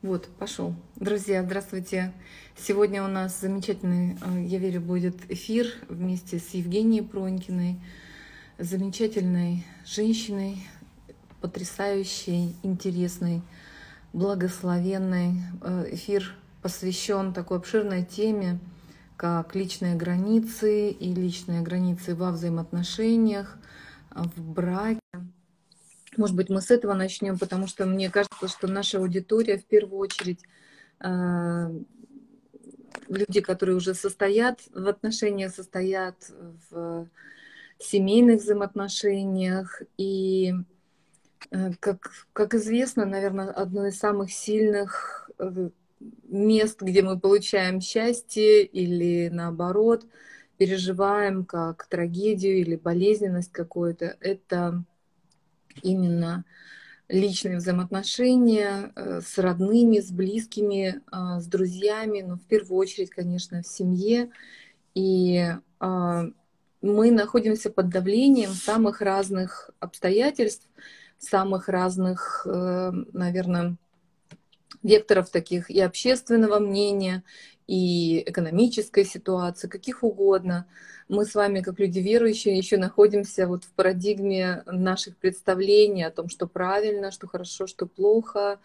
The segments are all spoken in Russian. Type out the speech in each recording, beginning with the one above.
Вот, пошел. Друзья, здравствуйте. Сегодня у нас замечательный, э, я верю, будет эфир вместе с Евгенией Пронькиной, замечательной женщиной, потрясающей, интересной, благословенной. Э, эфир посвящен такой обширной теме, как личные границы и личные границы во взаимоотношениях, в браке. Может быть, мы с этого начнем, потому что мне кажется, что наша аудитория в первую очередь э, люди, которые уже состоят в отношениях, состоят в семейных взаимоотношениях. И, э, как, как известно, наверное, одно из самых сильных э, мест, где мы получаем счастье или наоборот переживаем как трагедию или болезненность какую-то, это именно личные взаимоотношения э, с родными, с близкими, а, с друзьями, но в первую очередь, конечно, в семье. И а, мы находимся под давлением самых разных обстоятельств, самых разных, э, наверное, векторов таких и общественного мнения, и экономической ситуации, каких угодно. Мы с вами, как люди верующие, еще находимся вот в парадигме наших представлений о том, что правильно, что хорошо, что плохо,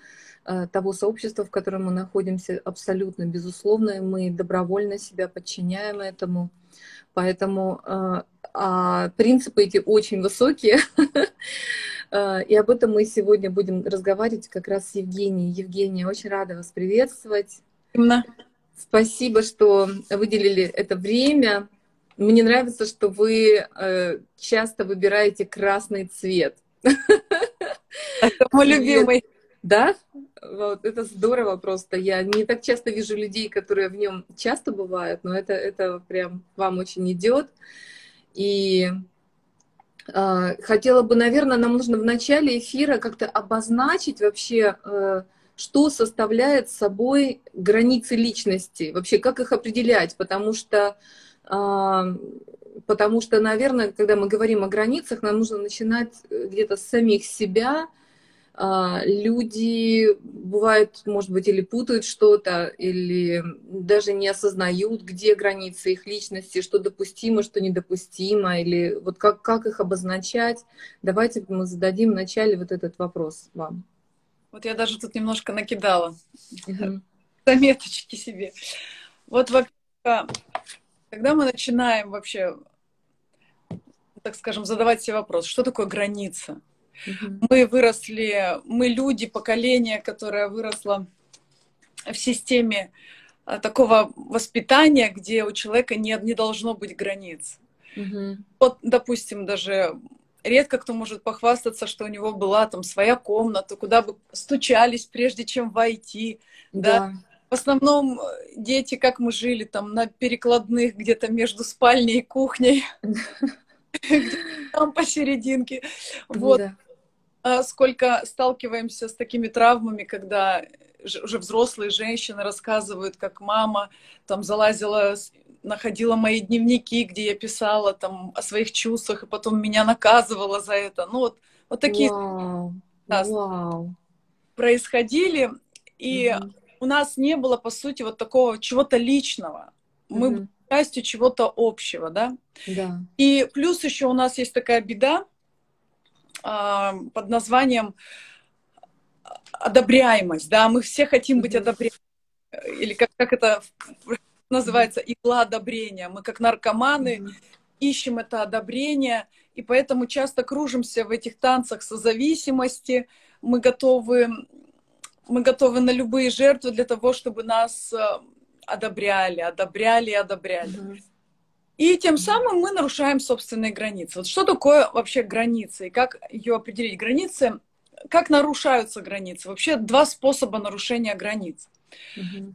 э, того сообщества, в котором мы находимся, абсолютно безусловно, мы добровольно себя подчиняем этому. Поэтому э, а принципы эти очень высокие. Э, и об этом мы сегодня будем разговаривать как раз с Евгенией. Евгения, очень рада вас приветствовать. Спасибо, что выделили это время. Мне нравится, что вы э, часто выбираете красный цвет. Это мой любимый. Да? Вот, это здорово просто. Я не так часто вижу людей, которые в нем часто бывают, но это, это прям вам очень идет. И э, хотела бы, наверное, нам нужно в начале эфира как-то обозначить вообще, э, что составляет собой границы личности, вообще как их определять, потому что, э, потому что, наверное, когда мы говорим о границах, нам нужно начинать где-то с самих себя, а, люди бывают, может быть, или путают что-то, или даже не осознают, где границы их личности, что допустимо, что недопустимо, или вот как, как их обозначать. Давайте мы зададим вначале вот этот вопрос вам. Вот я даже тут немножко накидала угу. заметочки себе. Вот, когда мы начинаем вообще, так скажем, задавать себе вопрос, что такое граница? Угу. Мы выросли, мы люди, поколение, которое выросло в системе а, такого воспитания, где у человека не, не должно быть границ. Угу. Вот, допустим, даже редко кто может похвастаться, что у него была там своя комната, куда бы стучались, прежде чем войти. Да. да. В основном э, дети, как мы жили, там на перекладных где-то между спальней и кухней, там посерединке. Вот. А сколько сталкиваемся с такими травмами, когда уже взрослые женщины рассказывают, как мама там залазила, находила мои дневники, где я писала там о своих чувствах, и потом меня наказывала за это. Ну вот, вот такие Вау. Да, Вау. происходили, и угу. у нас не было, по сути, вот такого чего-то личного. Мы угу. частью чего-то общего, да? Да. И плюс еще у нас есть такая беда, а, под названием одобряемость, да, мы все хотим быть одобряемыми, или как, как это называется, игла одобрения. Мы как наркоманы mm-hmm. ищем это одобрение, и поэтому часто кружимся в этих танцах созависимости. Мы готовы, мы готовы на любые жертвы для того, чтобы нас э, одобряли, одобряли и одобряли. Mm-hmm. И тем самым мы нарушаем собственные границы. Вот что такое вообще граница и как ее определить? Границы, как нарушаются границы? Вообще два способа нарушения границ. Угу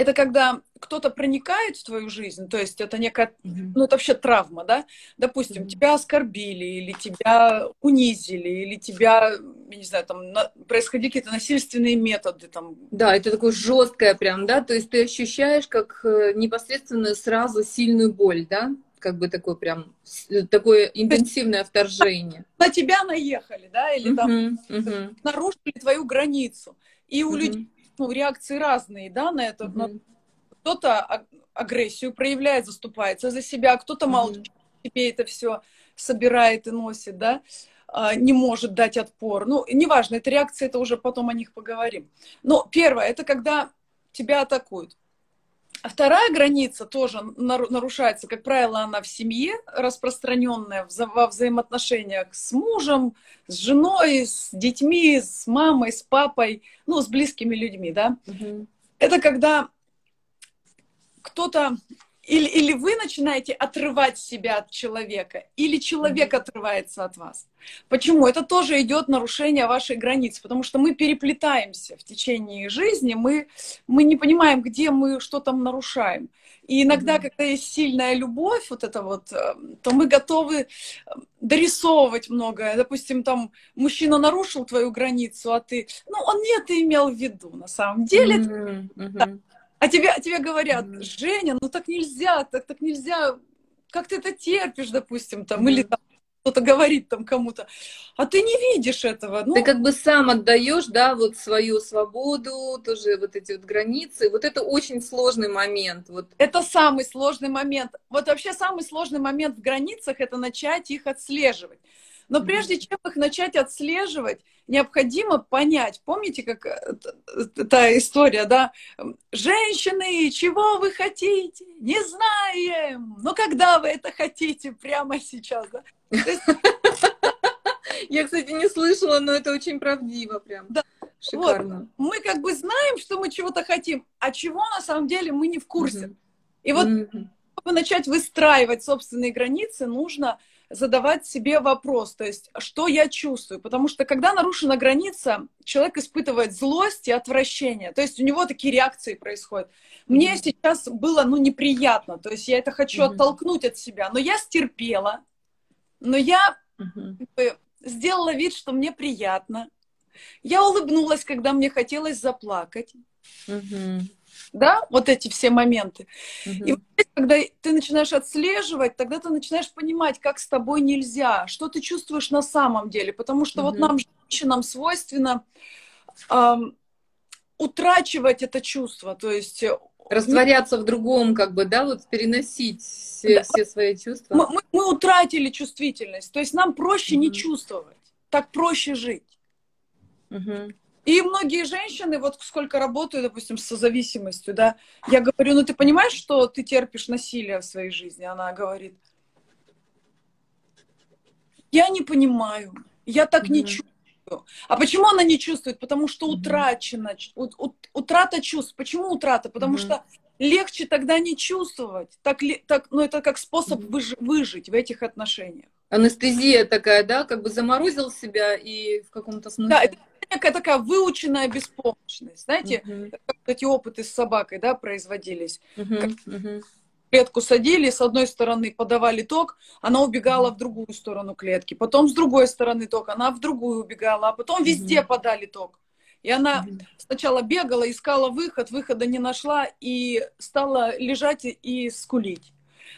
это когда кто-то проникает в твою жизнь, то есть это некая, ну это вообще травма, да? Допустим, mm-hmm. тебя оскорбили, или тебя унизили, или тебя, я не знаю, там на... происходили какие-то насильственные методы, там. Да, это такое жесткое прям, да, то есть ты ощущаешь как э, непосредственно сразу сильную боль, да? как бы такое прям такое интенсивное вторжение. На тебя наехали, да, или там uh-huh, uh-huh. нарушили твою границу. И у людей ну, реакции разные, да, на это. Кто-то агрессию проявляет, заступается за себя, кто-то молчит, себе это все собирает и носит, да, а, не может дать отпор. Ну, неважно, это реакция, это уже потом о них поговорим. Но первое, это когда тебя атакуют. А вторая граница тоже нарушается, как правило, она в семье, распространенная во взаимоотношениях с мужем, с женой, с детьми, с мамой, с папой, ну, с близкими людьми, да. Угу. Это когда кто-то или, или вы начинаете отрывать себя от человека, или человек отрывается от вас. Почему? Это тоже идет нарушение вашей границы, потому что мы переплетаемся в течение жизни, мы, мы не понимаем, где мы что там нарушаем. И иногда, mm-hmm. когда есть сильная любовь, вот это вот, э, то мы готовы э, дорисовывать многое. Допустим, там мужчина нарушил твою границу, а ты, ну, он не это имел в виду на самом деле. Mm-hmm. Mm-hmm. А тебе, а тебе говорят, Женя, ну так нельзя, так, так нельзя, как ты это терпишь, допустим, там, или там кто-то говорит там кому-то, а ты не видишь этого. Ну... Ты как бы сам отдаешь, да, вот свою свободу, тоже вот эти вот границы. Вот это очень сложный момент. Вот. Это самый сложный момент. Вот вообще самый сложный момент в границах это начать их отслеживать. Но прежде чем их начать отслеживать, необходимо понять, помните, как э, та история, да, женщины, чего вы хотите? Не знаем. Но когда вы это хотите прямо сейчас, да? Я, кстати, не слышала, но это очень правдиво прям. Да. Шикарно. Вот. Мы как бы знаем, что мы чего-то хотим, а чего на самом деле мы не в курсе. И вот, чтобы начать выстраивать собственные границы, нужно задавать себе вопрос, то есть, что я чувствую, потому что когда нарушена граница, человек испытывает злость и отвращение, то есть у него такие реакции происходят. Мне mm-hmm. сейчас было, ну, неприятно, то есть я это хочу mm-hmm. оттолкнуть от себя, но я стерпела, но я mm-hmm. сделала вид, что мне приятно, я улыбнулась, когда мне хотелось заплакать. Mm-hmm да, вот эти все моменты. Угу. И вот когда ты начинаешь отслеживать, тогда ты начинаешь понимать, как с тобой нельзя, что ты чувствуешь на самом деле, потому что угу. вот нам, женщинам, свойственно эм, утрачивать это чувство, то есть э, растворяться в другом, как бы, да, вот переносить все, да. все свои чувства. Мы, мы, мы утратили чувствительность, то есть нам проще угу. не чувствовать, так проще жить. Угу. И многие женщины, вот сколько работаю, допустим, с созависимостью, да, я говорю, ну ты понимаешь, что ты терпишь насилие в своей жизни? Она говорит, я не понимаю, я так mm-hmm. не чувствую. А почему она не чувствует? Потому что утрачена, у, у, утрата чувств. Почему утрата? Потому mm-hmm. что легче тогда не чувствовать. Так, так, ну, это как способ mm-hmm. выж, выжить в этих отношениях. Анестезия такая, да, как бы заморозил себя и в каком-то смысле. Да, это некая такая выученная беспомощность. Знаете, как эти опыты с собакой, да, производились. Uh-huh. Как uh-huh. Клетку садили, с одной стороны подавали ток, она убегала в другую сторону клетки. Потом с другой стороны ток, она в другую убегала, а потом везде uh-huh. подали ток. И она uh-huh. сначала бегала, искала выход, выхода не нашла и стала лежать и скулить.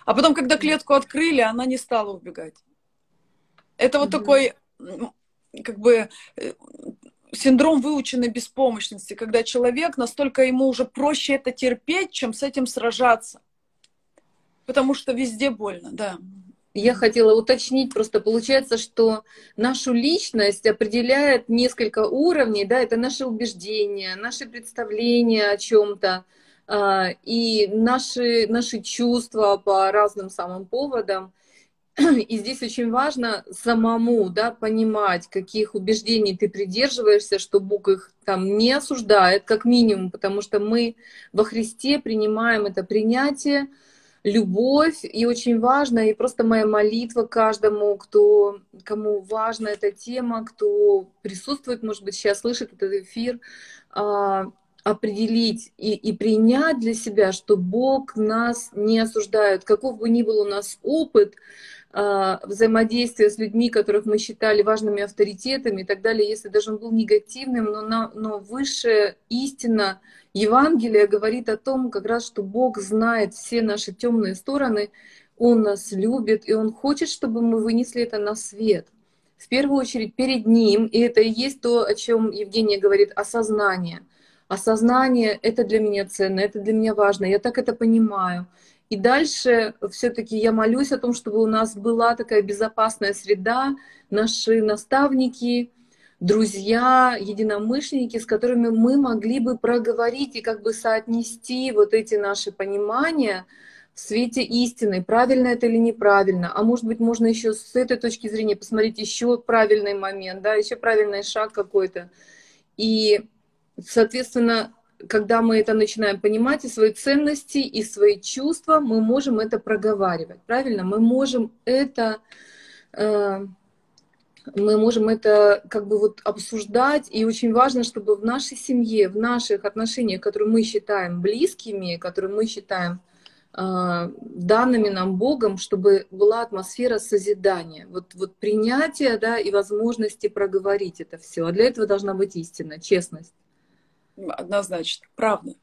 А потом, когда клетку открыли, она не стала убегать. Это вот uh-huh. такой как бы э, синдром выученной беспомощности, когда человек настолько ему уже проще это терпеть, чем с этим сражаться. Потому что везде больно, да. Я хотела уточнить, просто получается, что нашу личность определяет несколько уровней, да, это наши убеждения, наши представления о чем-то, а, и наши, наши чувства по разным самым поводам. И здесь очень важно самому да, понимать, каких убеждений ты придерживаешься, что Бог их там не осуждает, как минимум, потому что мы во Христе принимаем это принятие, любовь, и очень важно, и просто моя молитва каждому, кто, кому важна эта тема, кто присутствует, может быть, сейчас слышит этот эфир, а, определить и, и принять для себя, что Бог нас не осуждает, каков бы ни был у нас опыт, взаимодействия с людьми, которых мы считали важными авторитетами и так далее, если даже он был негативным, но, на, но высшая истина Евангелия говорит о том, как раз, что Бог знает все наши темные стороны, Он нас любит, и Он хочет, чтобы мы вынесли это на свет. в первую очередь перед ним, и это и есть то, о чем Евгения говорит, осознание. Осознание — это для меня ценно, это для меня важно, я так это понимаю. И дальше все-таки я молюсь о том, чтобы у нас была такая безопасная среда, наши наставники, друзья, единомышленники, с которыми мы могли бы проговорить и как бы соотнести вот эти наши понимания в свете истины, правильно это или неправильно. А может быть, можно еще с этой точки зрения посмотреть еще правильный момент, да, еще правильный шаг какой-то. И, соответственно, когда мы это начинаем понимать, и свои ценности, и свои чувства, мы можем это проговаривать, правильно? Мы можем это, э, мы можем это как бы вот обсуждать, и очень важно, чтобы в нашей семье, в наших отношениях, которые мы считаем близкими, которые мы считаем э, данными нам Богом, чтобы была атмосфера созидания, вот, вот принятия, да, и возможности проговорить это все. А для этого должна быть истина, честность. Однозначно, правда.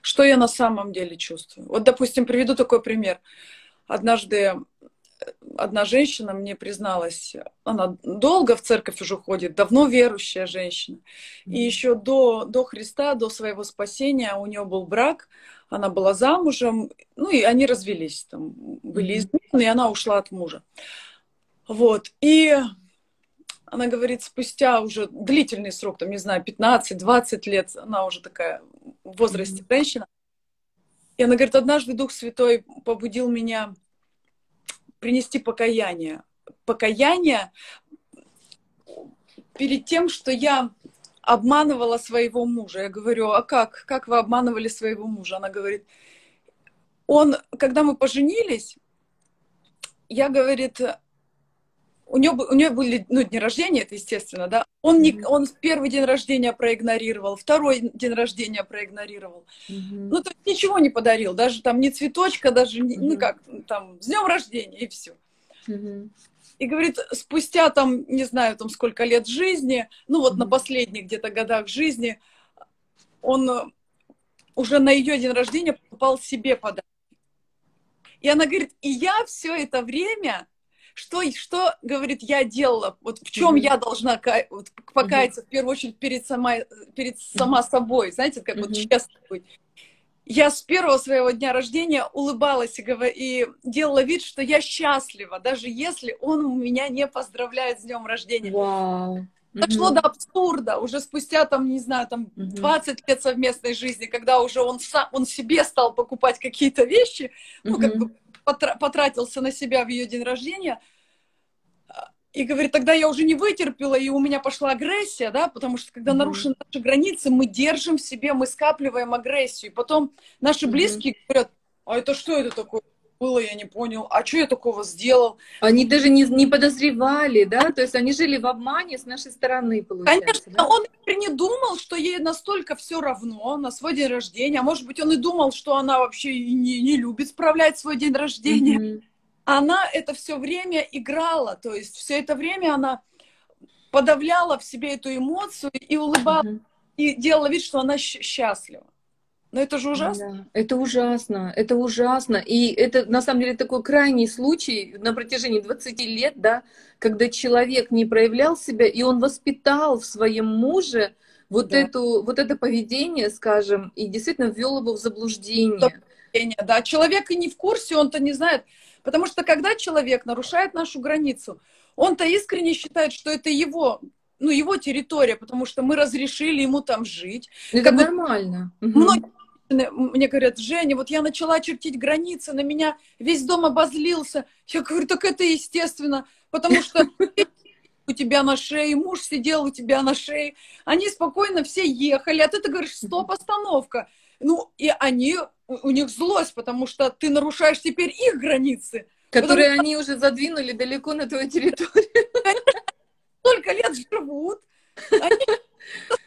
Что я на самом деле чувствую? Вот, допустим, приведу такой пример. Однажды э, одна женщина мне призналась, она долго в церковь уже ходит, давно верующая женщина. И еще до, до Христа, до своего спасения у нее был брак, она была замужем, ну и они развелись, там были измены, и она ушла от мужа. Вот. И она говорит, спустя уже длительный срок, там, не знаю, 15-20 лет, она уже такая в возрасте mm-hmm. женщина. И она говорит, однажды Дух Святой побудил меня принести покаяние. Покаяние перед тем, что я обманывала своего мужа. Я говорю, а как? Как вы обманывали своего мужа? Она говорит, он, когда мы поженились, я, говорит, у него, у него были ну, дни рождения, это естественно, да. Он, не, он первый день рождения проигнорировал, второй день рождения проигнорировал. Mm-hmm. Ну, то есть ничего не подарил, даже там ни цветочка, даже mm-hmm. ну как, там, с днем рождения, и все. Mm-hmm. И говорит, спустя там, не знаю, там сколько лет жизни, ну вот mm-hmm. на последних где-то годах жизни, он уже на ее день рождения попал себе подарок. И она говорит, и я все это время что, что говорит, я делала, вот в чем mm-hmm. я должна вот, покаяться mm-hmm. в первую очередь перед, сама, перед сама собой, знаете, как mm-hmm. вот честно быть. Я с первого своего дня рождения улыбалась и, говор... и делала вид, что я счастлива, даже если он меня не поздравляет с днем рождения. Wow. Дошло mm-hmm. до абсурда уже спустя там, не знаю, там mm-hmm. 20 лет совместной жизни, когда уже он сам, он себе стал покупать какие-то вещи, mm-hmm. ну, как бы потратился на себя в ее день рождения. И говорит, тогда я уже не вытерпела, и у меня пошла агрессия, да, потому что когда mm-hmm. нарушены наши границы, мы держим в себе, мы скапливаем агрессию. И потом наши mm-hmm. близкие говорят, а это что это такое? Было, я не понял, а что я такого сделал? Они даже не, не подозревали, да, то есть они жили в обмане с нашей стороны, получается. Конечно, да? он не думал, что ей настолько все равно на свой день рождения, а может быть, он и думал, что она вообще не, не любит справлять свой день рождения. Mm-hmm. Она это все время играла, то есть все это время она подавляла в себе эту эмоцию и улыбалась, mm-hmm. и делала вид, что она счастлива. Но это же ужасно. Да, это ужасно, это ужасно. И это на самом деле такой крайний случай на протяжении 20 лет, да, когда человек не проявлял себя, и он воспитал в своем муже вот, да. эту, вот это поведение, скажем, и действительно ввел его в заблуждение. Да, человек и не в курсе, он-то не знает. Потому что когда человек нарушает нашу границу, он-то искренне считает, что это его ну, его территория, потому что мы разрешили ему там жить. Это как нормально. Многие мне говорят, Женя, вот я начала чертить границы, на меня весь дом обозлился. Я говорю, так это естественно, потому что у тебя на шее, муж сидел у тебя на шее. Они спокойно все ехали, а ты, ты говоришь, стоп, остановка. Ну, и они, у них злость, потому что ты нарушаешь теперь их границы. Которые потому... они уже задвинули далеко на твою территорию. Столько лет живут, они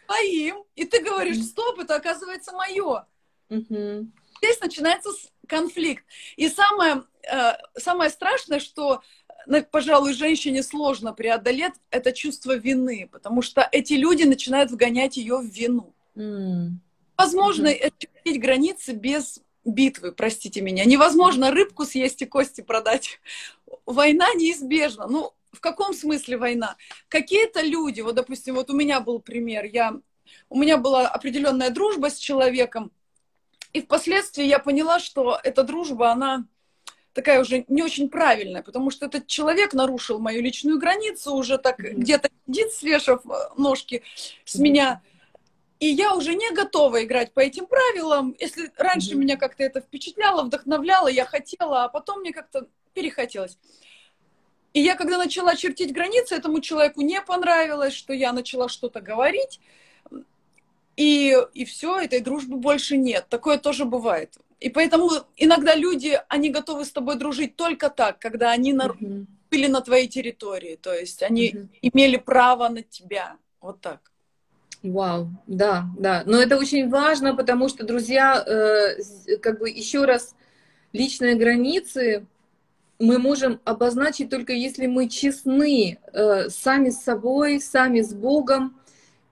своим, и ты говоришь, стоп, это оказывается мое. Угу. Здесь начинается конфликт. И самое, э, самое страшное, что, пожалуй, женщине сложно преодолеть, это чувство вины, потому что эти люди начинают вгонять ее в вину. Mm. Возможно, mm границы без битвы, простите меня. Невозможно рыбку съесть и кости продать. Война неизбежна. Ну, в каком смысле война? Какие-то люди, вот, допустим, вот у меня был пример, я, у меня была определенная дружба с человеком, и впоследствии я поняла, что эта дружба, она такая уже не очень правильная, потому что этот человек нарушил мою личную границу, уже так mm-hmm. где-то сидит, свешав э, ножки с mm-hmm. меня. И я уже не готова играть по этим правилам. Если раньше mm-hmm. меня как-то это впечатляло, вдохновляло, я хотела, а потом мне как-то перехотелось. И я, когда начала чертить границы, этому человеку не понравилось, что я начала что-то говорить. И, и все, этой дружбы больше нет. Такое тоже бывает. И поэтому иногда люди, они готовы с тобой дружить только так, когда они на... uh-huh. были на твоей территории. То есть они uh-huh. имели право на тебя. Вот так. Вау, да, да. Но это очень важно, потому что, друзья, э, как бы еще раз, личные границы мы можем обозначить только если мы честны э, сами с собой, сами с Богом.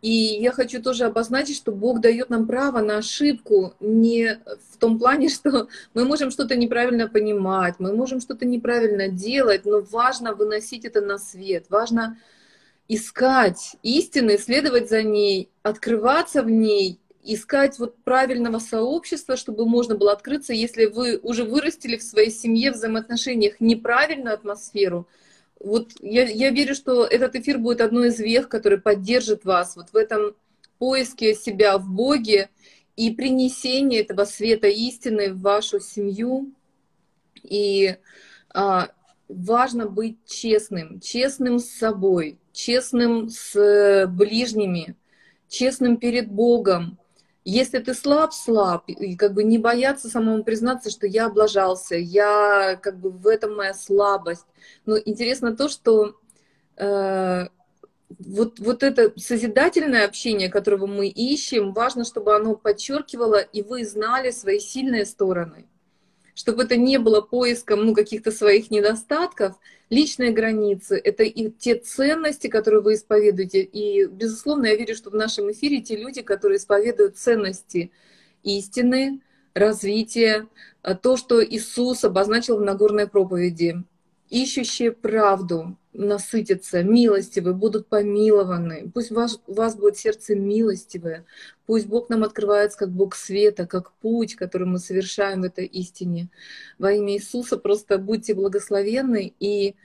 И я хочу тоже обозначить, что Бог дает нам право на ошибку не в том плане, что мы можем что-то неправильно понимать, мы можем что-то неправильно делать, но важно выносить это на свет, важно искать истины, следовать за ней, открываться в ней искать вот правильного сообщества, чтобы можно было открыться, если вы уже вырастили в своей семье, взаимоотношениях неправильную атмосферу. Вот я, я верю, что этот эфир будет одной из вех, который поддержит вас вот в этом поиске себя в Боге и принесении этого света истины в вашу семью. И а, важно быть честным, честным с собой, честным с ближними, честным перед Богом, если ты слаб, слаб, и как бы не бояться самому признаться, что я облажался, я как бы в этом моя слабость. Но интересно то, что э, вот, вот это созидательное общение, которого мы ищем, важно, чтобы оно подчеркивало, и вы знали свои сильные стороны чтобы это не было поиском ну, каких-то своих недостатков, личные границы — это и те ценности, которые вы исповедуете. И, безусловно, я верю, что в нашем эфире те люди, которые исповедуют ценности истины, развития, то, что Иисус обозначил в Нагорной проповеди, ищущие правду, насытятся, милостивы, будут помилованы. Пусть у вас, у вас будет сердце милостивое. Пусть Бог нам открывается как Бог света, как путь, который мы совершаем в этой истине. Во имя Иисуса просто будьте благословенны. И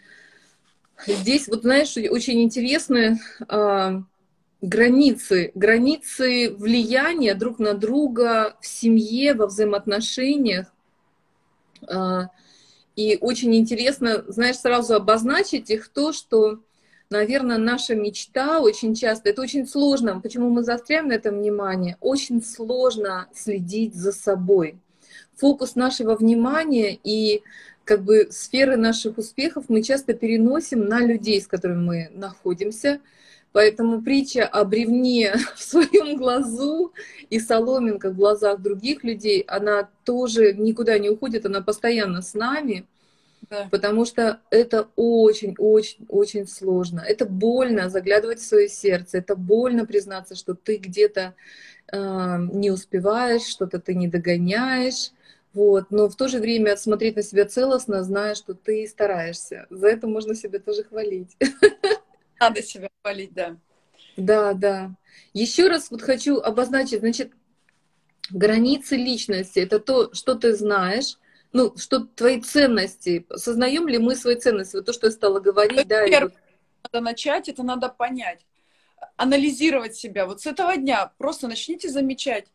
здесь, вот знаешь, очень интересные а, границы, границы влияния друг на друга в семье, во взаимоотношениях. А, и очень интересно, знаешь, сразу обозначить их то, что, наверное, наша мечта очень часто, это очень сложно, почему мы застряем на этом внимание, очень сложно следить за собой. Фокус нашего внимания и как бы сферы наших успехов мы часто переносим на людей, с которыми мы находимся, Поэтому притча о бревне в своем глазу и соломинка в глазах других людей, она тоже никуда не уходит, она постоянно с нами, да. потому что это очень-очень-очень сложно. Это больно заглядывать в свое сердце, это больно признаться, что ты где-то э, не успеваешь, что-то ты не догоняешь. Вот. Но в то же время смотреть на себя целостно, зная, что ты стараешься. За это можно себя тоже хвалить. Надо себя хвалить, да. Да, да. Еще раз вот хочу обозначить, значит, границы личности — это то, что ты знаешь, ну, что твои ценности, сознаем ли мы свои ценности, вот то, что я стала говорить, это да. Первое, надо начать, это надо понять, анализировать себя. Вот с этого дня просто начните замечать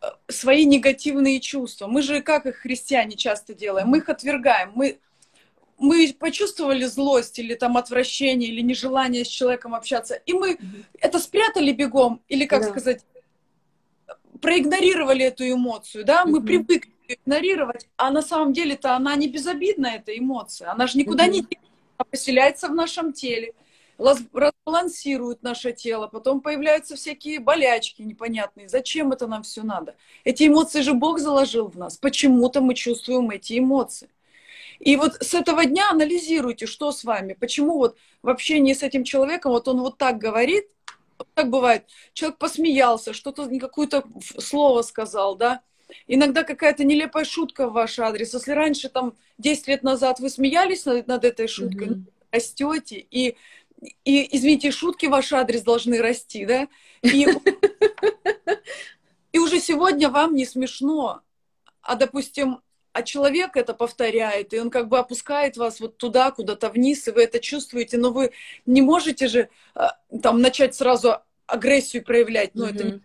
э, свои негативные чувства. Мы же, как их христиане часто делаем, мы их отвергаем, мы мы почувствовали злость или там отвращение или нежелание с человеком общаться, и мы mm-hmm. это спрятали бегом, или как да. сказать, проигнорировали эту эмоцию, да, мы mm-hmm. привыкли игнорировать, а на самом деле-то она не безобидна, эта эмоция, она же никуда mm-hmm. не она поселяется в нашем теле, разбалансирует наше тело, потом появляются всякие болячки непонятные. Зачем это нам все надо? Эти эмоции же Бог заложил в нас. Почему-то мы чувствуем эти эмоции. И вот с этого дня анализируйте, что с вами, почему вот в общении с этим человеком вот он вот так говорит, так бывает, человек посмеялся, что-то, какое-то слово сказал, да, Иногда какая-то нелепая шутка в ваш адрес. Если раньше, там, 10 лет назад вы смеялись над, над этой шуткой, mm-hmm. растете, и, и, извините, шутки в ваш адрес должны расти, да? И, и уже сегодня вам не смешно, а, допустим, а человек это повторяет, и он как бы опускает вас вот туда, куда-то вниз, и вы это чувствуете, но вы не можете же а, там начать сразу агрессию проявлять, но mm-hmm. это не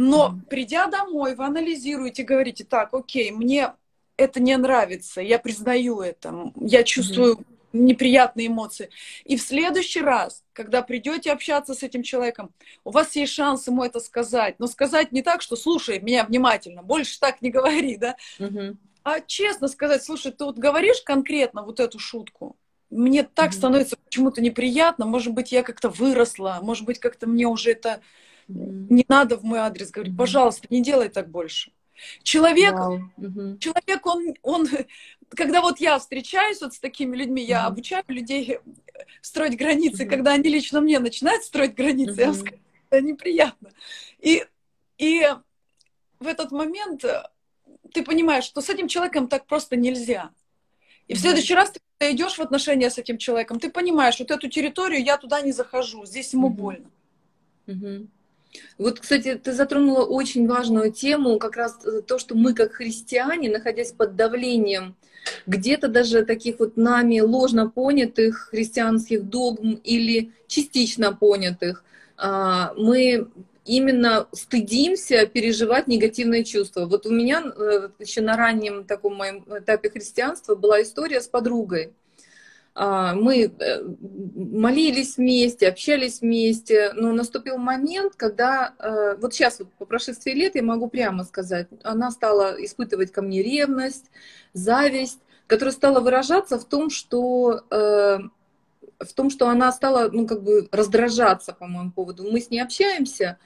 но mm-hmm. придя домой, вы анализируете, говорите, так, окей, мне это не нравится, я признаю это, я чувствую mm-hmm. Неприятные эмоции. И в следующий раз, когда придете общаться с этим человеком, у вас есть шанс ему это сказать. Но сказать не так, что слушай меня внимательно, больше так не говори, да? Mm-hmm. А честно сказать, слушай, ты вот говоришь конкретно вот эту шутку, мне так mm-hmm. становится почему-то неприятно, может быть, я как-то выросла, может быть, как-то мне уже это не надо в мой адрес говорить, пожалуйста, не делай так больше. Человек, wow. человек, он, он, когда вот я встречаюсь вот с такими людьми, я обучаю людей строить границы, uh-huh. когда они лично мне начинают строить границы, uh-huh. я скажу, это неприятно. И, и в этот момент ты понимаешь, что с этим человеком так просто нельзя. И в следующий раз ты идешь в отношения с этим человеком, ты понимаешь, вот эту территорию я туда не захожу, здесь ему uh-huh. больно. Uh-huh. Вот, кстати, ты затронула очень важную тему, как раз э, то, что мы как христиане, находясь под давлением где-то даже таких вот нами ложно понятых христианских догм или частично понятых, а, мы именно стыдимся переживать негативные чувства. Вот у меня э, еще на раннем таком моем этапе христианства была история с подругой. А, мы э, молились вместе, общались вместе, но наступил момент, когда, э, вот сейчас, вот по прошествии лет, я могу прямо сказать, она стала испытывать ко мне ревность, зависть, которая стала выражаться в том, что э, в том, что она стала, ну, как бы раздражаться по моему поводу. Мы с ней общаемся,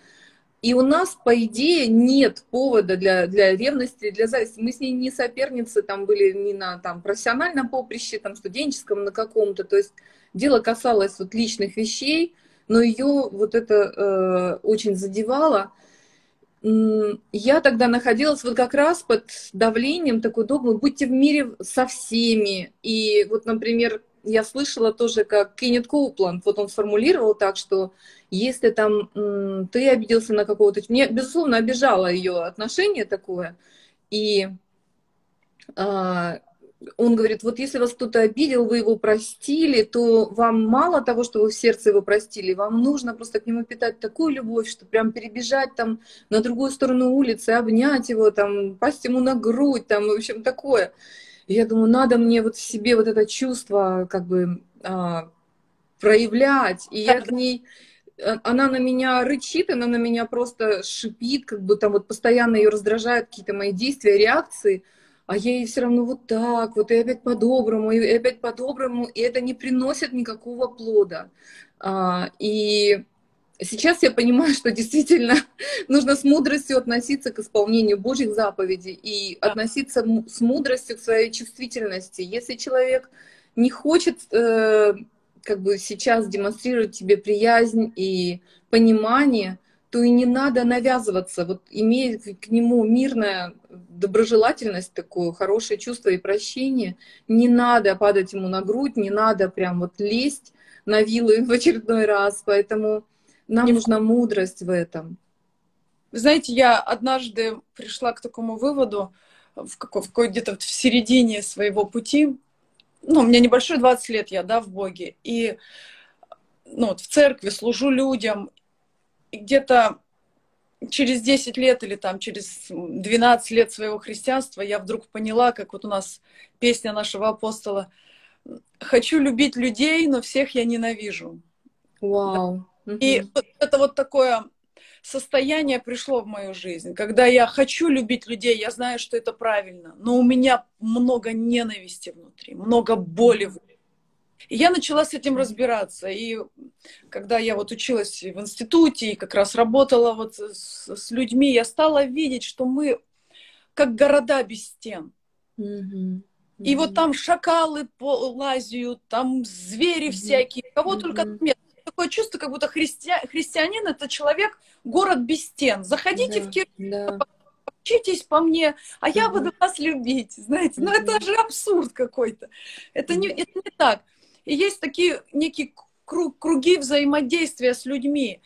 и у нас, по идее, нет повода для, для ревности, для зависти. Мы с ней не соперницы, там были не на там, профессиональном поприще, там, студенческом, на каком-то. То есть дело касалось вот личных вещей, но ее вот это э, очень задевало. Я тогда находилась вот как раз под давлением такой догмы «будьте в мире со всеми». И вот, например, я слышала тоже, как Кеннет Коупланд, вот он сформулировал так, что если там ты обиделся на какого-то... Мне, безусловно, обижало ее отношение такое. И а, он говорит, вот если вас кто-то обидел, вы его простили, то вам мало того, что вы в сердце его простили, вам нужно просто к нему питать такую любовь, что прям перебежать там на другую сторону улицы, обнять его, там, пасть ему на грудь, там, в общем, такое. И я думаю, надо мне вот в себе вот это чувство как бы а, проявлять. И я к ней а, она на меня рычит, она на меня просто шипит, как бы там вот постоянно ее раздражают какие-то мои действия, реакции, а я ей все равно вот так, вот и опять по-доброму, и опять по-доброму, и это не приносит никакого плода. А, и сейчас я понимаю, что действительно нужно с мудростью относиться к исполнению Божьих заповедей и относиться с мудростью к своей чувствительности. Если человек не хочет э, как бы сейчас демонстрирует тебе приязнь и понимание, то и не надо навязываться. Вот имея к нему мирная доброжелательность, такое хорошее чувство и прощение, не надо падать ему на грудь, не надо прям вот лезть на вилы в очередной раз. Поэтому нам не нужна мудрость в этом. Вы знаете, я однажды пришла к такому выводу, в, какой, в какой где-то в середине своего пути, ну, у меня небольшой 20 лет я, да, в Боге, и ну, вот в церкви служу людям, и где-то через 10 лет или там через 12 лет своего христианства я вдруг поняла, как вот у нас песня нашего апостола «Хочу любить людей, но всех я ненавижу». Вау. И вот это вот такое состояние пришло в мою жизнь, когда я хочу любить людей, я знаю, что это правильно, но у меня много ненависти внутри, много боли внутри. И я начала с этим разбираться. И когда я вот училась в институте и как раз работала вот с, с людьми, я стала видеть, что мы как города без стен. Mm-hmm. И вот там шакалы лазят, там звери mm-hmm. всякие, кого mm-hmm. только нет такое чувство, как будто христиа... христианин это человек, город без стен. Заходите да, в кирпич, да. учитесь по мне, а я буду вас любить, знаете. Ну, это же абсурд какой-то. Это не, это не так. и есть такие некие круг, круги взаимодействия с людьми.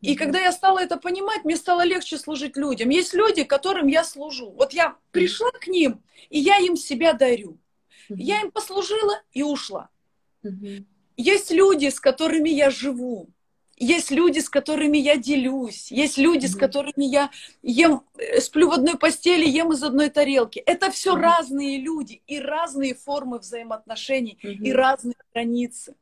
И когда я стала это понимать, мне стало легче служить людям. Есть люди, которым я служу. Вот я пришла к ним, и я им себя дарю. Я им послужила и ушла. Есть люди, с которыми я живу. Есть люди, с которыми я делюсь. Есть люди, с которыми я ем, э, сплю в одной постели, ем из одной тарелки. Это все разные люди и разные формы взаимоотношений и разные границы.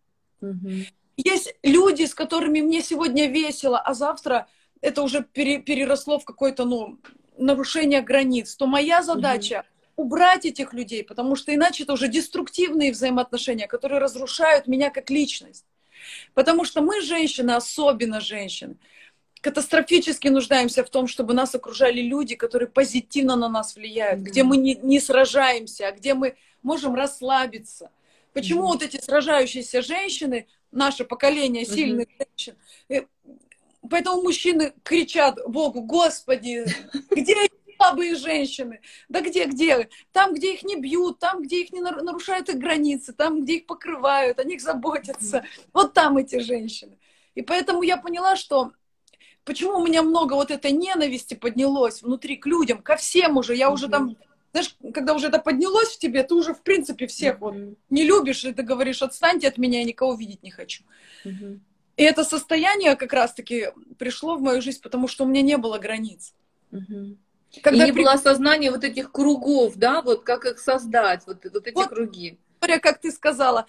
Есть люди, с которыми мне сегодня весело, а завтра это уже пере, переросло в какое-то ну, нарушение границ, то моя задача угу. Убрать этих людей, потому что иначе это уже деструктивные взаимоотношения, которые разрушают меня как личность. Потому что мы, женщины, особенно женщины, катастрофически нуждаемся в том, чтобы нас окружали люди, которые позитивно на нас влияют, mm где мы не, не сражаемся, а где мы можем расслабиться. Почему mm вот эти сражающиеся женщины наше поколение сильных mm-hmm. женщин. И поэтому мужчины кричат Богу, Господи, где слабые женщины? Да где, где? Там, где их не бьют, там, где их не нарушают их границы, там, где их покрывают, о них заботятся. Вот там эти женщины. И поэтому я поняла, что почему у меня много вот этой ненависти поднялось внутри к людям, ко всем уже. Я уже там знаешь, когда уже это поднялось в тебе, ты уже, в принципе, всех mm-hmm. вот не любишь, и ты говоришь, отстаньте от меня, я никого видеть не хочу. Mm-hmm. И это состояние как раз-таки пришло в мою жизнь, потому что у меня не было границ. Mm-hmm. Когда и не при... было осознания вот этих кругов, да, вот как их создать, вот, вот эти вот, круги. Как ты сказала,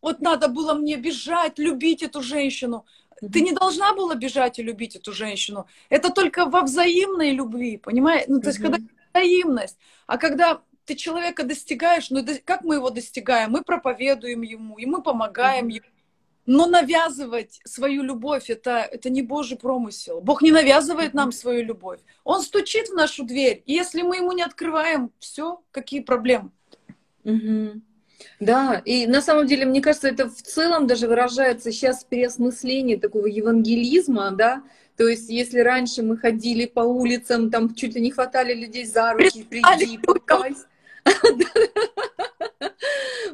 вот надо было мне бежать, любить эту женщину. Ты не должна была бежать и любить эту женщину. Это только во взаимной любви, понимаешь? Ну, то есть, когда взаимность. А когда ты человека достигаешь, ну как мы его достигаем? Мы проповедуем ему, и мы помогаем ему. Но навязывать свою любовь это, это не Божий промысел. Бог не навязывает нам свою любовь. Он стучит в нашу дверь. И если мы ему не открываем, все, какие проблемы? Угу. Да, и на самом деле, мне кажется, это в целом даже выражается сейчас переосмысление такого евангелизма, да, то есть, если раньше мы ходили по улицам, там чуть ли не хватали людей за руки, приди, покайся.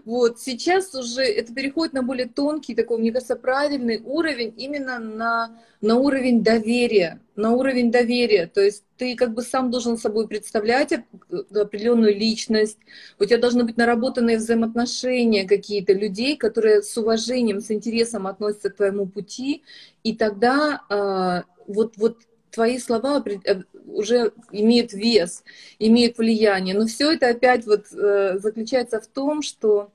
Вот, сейчас уже это переходит на более тонкий, такой, мне кажется, правильный уровень, именно на, на уровень доверия, на уровень доверия. То есть ты как бы сам должен собой представлять определенную личность, у тебя должны быть наработанные взаимоотношения какие-то людей, которые с уважением, с интересом относятся к твоему пути, и тогда э, вот, вот твои слова э, уже имеют вес, имеют влияние. Но все это опять вот э, заключается в том, что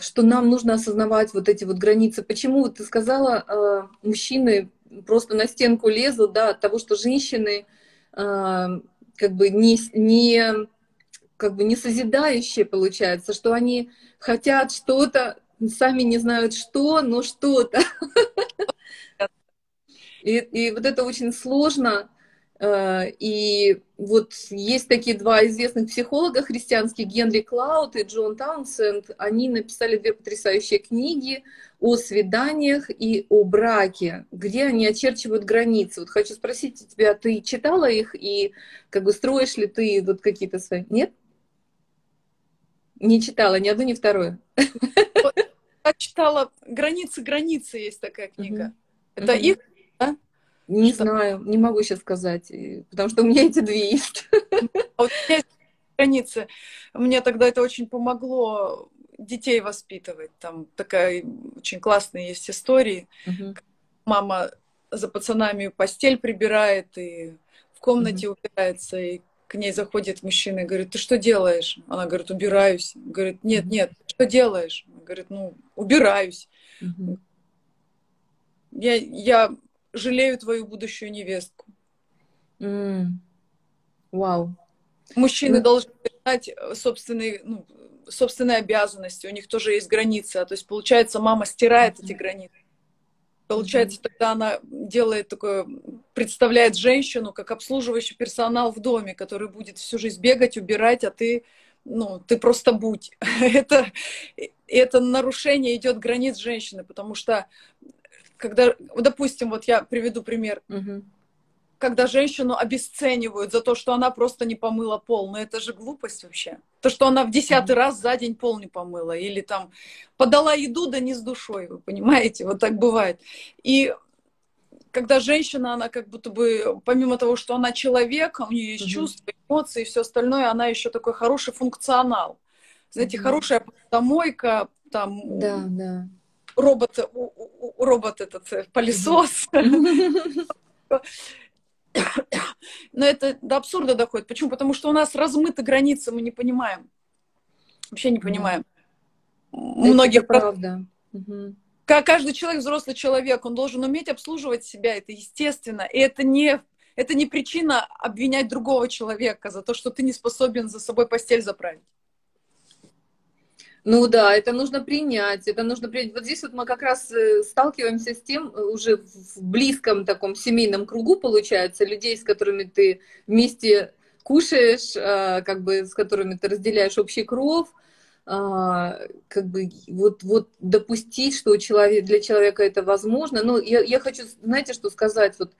что нам нужно осознавать вот эти вот границы. Почему ты сказала, э, мужчины просто на стенку лезут, да, от того, что женщины как бы не, не как бы не созидающие получается, что они хотят что-то, сами не знают что, но что-то. И, и вот это очень сложно. Э, и вот есть такие два известных психолога христианских, Генри Клауд и Джон Таунсенд. Они написали две потрясающие книги о свиданиях и о браке, где они очерчивают границы. Вот хочу спросить тебя, ты читала их и как бы строишь ли ты вот какие-то свои... Нет? Не читала ни одну, ни вторую. Я читала «Границы, границы» есть такая книга. Это их? Не что? знаю, не могу сейчас сказать, потому что у меня эти две есть. А вот у меня границы. Мне тогда это очень помогло детей воспитывать. Там такая очень классная есть история. Угу. Мама за пацанами постель прибирает и в комнате угу. убирается, и к ней заходит мужчина и говорит, ты что делаешь? Она говорит, убираюсь. Говорит, нет, нет, что делаешь? Говорит, ну, убираюсь. Угу. Я, я жалею твою будущую невестку. Mm. Вау. Мужчины mm. должны знать э, собственные, ну, собственные обязанности, у них тоже есть границы. А то есть, получается, мама стирает mm. эти границы. Получается, mm. тогда она делает такое, представляет женщину как обслуживающий персонал в доме, который будет всю жизнь бегать, убирать, а ты, ну, ты просто будь. это, это нарушение идет границ женщины, потому что когда, допустим, вот я приведу пример. Угу. когда женщину обесценивают за то, что она просто не помыла пол. Но это же глупость вообще. То, что она в десятый раз за день пол не помыла. Или там подала еду, да не с душой, вы понимаете? Вот так бывает. И когда женщина, она как будто бы, помимо того, что она человек, у нее есть mm-hmm. чувства, эмоции и все остальное, она еще такой хороший функционал. Знаете, mm-hmm. хорошая домойка, там да, да. Робот, робот этот э, пылесос. Но это до абсурда доходит. Почему? Потому что у нас размыты границы, мы не понимаем. Вообще не понимаем. Многих правда. Как каждый человек, взрослый человек, он должен уметь обслуживать себя, это естественно. И это не, это не причина обвинять другого человека за то, что ты не способен за собой постель заправить. Ну да, это нужно принять, это нужно принять. Вот здесь вот мы как раз э, сталкиваемся с тем, э, уже в близком таком семейном кругу, получается, людей, с которыми ты вместе кушаешь, э, как бы с которыми ты разделяешь общий кров, как бы вот, вот допустить, что у человека, для человека это возможно. Ну, я, я хочу, знаете, что сказать, вот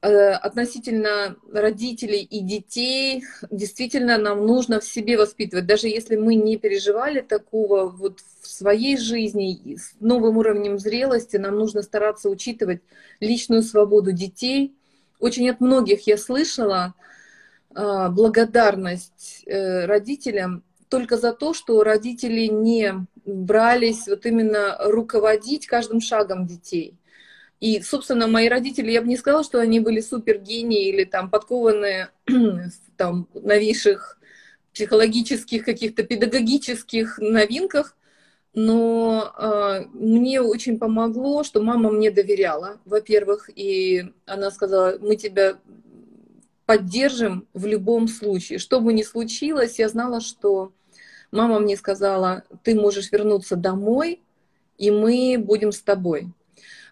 относительно родителей и детей, действительно нам нужно в себе воспитывать. Даже если мы не переживали такого вот в своей жизни, с новым уровнем зрелости, нам нужно стараться учитывать личную свободу детей. Очень от многих я слышала э, благодарность э, родителям только за то, что родители не брались вот именно руководить каждым шагом детей. И, собственно, мои родители, я бы не сказала, что они были супергении или там подкованные там новейших психологических каких-то педагогических новинках, но э, мне очень помогло, что мама мне доверяла, во-первых, и она сказала, мы тебя поддержим в любом случае. Что бы ни случилось, я знала, что мама мне сказала, ты можешь вернуться домой, и мы будем с тобой.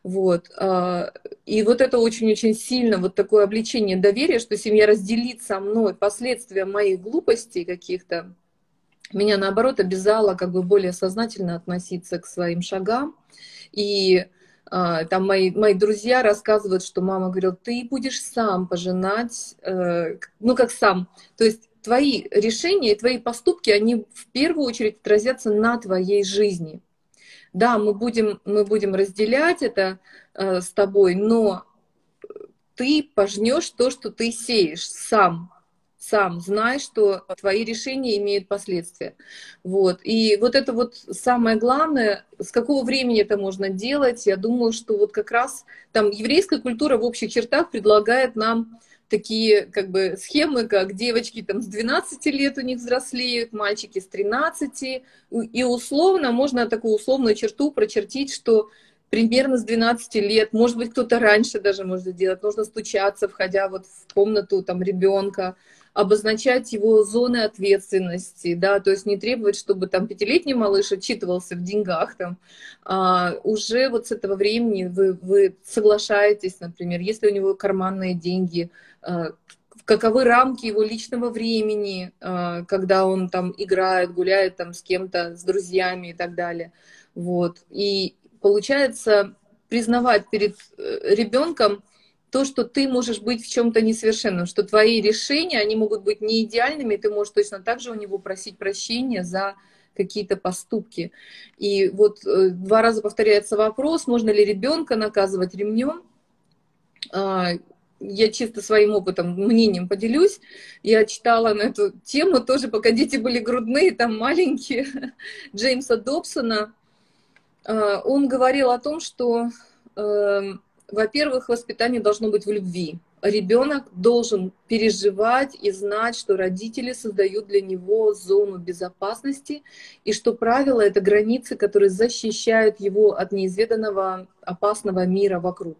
Вот. А, и вот это очень-очень сильно, вот такое обличение доверия, что семья разделит со мной последствия моих глупостей каких-то, меня, наоборот, обязало как бы более сознательно относиться к своим шагам. И а, там мои, мои друзья рассказывают, что мама говорила, ты будешь сам пожинать, э, ну как сам, то есть твои решения, твои поступки, они в первую очередь отразятся на твоей жизни. Да, мы будем, мы будем разделять это э, с тобой, но ты пожнешь то, что ты сеешь сам, сам, знай, что твои решения имеют последствия. Вот. И вот это вот самое главное, с какого времени это можно делать, я думаю, что вот как раз там еврейская культура в общих чертах предлагает нам такие как бы схемы, как девочки там с 12 лет у них взрослеют, мальчики с 13, и условно можно такую условную черту прочертить, что примерно с 12 лет, может быть, кто-то раньше даже может сделать, нужно стучаться, входя вот в комнату там ребенка, обозначать его зоны ответственности, да, то есть не требовать, чтобы там пятилетний малыш отчитывался в деньгах там, а уже вот с этого времени вы, вы соглашаетесь, например, если у него карманные деньги, каковы рамки его личного времени, а, когда он там играет, гуляет там с кем-то, с друзьями и так далее. Вот. И получается признавать перед э, ребенком, то, что ты можешь быть в чем-то несовершенным, что твои решения, они могут быть не идеальными, ты можешь точно так же у него просить прощения за какие-то поступки. И вот э, два раза повторяется вопрос, можно ли ребенка наказывать ремнем. Я чисто своим опытом, мнением поделюсь. Я читала на эту тему тоже, пока дети были грудные, там маленькие, Джеймса Добсона. А, он говорил о том, что эм, во-первых, воспитание должно быть в любви. Ребенок должен переживать и знать, что родители создают для него зону безопасности, и что правила — это границы, которые защищают его от неизведанного опасного мира вокруг.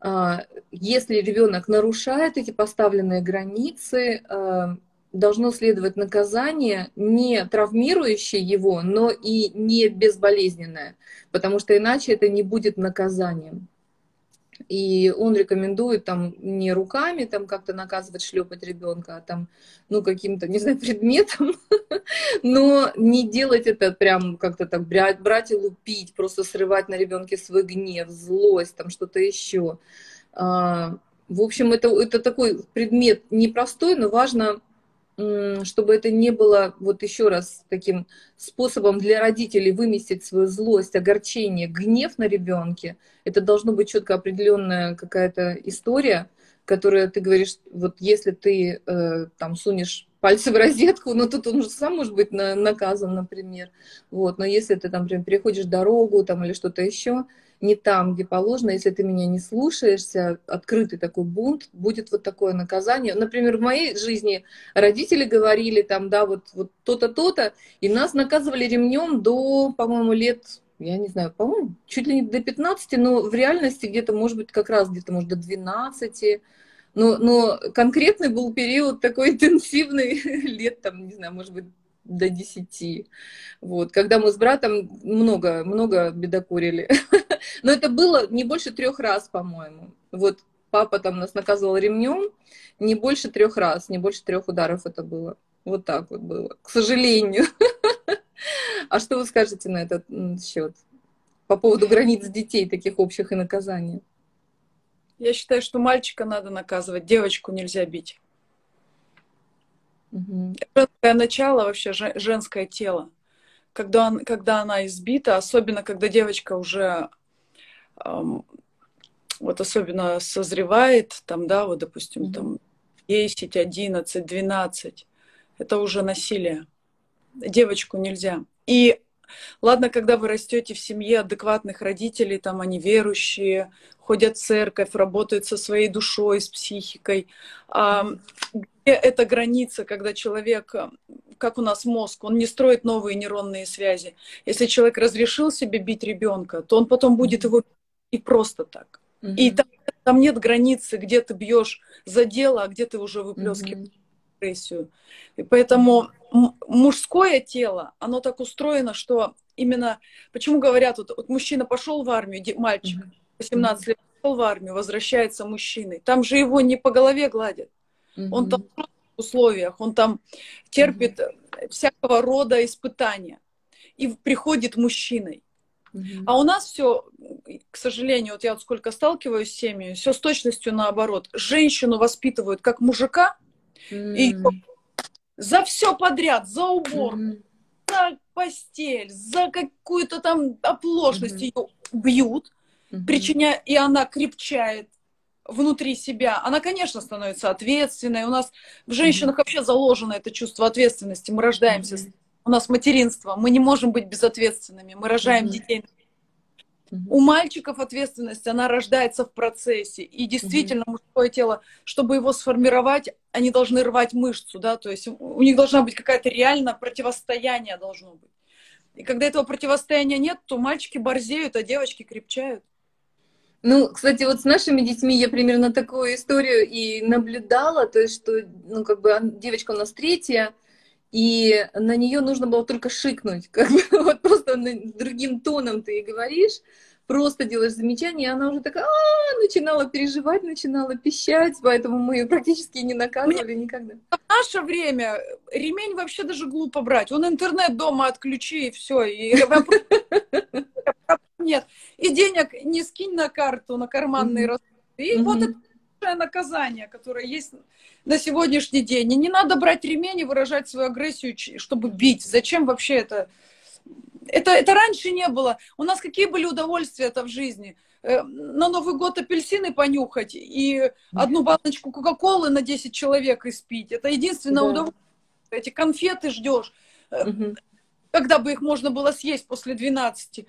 А, если ребенок нарушает эти поставленные границы, а, должно следовать наказание не травмирующее его, но и не безболезненное, потому что иначе это не будет наказанием. И он рекомендует там не руками там как-то наказывать, шлепать ребенка, а там, ну, каким-то, не знаю, предметом, но не делать это прям как-то так брать, и лупить, просто срывать на ребенке свой гнев, злость, там что-то еще. А, В общем, это, это такой предмет непростой, но важно, чтобы это не было, вот еще раз, таким способом для родителей выместить свою злость, огорчение, гнев на ребенке. Это должно быть четко определенная какая-то история, которая ты говоришь, вот если ты э, там сунешь пальцы в розетку, но тут он же сам может быть на, наказан, например. Вот. Но если ты там, например, переходишь дорогу там, или что-то еще, не там, где положено, если ты меня не слушаешься, открытый такой бунт, будет вот такое наказание. Например, в моей жизни родители говорили там, да, вот, вот то-то, то-то, и нас наказывали ремнем до, по-моему, лет я не знаю, по-моему, чуть ли не до 15, но в реальности где-то, может быть, как раз где-то, может, до 12. Но, но конкретный был период такой интенсивный, лет там, не знаю, может быть, до 10. Вот, когда мы с братом много, много бедокурили. Но это было не больше трех раз, по-моему. Вот папа там нас наказывал ремнем, не больше трех раз, не больше трех ударов это было. Вот так вот было, к сожалению. А что вы скажете на этот счет? По поводу границ детей, таких общих и наказаний? Я считаю, что мальчика надо наказывать, девочку нельзя бить. Угу. Женское начало, вообще женское тело. Когда, он, когда она избита, особенно когда девочка уже вот особенно созревает, там, да, вот, допустим, там 10, 11, 12, это уже насилие. Девочку нельзя. И Ладно, когда вы растете в семье адекватных родителей, там они верующие, ходят в церковь, работают со своей душой, с психикой. А, где эта граница, когда человек, как у нас мозг, он не строит новые нейронные связи. Если человек разрешил себе бить ребенка, то он потом будет его и просто так. Mm-hmm. И там, там нет границы, где ты бьешь за дело, а где ты уже выплескиваешь. Mm-hmm агрессию. И поэтому мужское тело, оно так устроено, что именно, почему говорят, вот, вот мужчина пошел в армию, мальчик, 18 лет пошел в армию, возвращается мужчиной, там же его не по голове гладят. Он там в условиях, он там терпит всякого рода испытания и приходит мужчиной. Mm-hmm. А у нас все, к сожалению, вот я вот сколько сталкиваюсь с семьей, все с точностью наоборот. Женщину воспитывают как мужика, Mm. И за все подряд, за убор, mm. за постель, за какую-то там оплошность mm-hmm. ее бьют, mm-hmm. причиняя, и она крепчает внутри себя. Она, конечно, становится ответственной. У нас в женщинах mm-hmm. вообще заложено это чувство ответственности. Мы рождаемся, mm-hmm. У нас материнство, мы не можем быть безответственными. Мы рожаем mm-hmm. детей у мальчиков ответственность, она рождается в процессе. И действительно, угу. мужское тело, чтобы его сформировать, они должны рвать мышцу, да, то есть у них должна быть какая-то реально противостояние должно быть. И когда этого противостояния нет, то мальчики борзеют, а девочки крепчают. Ну, кстати, вот с нашими детьми я примерно такую историю и наблюдала, то есть, что, ну, как бы девочка у нас третья, и на нее нужно было только шикнуть, как бы вот просто другим тоном ты ей говоришь, просто делаешь замечание, и она уже такая а, начинала переживать, начинала пищать, поэтому мы ее практически не наказывали Мне... никогда. В наше время ремень вообще даже глупо брать. Он интернет дома отключи, и все. И... Нет. И денег не скинь на карту, на карманные расходы. И вот это наказание, которое есть на сегодняшний день. И не надо брать ремень и выражать свою агрессию, чтобы бить. Зачем вообще это? Это, это раньше не было. У нас какие были удовольствия это в жизни? Э, на Новый год апельсины понюхать и одну баночку Кока-Колы на 10 человек испить. Это единственное да. удовольствие. Эти конфеты ждешь. Угу. Когда бы их можно было съесть после 12.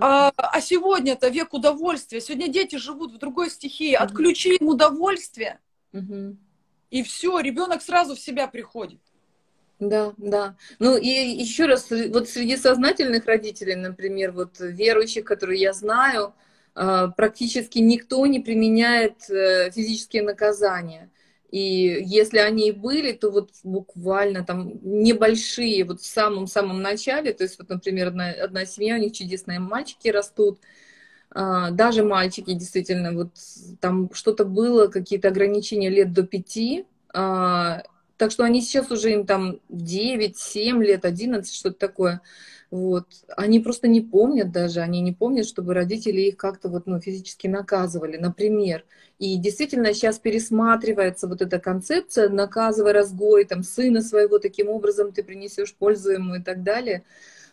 А, а сегодня это век удовольствия. Сегодня дети живут в другой стихии. Отключи им удовольствие, uh-huh. и все, ребенок сразу в себя приходит. Да, да. Ну и еще раз, вот среди сознательных родителей, например, вот верующих, которые я знаю, а, практически никто не применяет э, физические наказания. И если они и были, то вот буквально там небольшие, вот в самом-самом начале, то есть вот, например, одна, одна семья, у них чудесные мальчики растут, а, даже мальчики действительно, вот там что-то было, какие-то ограничения лет до пяти, а, Так что они сейчас уже им там 9, 7 лет, 11, что-то такое. Вот. Они просто не помнят даже, они не помнят, чтобы родители их как-то вот, ну, физически наказывали, например. И действительно сейчас пересматривается вот эта концепция «наказывай разгой», там, сына своего таким образом ты принесешь пользу ему и так далее.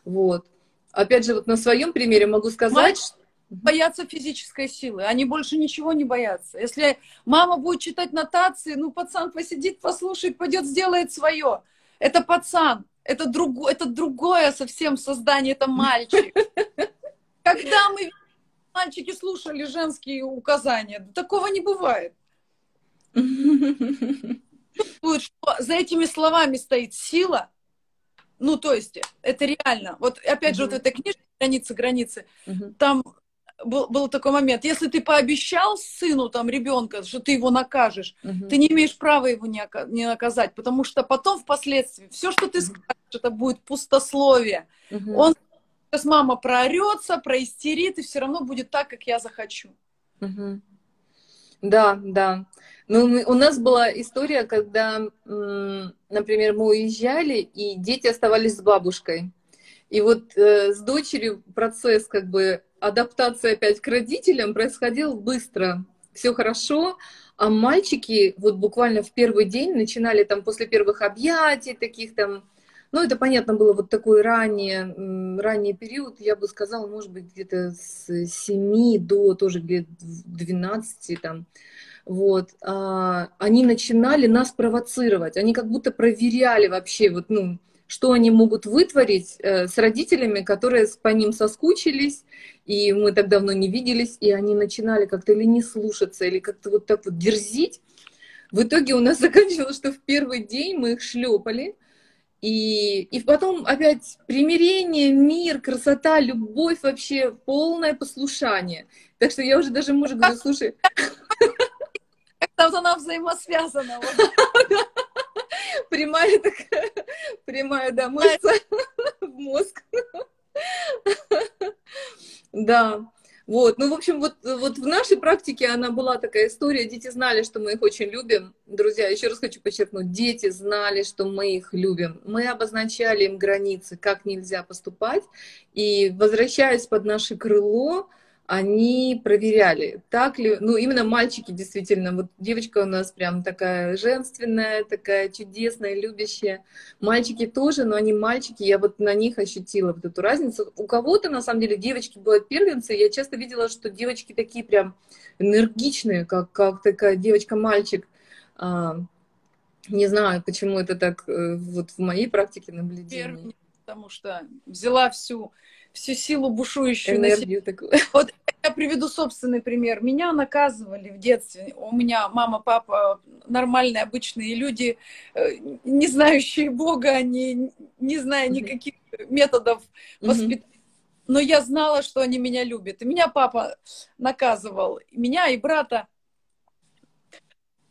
Вот. Опять же, вот на своем примере могу сказать, Мать боятся физической силы, они больше ничего не боятся. Если мама будет читать нотации, ну, пацан посидит, послушает, пойдет, сделает свое. Это пацан, это, друг, это другое совсем создание, это мальчик. Когда мы мальчики слушали женские указания, такого не бывает. Что за этими словами стоит сила, ну, то есть, это реально. Вот опять же, вот эта книжка «Границы, границы», там был, был такой момент, если ты пообещал сыну, там, ребенка, что ты его накажешь, угу. ты не имеешь права его не, не наказать, потому что потом, впоследствии, все, что ты скажешь, это будет пустословие. Угу. Он сейчас мама проорется, проистерит, и все равно будет так, как я захочу. Угу. Да, да. Ну, мы, у нас была история, когда, например, мы уезжали, и дети оставались с бабушкой. И вот э, с дочерью процесс как бы адаптация опять к родителям происходил быстро. Все хорошо, а мальчики вот буквально в первый день начинали там после первых объятий таких там, ну это понятно было вот такой ранний, ранний период, я бы сказала, может быть где-то с 7 до тоже где-то 12 там, вот, а, они начинали нас провоцировать, они как будто проверяли вообще вот, ну, что они могут вытворить э, с родителями, которые по ним соскучились, и мы так давно не виделись, и они начинали как-то или не слушаться, или как-то вот так вот дерзить. В итоге у нас заканчивалось, что в первый день мы их шлепали, и, и потом опять примирение, мир, красота, любовь вообще, полное послушание. Так что я уже даже мужу говорю, слушай... Как-то она взаимосвязана. Прямая такая, прямая, да, мышца в мозг. Да. Вот, ну, в общем, вот, вот в нашей практике она была такая история, дети знали, что мы их очень любим. Друзья, еще раз хочу подчеркнуть, дети знали, что мы их любим. Мы обозначали им границы, как нельзя поступать, и возвращаясь под наше крыло, они проверяли, так ли, ну, именно мальчики действительно, вот девочка у нас прям такая женственная, такая чудесная, любящая. Мальчики тоже, но они мальчики, я вот на них ощутила вот эту разницу. У кого-то, на самом деле, девочки бывают первенцы, я часто видела, что девочки такие прям энергичные, как, как такая девочка-мальчик. А, не знаю, почему это так э, вот в моей практике наблюдения. Потому что взяла всю всю силу бушующую энергию такую. Вот я приведу собственный пример. Меня наказывали в детстве. У меня мама, папа нормальные, обычные люди, э, не знающие Бога, они не зная никаких методов воспитания. Но я знала, что они меня любят. И меня папа наказывал, меня и брата.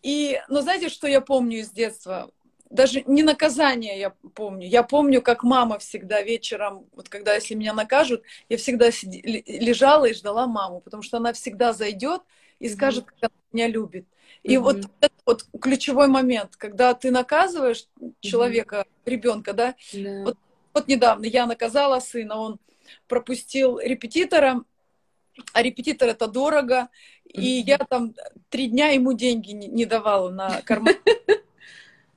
И, но знаете, что я помню из детства? Даже не наказание я помню. Я помню, как мама всегда вечером, вот когда если меня накажут, я всегда сиди, лежала и ждала маму, потому что она всегда зайдет и скажет, как она меня любит. И mm-hmm. вот этот вот ключевой момент, когда ты наказываешь человека, mm-hmm. ребенка, да, yeah. вот, вот недавно я наказала сына, он пропустил репетитора, а репетитор это дорого, mm-hmm. и я там три дня ему деньги не, не давала на карман.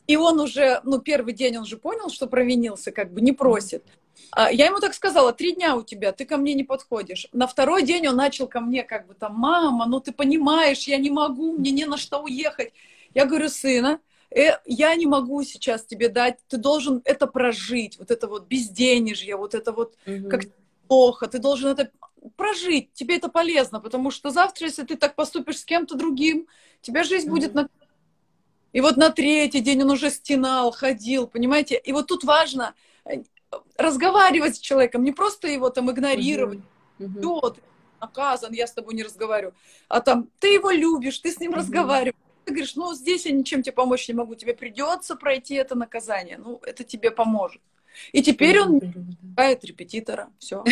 И он уже, ну, первый день он же понял, что провинился, как бы не просит. А я ему так сказала, три дня у тебя, ты ко мне не подходишь. На второй день он начал ко мне как бы там, мама, ну ты понимаешь, я не могу, мне не на что уехать. Я говорю, сына, э, я не могу сейчас тебе дать, ты должен это прожить, вот это вот безденежье, вот это вот угу. как плохо, ты должен это прожить, тебе это полезно, потому что завтра, если ты так поступишь с кем-то другим, тебя жизнь угу. будет на и вот на третий день он уже стенал, ходил, понимаете? И вот тут важно э, разговаривать с человеком, не просто его там игнорировать. Угу. Угу. ты наказан, я с тобой не разговариваю. А там, ты его любишь, ты с ним угу. разговариваешь. Ты говоришь, ну, здесь я ничем тебе помочь не могу, тебе придется пройти это наказание. Ну, это тебе поможет. И теперь он играет репетитора. Все.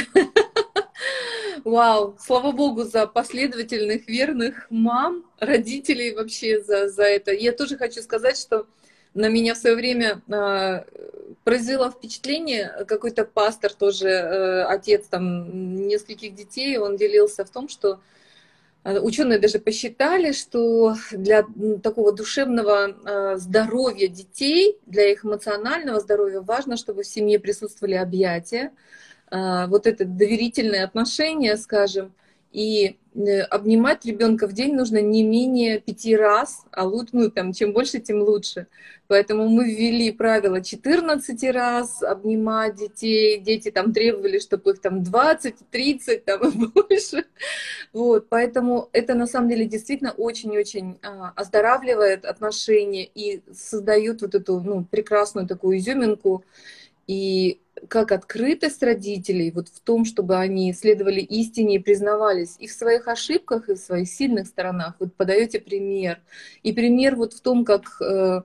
Вау, слава богу за последовательных, верных мам, родителей вообще за, за это. Я тоже хочу сказать, что на меня в свое время э, произвело впечатление какой-то пастор, тоже э, отец там нескольких детей, он делился в том, что э, Ученые даже посчитали, что для такого душевного э, здоровья детей, для их эмоционального здоровья важно, чтобы в семье присутствовали объятия, вот это доверительные отношения, скажем, и э, обнимать ребенка в день нужно не менее пяти раз, а лучше, ну, там, чем больше, тем лучше. Поэтому мы ввели правило 14 раз обнимать детей. Дети там требовали, чтобы их там 20, 30, там и больше. Вот, поэтому это на самом деле действительно очень-очень а, оздоравливает отношения и создает вот эту ну, прекрасную такую изюминку. И как открытость родителей вот в том, чтобы они следовали истине и признавались и в своих ошибках, и в своих сильных сторонах. Вот подаете пример. И пример вот в том, как э,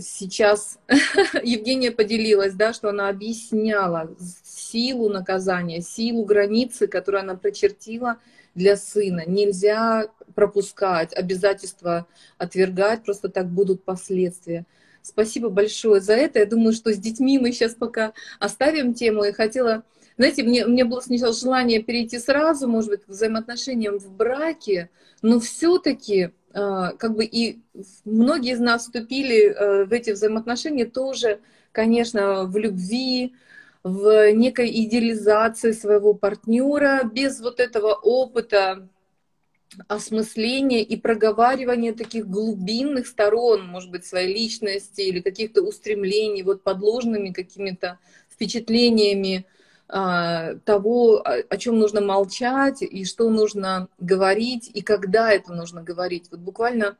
сейчас Евгения поделилась, да, что она объясняла силу наказания, силу границы, которую она прочертила для сына. Нельзя пропускать, обязательства отвергать, просто так будут последствия. Спасибо большое за это. Я думаю, что с детьми мы сейчас пока оставим тему. И хотела, знаете, мне, мне было сначала желание перейти сразу, может быть, к взаимоотношениям в браке, но все-таки а, как бы и многие из нас вступили э, в эти взаимоотношения тоже, конечно, в любви, в некой идеализации своего партнера, без вот этого опыта осмысление и проговаривание таких глубинных сторон, может быть, своей личности или каких-то устремлений, вот подложными какими-то впечатлениями а, того, о чем нужно молчать и что нужно говорить и когда это нужно говорить. Вот буквально,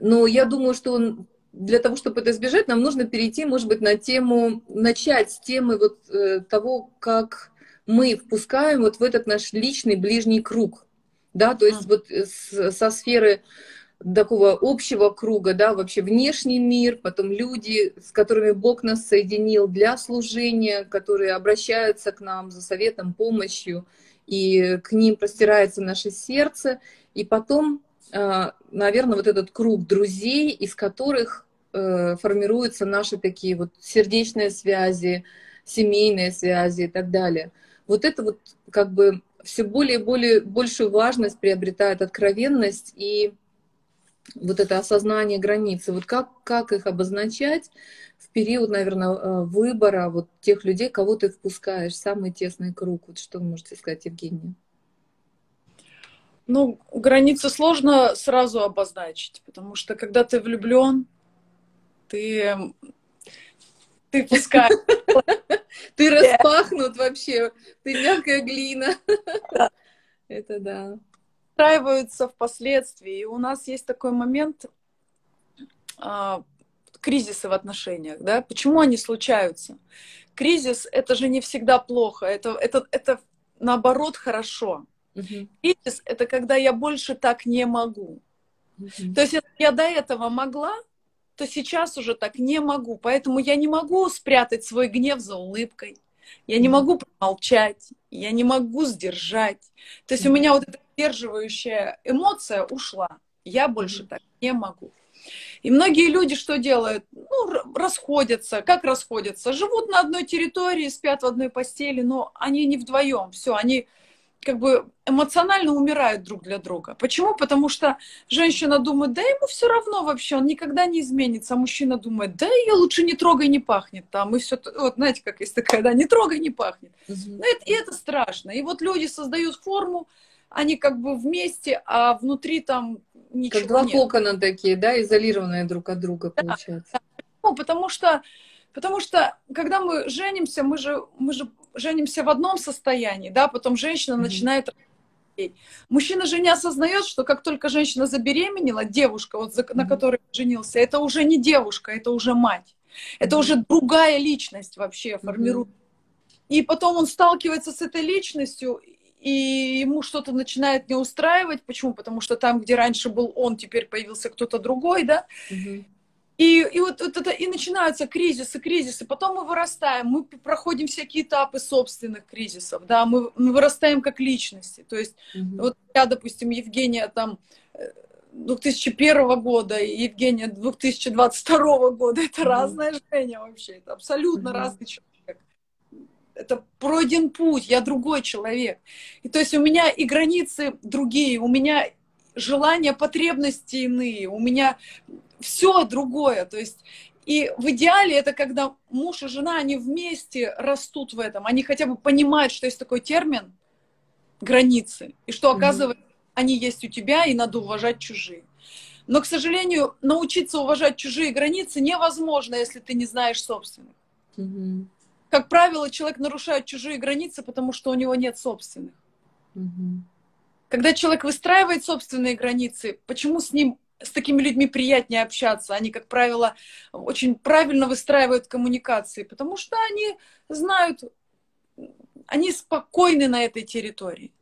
но я думаю, что для того, чтобы это избежать, нам нужно перейти, может быть, на тему, начать с темы вот э, того, как мы впускаем вот в этот наш личный ближний круг да, то есть вот э, со сферы такого общего круга, да, вообще внешний мир, потом люди, с которыми Бог нас соединил для служения, которые обращаются к нам за советом, помощью, и к ним простирается наше сердце, и потом, э, наверное, вот этот круг друзей, из которых э, формируются наши такие вот сердечные связи, семейные связи и так далее. Вот это вот как бы все более и более большую важность приобретает откровенность и вот это осознание границы. Вот как, как их обозначать в период, наверное, э, выбора вот тех людей, кого ты впускаешь, самый тесный круг. Вот что вы можете сказать, Евгения? Ну, границы сложно сразу обозначить, потому что когда ты влюблен, ты, ты пускаешь Ты распахнут вообще, ты мягкая глина. Это да. Устраиваются впоследствии. И у нас есть такой момент а, кризисы в отношениях, да? Почему они случаются? Кризис это же не всегда плохо, это, это, это наоборот хорошо. Угу. Кризис это когда я больше так не могу. Угу. То есть я до этого могла, то сейчас уже так не могу. Поэтому я не могу спрятать свой гнев за улыбкой. Я не могу промолчать, я не могу сдержать. То есть у меня вот эта сдерживающая эмоция ушла. Я больше так не могу. И многие люди что делают? Ну, расходятся. Как расходятся? Живут на одной территории, спят в одной постели, но они не вдвоем. Все, они как бы эмоционально умирают друг для друга. Почему? Потому что женщина думает, да ему все равно вообще, он никогда не изменится. А мужчина думает, да ее лучше не трогай, не пахнет. Там и все, вот знаете, как есть такая, да, не трогай, не пахнет. Угу. Это, и это страшно. И вот люди создают форму, они как бы вместе, а внутри там ничего Как два нет. кокона такие, да, изолированные друг от друга, да, получается. Ну, потому что Потому что, когда мы женимся, мы же, мы же женимся в одном состоянии, да, потом женщина mm-hmm. начинает Мужчина же не осознает, что как только женщина забеременела, девушка, вот за, на которой женился, это уже не девушка, это уже мать. Это уже другая личность вообще формирует. И потом он сталкивается с этой личностью, и ему что-то начинает не устраивать. Почему? Потому что там, где раньше был он, теперь появился кто-то другой, да. Mm-hmm. И, и вот, вот это и начинаются кризисы, кризисы. Потом мы вырастаем, мы проходим всякие этапы собственных кризисов, да, мы, мы вырастаем как личности. То есть mm-hmm. вот я, допустим, Евгения там э, 2001 года и Евгения 2022 года. Это mm-hmm. разная Женя вообще. Это абсолютно mm-hmm. разный человек. Это пройден путь, я другой человек. И то есть у меня и границы другие, у меня желания, потребности иные, у меня все другое. То есть и в идеале это когда муж и жена, они вместе растут в этом, они хотя бы понимают, что есть такой термин границы, и что, оказывается, mm-hmm. они есть у тебя, и надо уважать чужие. Но, к сожалению, научиться уважать чужие границы невозможно, если ты не знаешь собственных. Mm-hmm. Как правило, человек нарушает чужие границы, потому что у него нет собственных. Mm-hmm. Когда человек выстраивает собственные границы, почему с ним с такими людьми приятнее общаться. Они, как правило, очень правильно выстраивают коммуникации, потому что они знают, они спокойны на этой территории.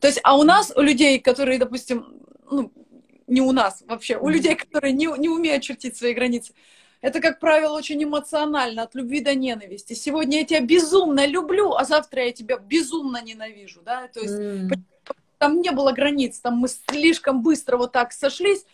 То есть, а у нас, у людей, которые, допустим, ну, не у нас вообще, у людей, которые не, не умеют чертить свои границы, это, как правило, очень эмоционально, от любви до ненависти. Сегодня я тебя безумно люблю, а завтра я тебя безумно ненавижу, да, то есть mm. там не было границ, там мы слишком быстро вот так сошлись,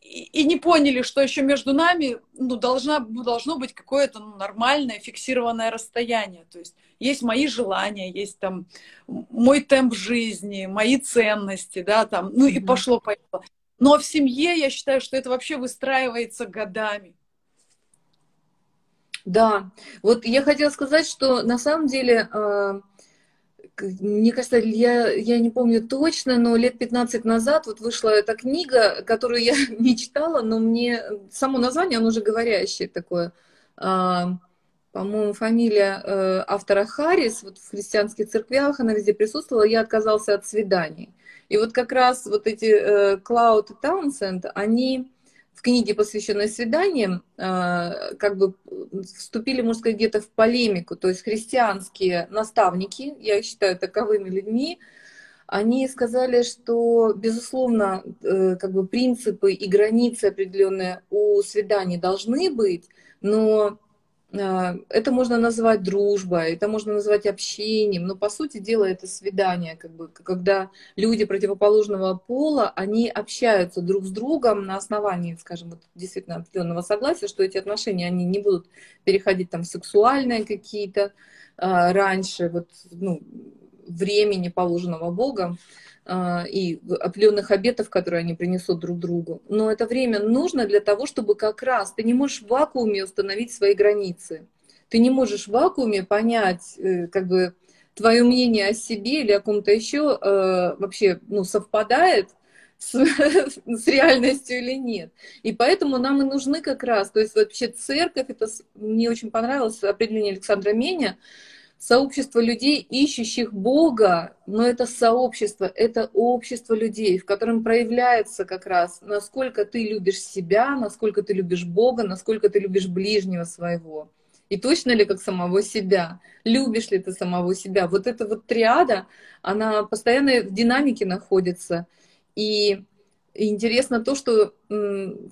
и, не поняли, что еще между нами ну, должна, должно быть какое-то ну, нормальное фиксированное расстояние. То есть есть мои желания, есть там мой темп жизни, мои ценности, да, там, ну и пошло-поехало. Но в семье я считаю, что это вообще выстраивается годами. Да, вот я хотела сказать, что на самом деле э, мне кажется, я, я не помню точно, но лет 15 назад вот вышла эта книга, которую я не читала, но мне само название, оно уже говорящее такое. А, по-моему, фамилия э, автора Харрис, вот в христианских церквях она везде присутствовала, я отказался от свиданий. И вот как раз вот эти э, Клауд и Таунсенд, они в книге, посвященной свиданиям, э, как бы вступили, можно сказать, где-то в полемику. То есть христианские наставники, я их считаю таковыми людьми, они сказали, что, безусловно, э, как бы принципы и границы определенные у свиданий должны быть, но это можно назвать дружбой, это можно назвать общением, но по сути дела это свидание, как бы, когда люди противоположного пола, они общаются друг с другом на основании, скажем, вот, действительно определенного согласия, что эти отношения, они не будут переходить там в сексуальные какие-то а, раньше, вот, ну, времени, положенного Богом. А, и определенных обетов, которые они принесут друг другу. Но это время нужно для того, чтобы как раз ты не можешь в вакууме установить свои границы. Ты не можешь в вакууме понять, э, как бы твое мнение о себе или о ком-то еще э, вообще ну, совпадает с, с реальностью или нет. И поэтому нам и нужны как раз, то есть вообще церковь, это мне очень понравилось определение Александра Меня, сообщество людей, ищущих Бога, но это сообщество, это общество людей, в котором проявляется как раз, насколько ты любишь себя, насколько ты любишь Бога, насколько ты любишь ближнего своего. И точно ли как самого себя? Любишь ли ты самого себя? Вот эта вот триада, она постоянно в динамике находится. И интересно то, что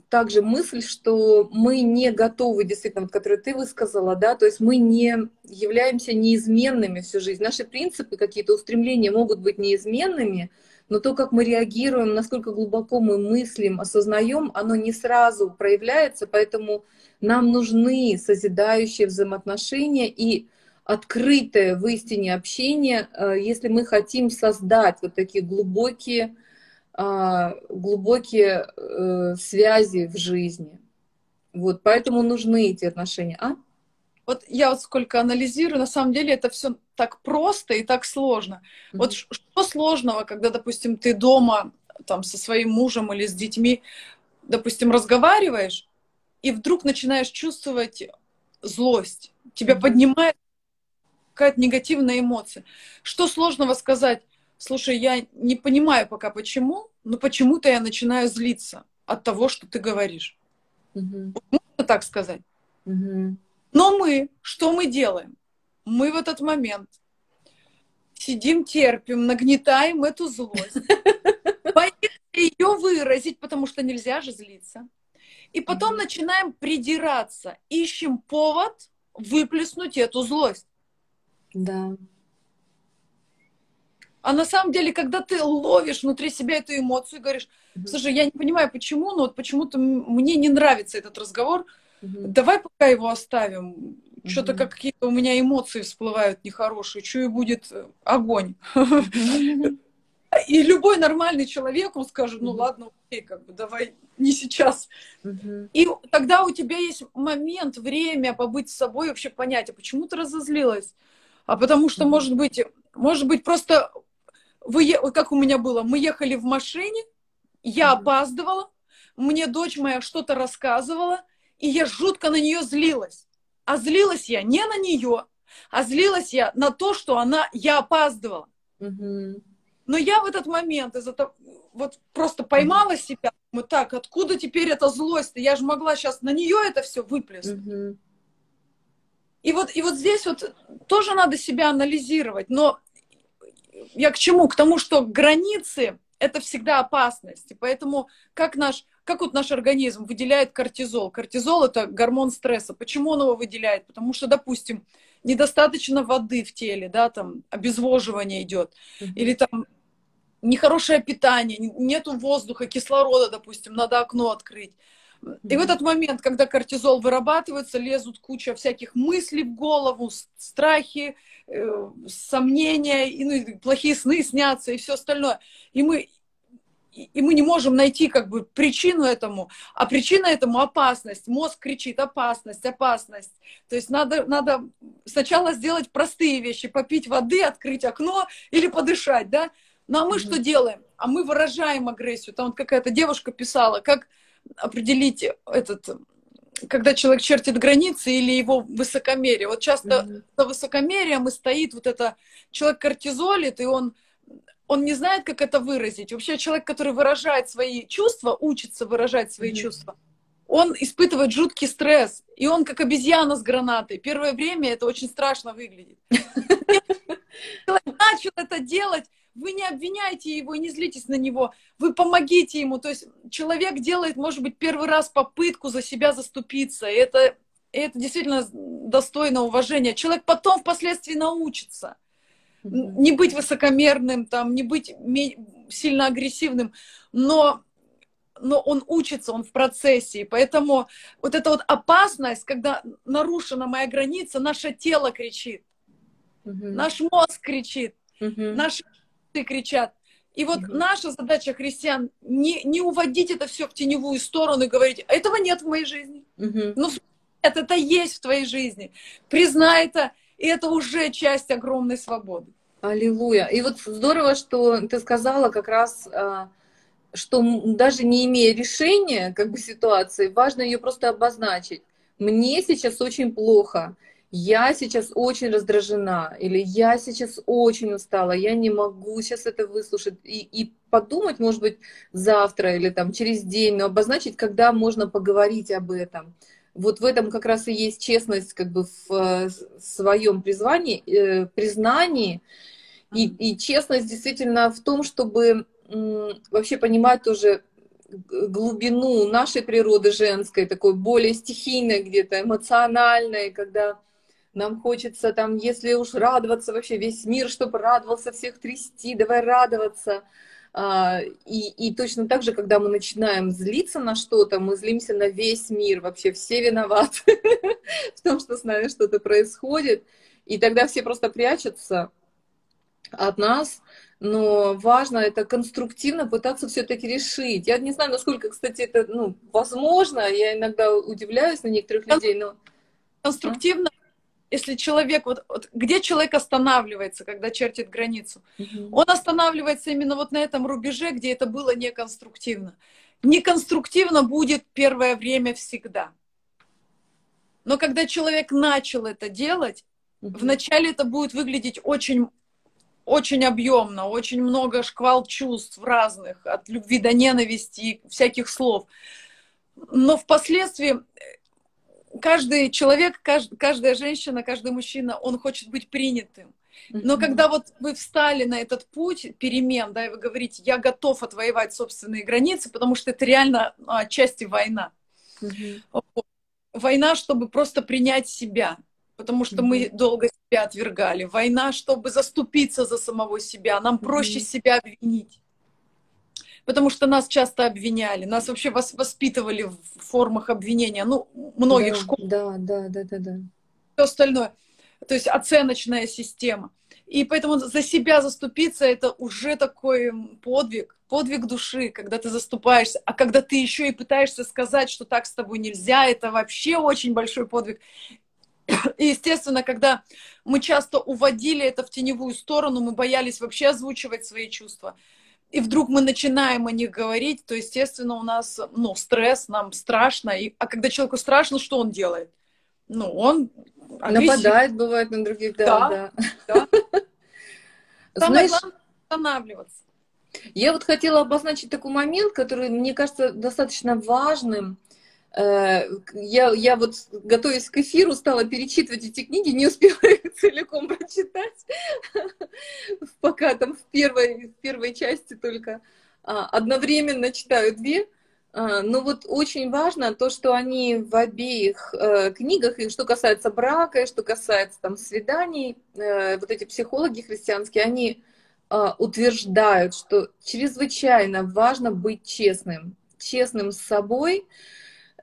также мысль, что мы не готовы, действительно, вот, которую ты высказала, да, то есть мы не являемся неизменными всю жизнь. Наши принципы, какие-то устремления могут быть неизменными, но то, как мы реагируем, насколько глубоко мы мыслим, осознаем, оно не сразу проявляется, поэтому нам нужны созидающие взаимоотношения и открытое в истине общение, э, если мы хотим создать вот такие глубокие глубокие э, связи в жизни. Вот, поэтому нужны эти отношения. А? Вот я вот сколько анализирую, на самом деле это все так просто и так сложно. Mm-hmm. Вот что сложного, когда, допустим, ты дома там со своим мужем или с детьми, допустим, разговариваешь, и вдруг начинаешь чувствовать злость, тебя mm-hmm. поднимает какая-то негативная эмоция. Что сложного сказать? Слушай, я не понимаю пока почему, но почему-то я начинаю злиться от того, что ты говоришь. Угу. Можно так сказать? Угу. Но мы, что мы делаем? Мы в этот момент сидим, терпим, нагнетаем эту злость, боимся ее выразить, потому что нельзя же злиться. И потом начинаем придираться, ищем повод выплеснуть эту злость. Да. А на самом деле, когда ты ловишь внутри себя эту эмоцию и говоришь, Слушай, я не понимаю, почему, но вот почему-то мне не нравится этот разговор. Давай пока его оставим. Что-то какие-то у меня эмоции всплывают нехорошие. И будет э, огонь. И любой нормальный человек, он скажет, ну ладно, окей, как бы давай не сейчас. И тогда у тебя есть момент, время побыть с собой, вообще понять, а почему ты разозлилась? А потому что, может быть, может быть, просто вы, как у меня было, мы ехали в машине, я опаздывала, мне дочь моя что-то рассказывала, и я жутко на нее злилась. А злилась я не на нее, а злилась я на то, что она, я опаздывала. Но я в этот момент из-за того, вот просто поймала себя, вот так, откуда теперь эта злость? Я же могла сейчас на нее это все выплеснуть. И вот, и вот здесь вот тоже надо себя анализировать. Но я к чему? К тому, что границы это всегда опасность. И поэтому как наш, как вот наш организм выделяет кортизол? Кортизол это гормон стресса. Почему он его выделяет? Потому что, допустим, недостаточно воды в теле, да, там обезвоживание идет, или там нехорошее питание, нету воздуха, кислорода, допустим, надо окно открыть. И в этот момент, когда кортизол вырабатывается, лезут куча всяких мыслей в голову, страхи, э, сомнения, и, ну, плохие сны снятся и все остальное. И мы, и мы не можем найти как бы причину этому, а причина этому опасность. Мозг кричит опасность, опасность. То есть надо, надо сначала сделать простые вещи, попить воды, открыть окно или подышать, да. Ну а мы mm-hmm. что делаем? А мы выражаем агрессию. Там вот какая-то девушка писала, как определить этот, когда человек чертит границы или его высокомерие. Вот часто mm-hmm. за высокомерием и стоит вот это, человек кортизолит, и он, он не знает, как это выразить. Вообще человек, который выражает свои чувства, учится выражать свои mm-hmm. чувства, он испытывает жуткий стресс, и он как обезьяна с гранатой. Первое время это очень страшно выглядит. Человек начал это делать, вы не обвиняйте его, не злитесь на него, вы помогите ему. То есть человек делает, может быть, первый раз попытку за себя заступиться. И это, и это действительно достойно уважения. Человек потом впоследствии научится. Не быть высокомерным, там, не быть сильно агрессивным, но но он учится, он в процессе. И поэтому вот эта вот опасность, когда нарушена моя граница, наше тело кричит, угу. наш мозг кричит, угу. наши кричат. И вот наша задача христиан не, не уводить это все в теневую сторону и говорить, этого нет в моей жизни. Угу. Ну, это, это есть в твоей жизни. Признай это, и это уже часть огромной свободы. Аллилуйя. И вот здорово, что ты сказала как раз, а, что даже не имея решения как бы ситуации, важно ее просто обозначить. Мне сейчас очень плохо я сейчас очень раздражена, или я сейчас очень устала, я не могу сейчас это выслушать, и, и подумать, может быть, завтра или там через день, но обозначить, когда можно поговорить об этом. Вот в этом как раз и есть честность как бы в э, своем призвании, э, признании, и, и честность действительно в том, чтобы вообще понимать тоже глубину нашей природы женской, такой более стихийной где-то, эмоциональной, когда нам хочется там, если уж радоваться вообще, весь мир, чтобы радовался, всех трясти, давай радоваться. А, и, и точно так же, когда мы начинаем злиться на что-то, мы злимся на весь мир, вообще все виноваты в том, что с нами что-то происходит. И тогда все просто прячутся от нас, но важно это конструктивно пытаться все-таки решить. Я не знаю, насколько, кстати, это ну, возможно. Я иногда удивляюсь на некоторых людей, но конструктивно если человек, вот, вот где человек останавливается, когда чертит границу, угу. он останавливается именно вот на этом рубеже, где это было неконструктивно. Неконструктивно будет первое время всегда. Но когда человек начал это делать, угу. вначале это будет выглядеть очень, очень объемно, очень много шквал чувств разных, от любви до ненависти, всяких слов. Но впоследствии каждый человек, каждая женщина, каждый мужчина, он хочет быть принятым. Но когда вот вы встали на этот путь перемен, да, и вы говорите, я готов отвоевать собственные границы, потому что это реально ну, отчасти война. Mm-hmm. Война, чтобы просто принять себя, потому что mm-hmm. мы долго себя отвергали. Война, чтобы заступиться за самого себя. Нам проще себя обвинить. Потому что нас часто обвиняли, нас вообще воспитывали в формах обвинения, ну, многих да, школ. Да, да, да, да, да. Все остальное. То есть оценочная система. И поэтому за себя заступиться это уже такой подвиг, подвиг души, когда ты заступаешься. А когда ты еще и пытаешься сказать, что так с тобой нельзя, это вообще очень большой подвиг. И, естественно, когда мы часто уводили это в теневую сторону, мы боялись вообще озвучивать свои чувства. И вдруг мы начинаем о них говорить, то, естественно, у нас ну, стресс, нам страшно. И, а когда человеку страшно, что он делает? Ну, он агрессив. Нападает, бывает, на других, да, да. да. Самое Знаешь, главное останавливаться. Я вот хотела обозначить такой момент, который, мне кажется, достаточно важным. Э, я, я вот, готовясь к эфиру, стала перечитывать эти книги, не успела их целиком прочитать, пока там в первой, в первой части только а, одновременно читаю две. А, но вот очень важно то, что они в обеих э, книгах, и что касается брака, и что касается там свиданий, э, вот эти психологи христианские, они э, утверждают, что чрезвычайно важно быть честным, честным с собой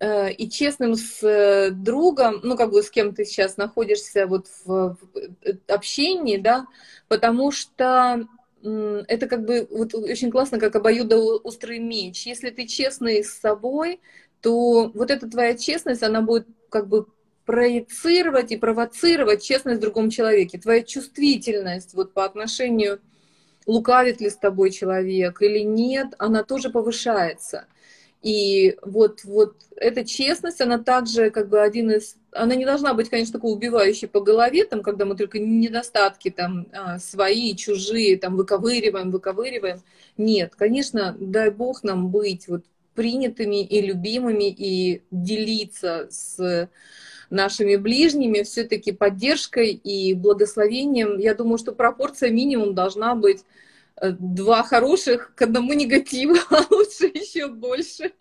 и честным с э, другом, ну как бы с кем ты сейчас находишься вот в, в э, общении, да, потому что это как бы вот очень классно, как обоюдоострый меч. Если ты честный с собой, то вот эта твоя честность, она будет как бы проецировать и провоцировать честность в другом человеке. Твоя чувствительность вот по отношению, лукавит ли с тобой человек или нет, она тоже повышается. И вот, вот эта честность, она также как бы один из... Она не должна быть, конечно, такой убивающей по голове, там, когда мы только недостатки там а, свои, чужие, там, выковыриваем, выковыриваем. Нет, конечно, дай Бог нам быть вот принятыми и любимыми и делиться с нашими ближними все-таки поддержкой и благословением. Я думаю, что пропорция минимум должна быть два хороших к одному негативу, а лучше еще больше.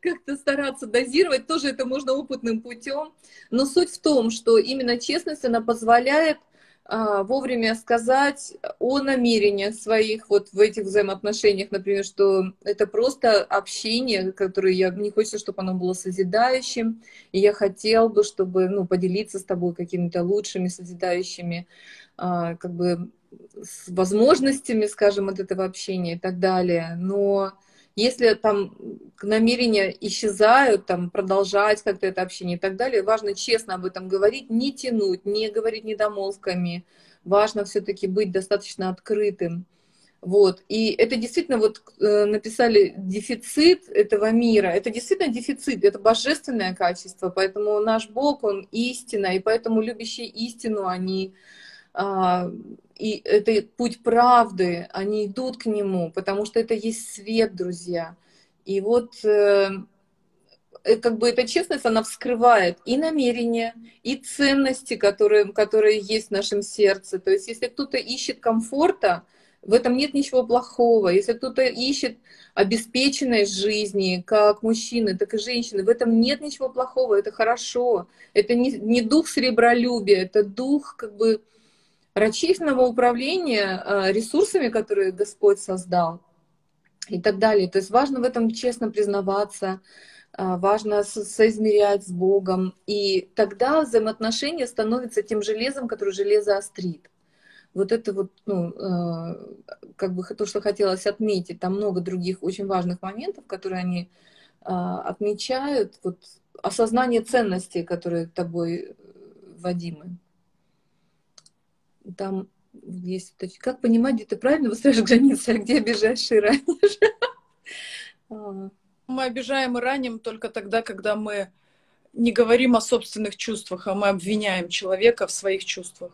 Как-то стараться дозировать, тоже это можно опытным путем. Но суть в том, что именно честность, она позволяет а, вовремя сказать о намерениях своих вот в этих взаимоотношениях, например, что это просто общение, которое я не хочется, чтобы оно было созидающим, и я хотел бы, чтобы ну, поделиться с тобой какими-то лучшими созидающими а, как бы с возможностями, скажем, от этого общения и так далее. Но если там намерения исчезают, там продолжать как-то это общение и так далее, важно честно об этом говорить, не тянуть, не говорить недомолвками. Важно все-таки быть достаточно открытым. Вот. И это действительно, вот э, написали дефицит этого мира. Это действительно дефицит, это божественное качество. Поэтому наш Бог, Он истина, и поэтому любящие истину, они и это путь правды, они идут к нему, потому что это есть свет, друзья. И вот э, э, как бы эта честность, она вскрывает и намерения, и ценности, которые, которые есть в нашем сердце. То есть если кто-то ищет комфорта, в этом нет ничего плохого. Если кто-то ищет обеспеченность жизни, как мужчины, так и женщины, в этом нет ничего плохого, это хорошо. Это не, не дух сребролюбия, это дух как бы рачительного управления э, ресурсами, которые Господь создал и так далее. То есть важно в этом честно признаваться, э, важно соизмерять с Богом, и тогда взаимоотношения становятся тем железом, который железо острит. Вот это вот, ну, э, как бы то, что хотелось отметить. Там много других очень важных моментов, которые они отмечают. Вот осознание ценностей, которые тобой вводимы там есть, как понимать, где ты правильно выстраиваешь границы, а где обижаешь и ранишь. А. Мы обижаем и раним только тогда, когда мы не говорим о собственных чувствах, а мы обвиняем человека в своих чувствах.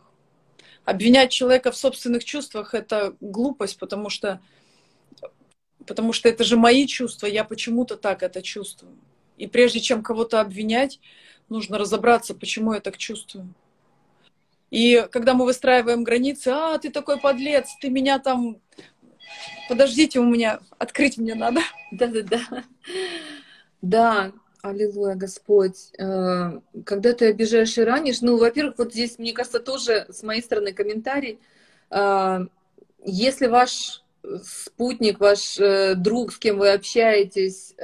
Обвинять человека в собственных чувствах — это глупость, потому что, потому что это же мои чувства, я почему-то так это чувствую. И прежде чем кого-то обвинять, нужно разобраться, почему я так чувствую. И когда мы выстраиваем границы, а, ты такой подлец, ты меня там... Подождите, у меня... Открыть мне надо. Да-да-да. Да, Аллилуйя, Господь. Э, когда ты обижаешь и ранишь, ну, во-первых, вот здесь, мне кажется, тоже с моей стороны комментарий. Э, если ваш спутник, ваш э, друг, с кем вы общаетесь,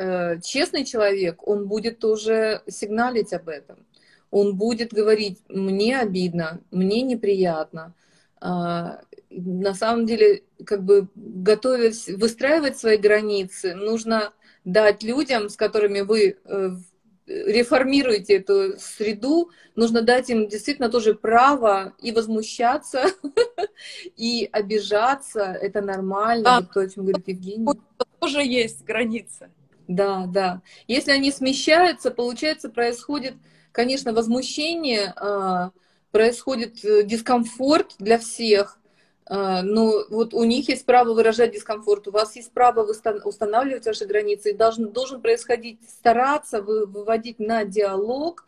честный человек, он будет тоже сигналить об этом. Он будет говорить, мне обидно, мне неприятно. А, на самом деле, как бы готовясь выстраивать свои границы, нужно дать людям, с которыми вы э, реформируете эту среду, нужно дать им действительно тоже право и возмущаться, и обижаться. Это нормально, а, то, о чем говорит Евгений. Тоже есть границы. Да, да. Если они смещаются, получается, происходит, конечно, возмущение, а, происходит э, дискомфорт для всех, а, но вот у них есть право выражать дискомфорт, у вас есть право устанавливать ваши границы, и должен, должен происходить, стараться выводить на диалог,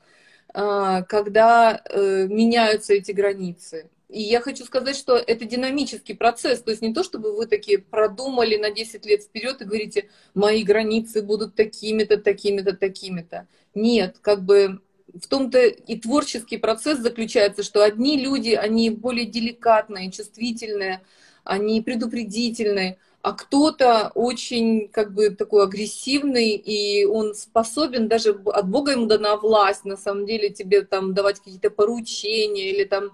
а, когда э, меняются эти границы. И я хочу сказать, что это динамический процесс, то есть не то, чтобы вы такие продумали на 10 лет вперед и говорите, мои границы будут такими-то, такими-то, такими-то. Нет, как бы в том-то и творческий процесс заключается, что одни люди, они более деликатные, чувствительные, они предупредительные, а кто-то очень как бы такой агрессивный, и он способен, даже от Бога ему дана власть, на самом деле, тебе там давать какие-то поручения или там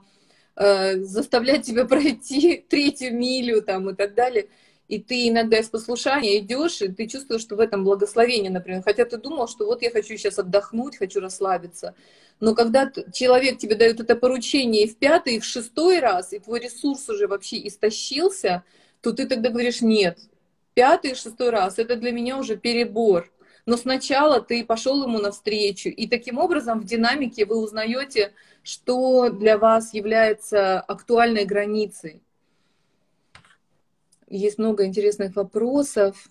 э, заставлять тебя пройти третью милю там и так далее и ты иногда из послушания идешь, и ты чувствуешь, что в этом благословение, например. Хотя ты думал, что вот я хочу сейчас отдохнуть, хочу расслабиться. Но когда человек тебе дает это поручение и в пятый, и в шестой раз, и твой ресурс уже вообще истощился, то ты тогда говоришь, нет, пятый шестой раз, это для меня уже перебор. Но сначала ты пошел ему навстречу, и таким образом в динамике вы узнаете, что для вас является актуальной границей. Есть много интересных вопросов.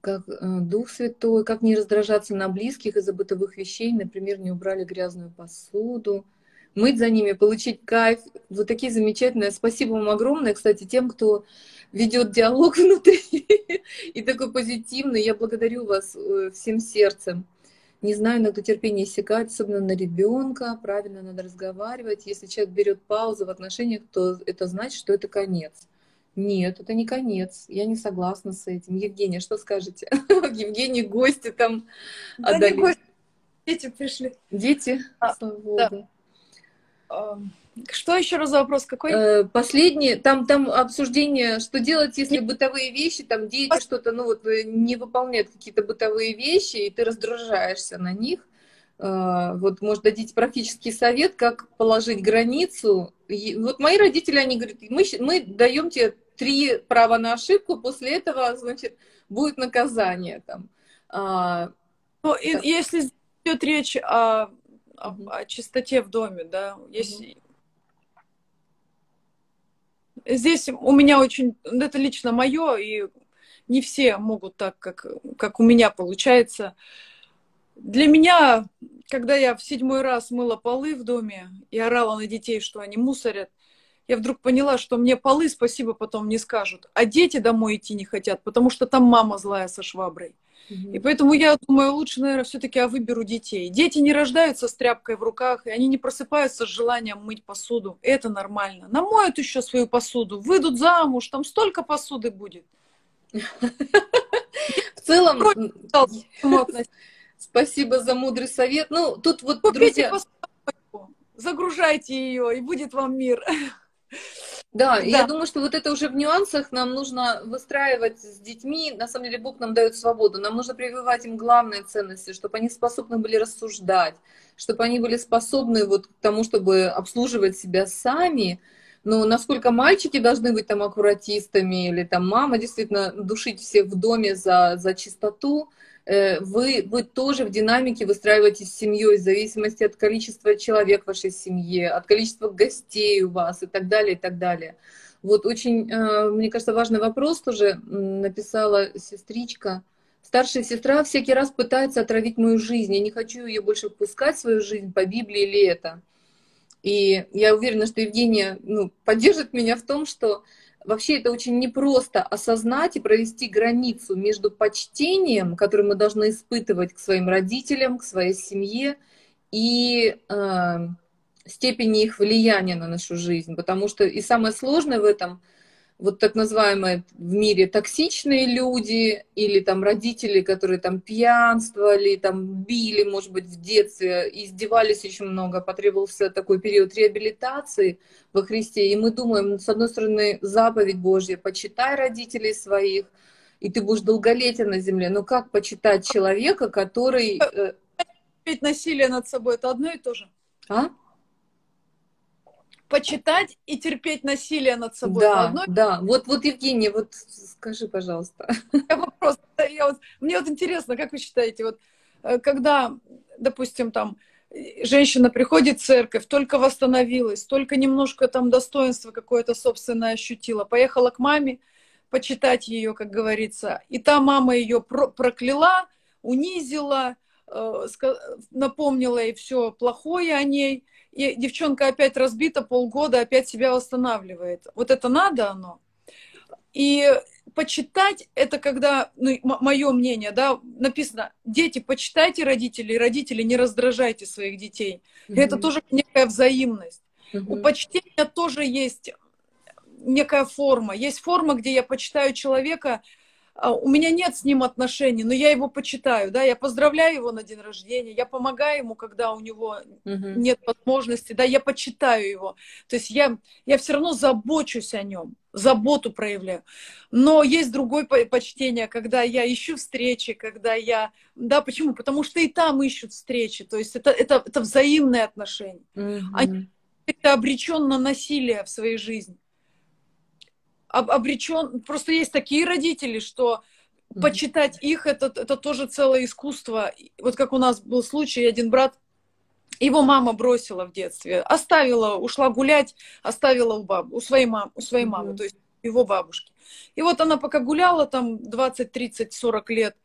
Как э, Дух Святой, как не раздражаться на близких из-за бытовых вещей, например, не убрали грязную посуду, мыть за ними, получить кайф. Вот такие замечательные. Спасибо вам огромное, кстати, тем, кто ведет диалог внутри и такой позитивный. Я благодарю вас э, всем сердцем. Не знаю, иногда терпение иссякает, особенно на ребенка. Правильно надо разговаривать. Если человек берет паузу в отношениях, то это значит, что это конец. Нет, это не конец. Я не согласна с этим. Евгения, что скажете? Евгений, гости там да отдали. Не гости. Дети пришли. Дети? А, да. Что еще раз за вопрос? Какой? Э, последний, там, там обсуждение, что делать, если бытовые вещи, там дети что-то, ну вот, э, не выполняют какие-то бытовые вещи, и ты раздражаешься на них. Э, вот, может, дадите практический совет, как положить границу. Вот мои родители, они говорят, мы, мы даем тебе три права на ошибку, после этого, значит, будет наказание там. А, ну, и, если идет речь о, о, о чистоте в доме, да, если... Здесь у меня очень, это лично мое, и не все могут так, как, как у меня получается. Для меня, когда я в седьмой раз мыла полы в доме и орала на детей, что они мусорят, я вдруг поняла, что мне полы спасибо потом не скажут, а дети домой идти не хотят, потому что там мама злая со шваброй. И поэтому я думаю, лучше, наверное, все-таки я выберу детей. Дети не рождаются с тряпкой в руках, и они не просыпаются с желанием мыть посуду. Это нормально. Намоют еще свою посуду, выйдут замуж, там столько посуды будет. В целом, спасибо за мудрый совет. Ну, тут вот, друзья... Загружайте ее, и будет вам мир. Да, да, я думаю, что вот это уже в нюансах нам нужно выстраивать с детьми. На самом деле Бог нам дает свободу. Нам нужно прививать им главные ценности, чтобы они способны были рассуждать, чтобы они были способны вот к тому, чтобы обслуживать себя сами. Но насколько мальчики должны быть там аккуратистами или там мама действительно душить всех в доме за, за чистоту, вы, вы тоже в динамике выстраиваетесь с семьей в зависимости от количества человек в вашей семье, от количества гостей у вас и так далее, и так далее. Вот очень, э, мне кажется, важный вопрос тоже написала сестричка. Старшая сестра всякий раз пытается отравить мою жизнь. Я не хочу ее больше впускать в свою жизнь, по Библии или это. И я уверена, что Евгения ну, поддержит меня в том, что вообще это очень непросто осознать и провести границу между почтением, которое мы должны испытывать к своим родителям, к своей семье, и э, степени их влияния на нашу жизнь. Потому что и самое сложное в этом вот так называемые в мире токсичные люди или там родители, которые там пьянствовали, там били, может быть, в детстве, издевались очень много, потребовался такой период реабилитации во Христе. И мы думаем, с одной стороны, заповедь Божья, почитай родителей своих, и ты будешь долголетен на земле. Но как почитать человека, который... Ведь э, насилие над собой это одно и то же. А? Почитать и терпеть насилие над собой. Да, одной... да. Вот, вот, Евгения, вот скажи, пожалуйста. Я вопрос. Я вот, мне вот интересно, как вы считаете, вот э, когда, допустим, там женщина приходит в церковь, только восстановилась, только немножко там достоинства какое-то собственное ощутила, поехала к маме почитать ее, как говорится, и та мама ее прокляла, унизила, э, напомнила ей все плохое о ней, и девчонка опять разбита полгода, опять себя восстанавливает. Вот это надо оно. И почитать это когда, ну, мое мнение, да, написано, дети, почитайте родителей, родители, не раздражайте своих детей. Mm-hmm. это тоже некая взаимность. Mm-hmm. У почтения тоже есть некая форма. Есть форма, где я почитаю человека, у меня нет с ним отношений, но я его почитаю, да, я поздравляю его на день рождения, я помогаю ему, когда у него uh-huh. нет возможности, да, я почитаю его. То есть я, я все равно забочусь о нем, заботу проявляю. Но есть другое почтение, когда я ищу встречи, когда я... Да, почему? Потому что и там ищут встречи. То есть это, это, это взаимные отношения. Uh-huh. Они это обречен на насилие в своей жизни обречен. Просто есть такие родители, что почитать их это, это тоже целое искусство. Вот как у нас был случай, один брат, его мама бросила в детстве, оставила, ушла гулять, оставила у, баб, у своей, мам, у своей мамы, mm-hmm. то есть его бабушки. И вот она пока гуляла там 20, 30, 40 лет,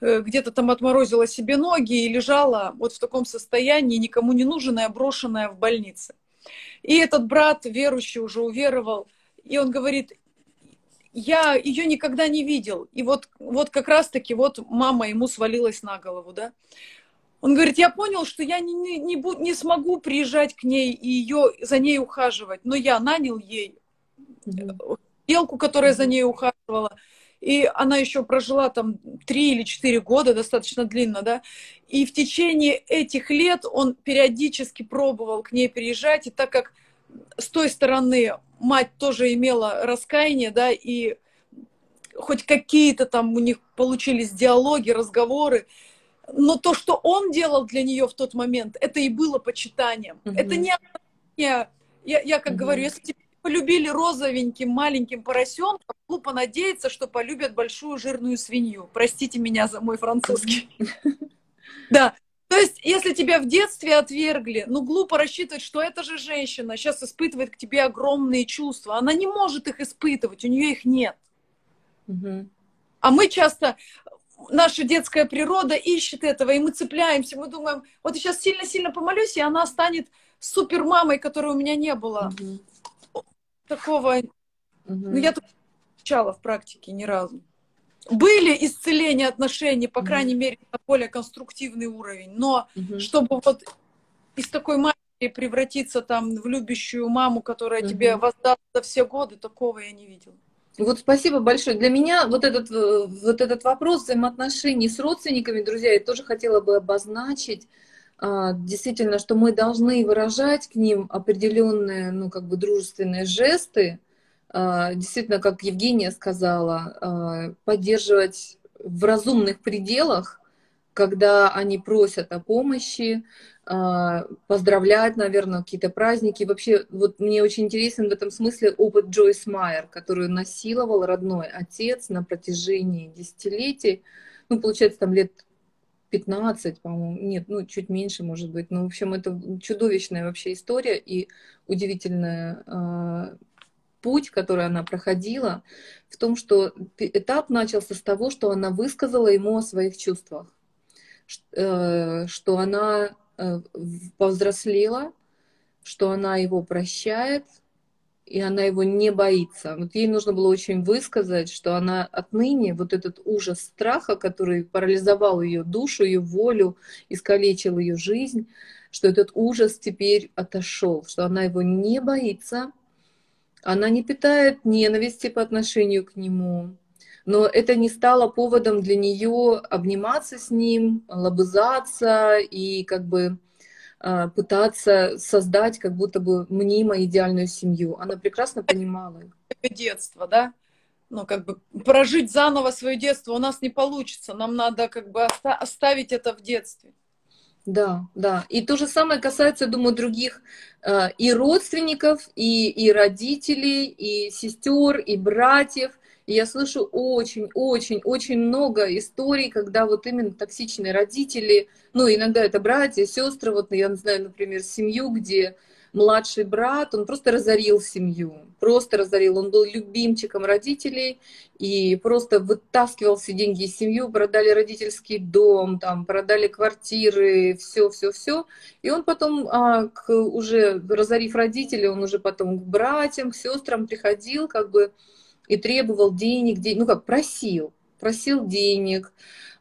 э, где-то там отморозила себе ноги и лежала вот в таком состоянии, никому не нужная, брошенная в больнице. И этот брат, верующий, уже уверовал, и он говорит, я ее никогда не видел. И вот, вот как раз-таки вот мама ему свалилась на голову, да. Он говорит, я понял, что я не, не, не, не смогу приезжать к ней и ее, за ней ухаживать, но я нанял ей девку, которая за ней ухаживала, и она еще прожила там три или четыре года, достаточно длинно, да, и в течение этих лет он периодически пробовал к ней приезжать, и так как с той стороны мать тоже имела раскаяние, да, и хоть какие-то там у них получились диалоги, разговоры, но то, что он делал для нее в тот момент, это и было почитанием. Mm-hmm. Это не я, я как mm-hmm. говорю, если тебя полюбили розовеньким маленьким поросенком, глупо надеяться, что полюбят большую жирную свинью. Простите меня за мой французский. Да, то есть, если тебя в детстве отвергли, ну, глупо рассчитывать, что эта же женщина сейчас испытывает к тебе огромные чувства. Она не может их испытывать, у нее их нет. Угу. А мы часто, наша детская природа ищет этого, и мы цепляемся, мы думаем, вот я сейчас сильно-сильно помолюсь, и она станет супермамой, которой у меня не было. Угу. Такого... Угу. Ну, я тут встречала в практике ни разу были исцеления отношений, по крайней mm-hmm. мере, на более конструктивный уровень, но mm-hmm. чтобы вот из такой матери превратиться там в любящую маму, которая mm-hmm. тебе воздаст за все годы, такого я не видела. Вот спасибо большое. Для меня вот этот, э, вот этот вопрос взаимоотношений с родственниками, друзья, я тоже хотела бы обозначить, а, действительно, что мы должны выражать к ним определенные, ну, как бы дружественные жесты, действительно, как Евгения сказала, а, поддерживать в разумных пределах, когда они просят о помощи, а, поздравлять, наверное, какие-то праздники. Вообще, вот мне очень интересен в этом смысле опыт Джойс Майер, которую насиловал родной отец на протяжении десятилетий, ну, получается, там лет 15, по-моему, нет, ну, чуть меньше, может быть. Ну, в общем, это чудовищная вообще история и удивительная путь, который она проходила, в том, что этап начался с того, что она высказала ему о своих чувствах, э, что она э, повзрослела, что она его прощает, и она его не боится. Вот ей нужно было очень высказать, что она отныне, вот этот ужас страха, который парализовал ее душу, ее волю, искалечил ее жизнь, что этот ужас теперь отошел, что она его не боится, Она не питает ненависти по отношению к нему. Но это не стало поводом для нее обниматься с ним, лобызаться и как бы а, пытаться создать как будто бы мнимо идеальную семью. Она прекрасно понимала. Детство, да? Ну, как бы прожить заново свое детство у нас не получится. Нам надо как бы оставить это в детстве. Да, да. И то же самое касается, думаю, других э, и родственников, и, и родителей, и сестер, и братьев. И я слышу очень, очень, очень много историй, когда вот именно токсичные родители, ну, иногда это братья, сестры, вот я знаю, например, семью, где младший брат, он просто разорил семью, просто разорил. Он был любимчиком родителей и просто вытаскивал все деньги из семьи, продали родительский дом, там, продали квартиры, все, все, все. И он потом, а, к, уже разорив родителей, он уже потом к братьям, к сестрам приходил, как бы, и требовал денег, день, ну как, просил, просил денег,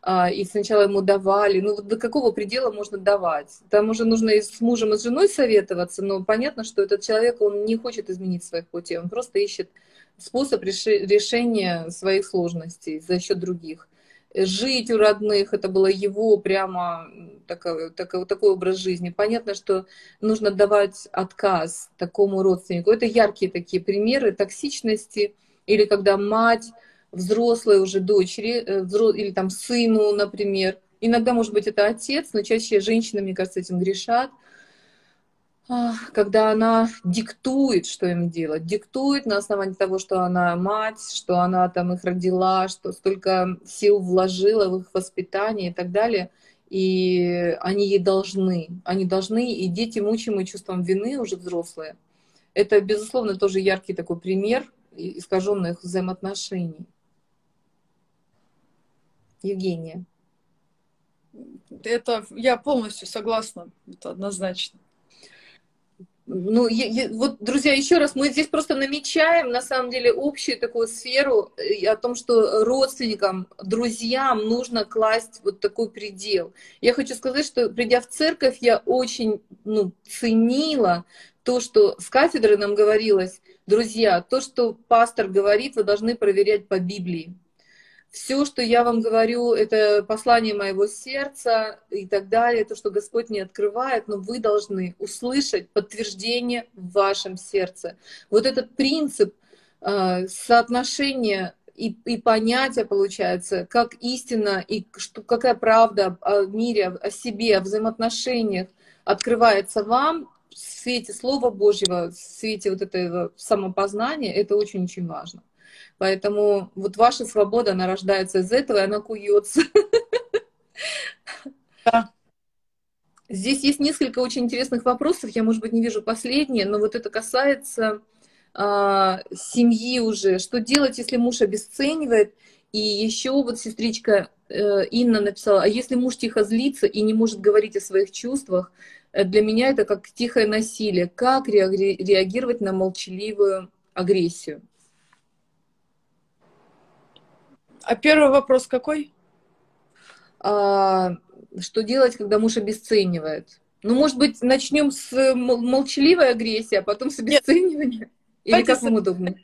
и сначала ему давали. Ну вот до какого предела можно давать? Там уже нужно и с мужем, и с женой советоваться, но понятно, что этот человек, он не хочет изменить своих путей, он просто ищет способ решения своих сложностей за счет других. Жить у родных, это было его прямо такой, такой, такой образ жизни. Понятно, что нужно давать отказ такому родственнику. Это яркие такие примеры токсичности, или когда мать взрослой уже дочери э, или там сыну, например. Иногда, может быть, это отец, но чаще женщины, мне кажется, этим грешат. Когда она диктует, что им делать, диктует на основании того, что она мать, что она там их родила, что столько сил вложила в их воспитание и так далее. И они ей должны, они должны, и дети, мучимые чувством вины, уже взрослые. Это, безусловно, тоже яркий такой пример искаженных взаимоотношений. Евгения. Это я полностью согласна, это однозначно. Ну, я, я, вот, друзья, еще раз, мы здесь просто намечаем, на самом деле, общую такую сферу э, о том, что родственникам, друзьям нужно класть вот такой предел. Я хочу сказать, что придя в церковь, я очень ну, ценила то, что с кафедры нам говорилось, друзья, то, что пастор говорит, вы должны проверять по Библии все, что я вам говорю, это послание моего сердца и так далее, то, что Господь не открывает, но вы должны услышать подтверждение в вашем сердце. Вот этот принцип э, соотношения и, и понятия, получается, как истина и что, какая правда о мире, о себе, о взаимоотношениях открывается вам в свете Слова Божьего, в свете вот этого самопознания, это очень-очень важно. Поэтому вот ваша свобода, она рождается из этого, и она куется. Да. Здесь есть несколько очень интересных вопросов. Я, может быть, не вижу последние, но вот это касается а, семьи уже. Что делать, если муж обесценивает? И еще вот сестричка э, Инна написала, а если муж тихо злится и не может говорить о своих чувствах, э, для меня это как тихое насилие. Как реагировать на молчаливую агрессию? А первый вопрос какой? А, что делать, когда муж обесценивает? Ну, может быть, начнем с молчаливой агрессии, а потом с обесценивания? Нет. Или как вам удобно?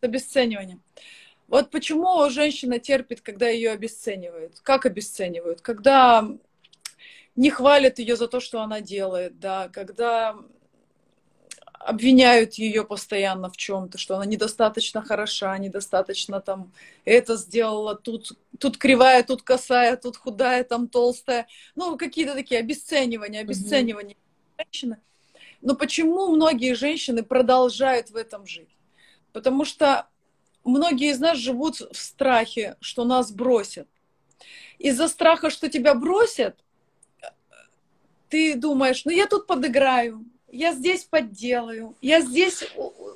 С обесценивания. Вот почему женщина терпит, когда ее обесценивают. Как обесценивают? Когда не хвалят ее за то, что она делает, да, когда обвиняют ее постоянно в чем-то, что она недостаточно хороша, недостаточно там это сделала, тут, тут кривая, тут косая, тут худая, там толстая. Ну, какие-то такие обесценивания, обесценивания mm-hmm. женщины. Но почему многие женщины продолжают в этом жить? Потому что многие из нас живут в страхе, что нас бросят. Из-за страха, что тебя бросят, ты думаешь, ну я тут подыграю, я здесь подделаю, я здесь,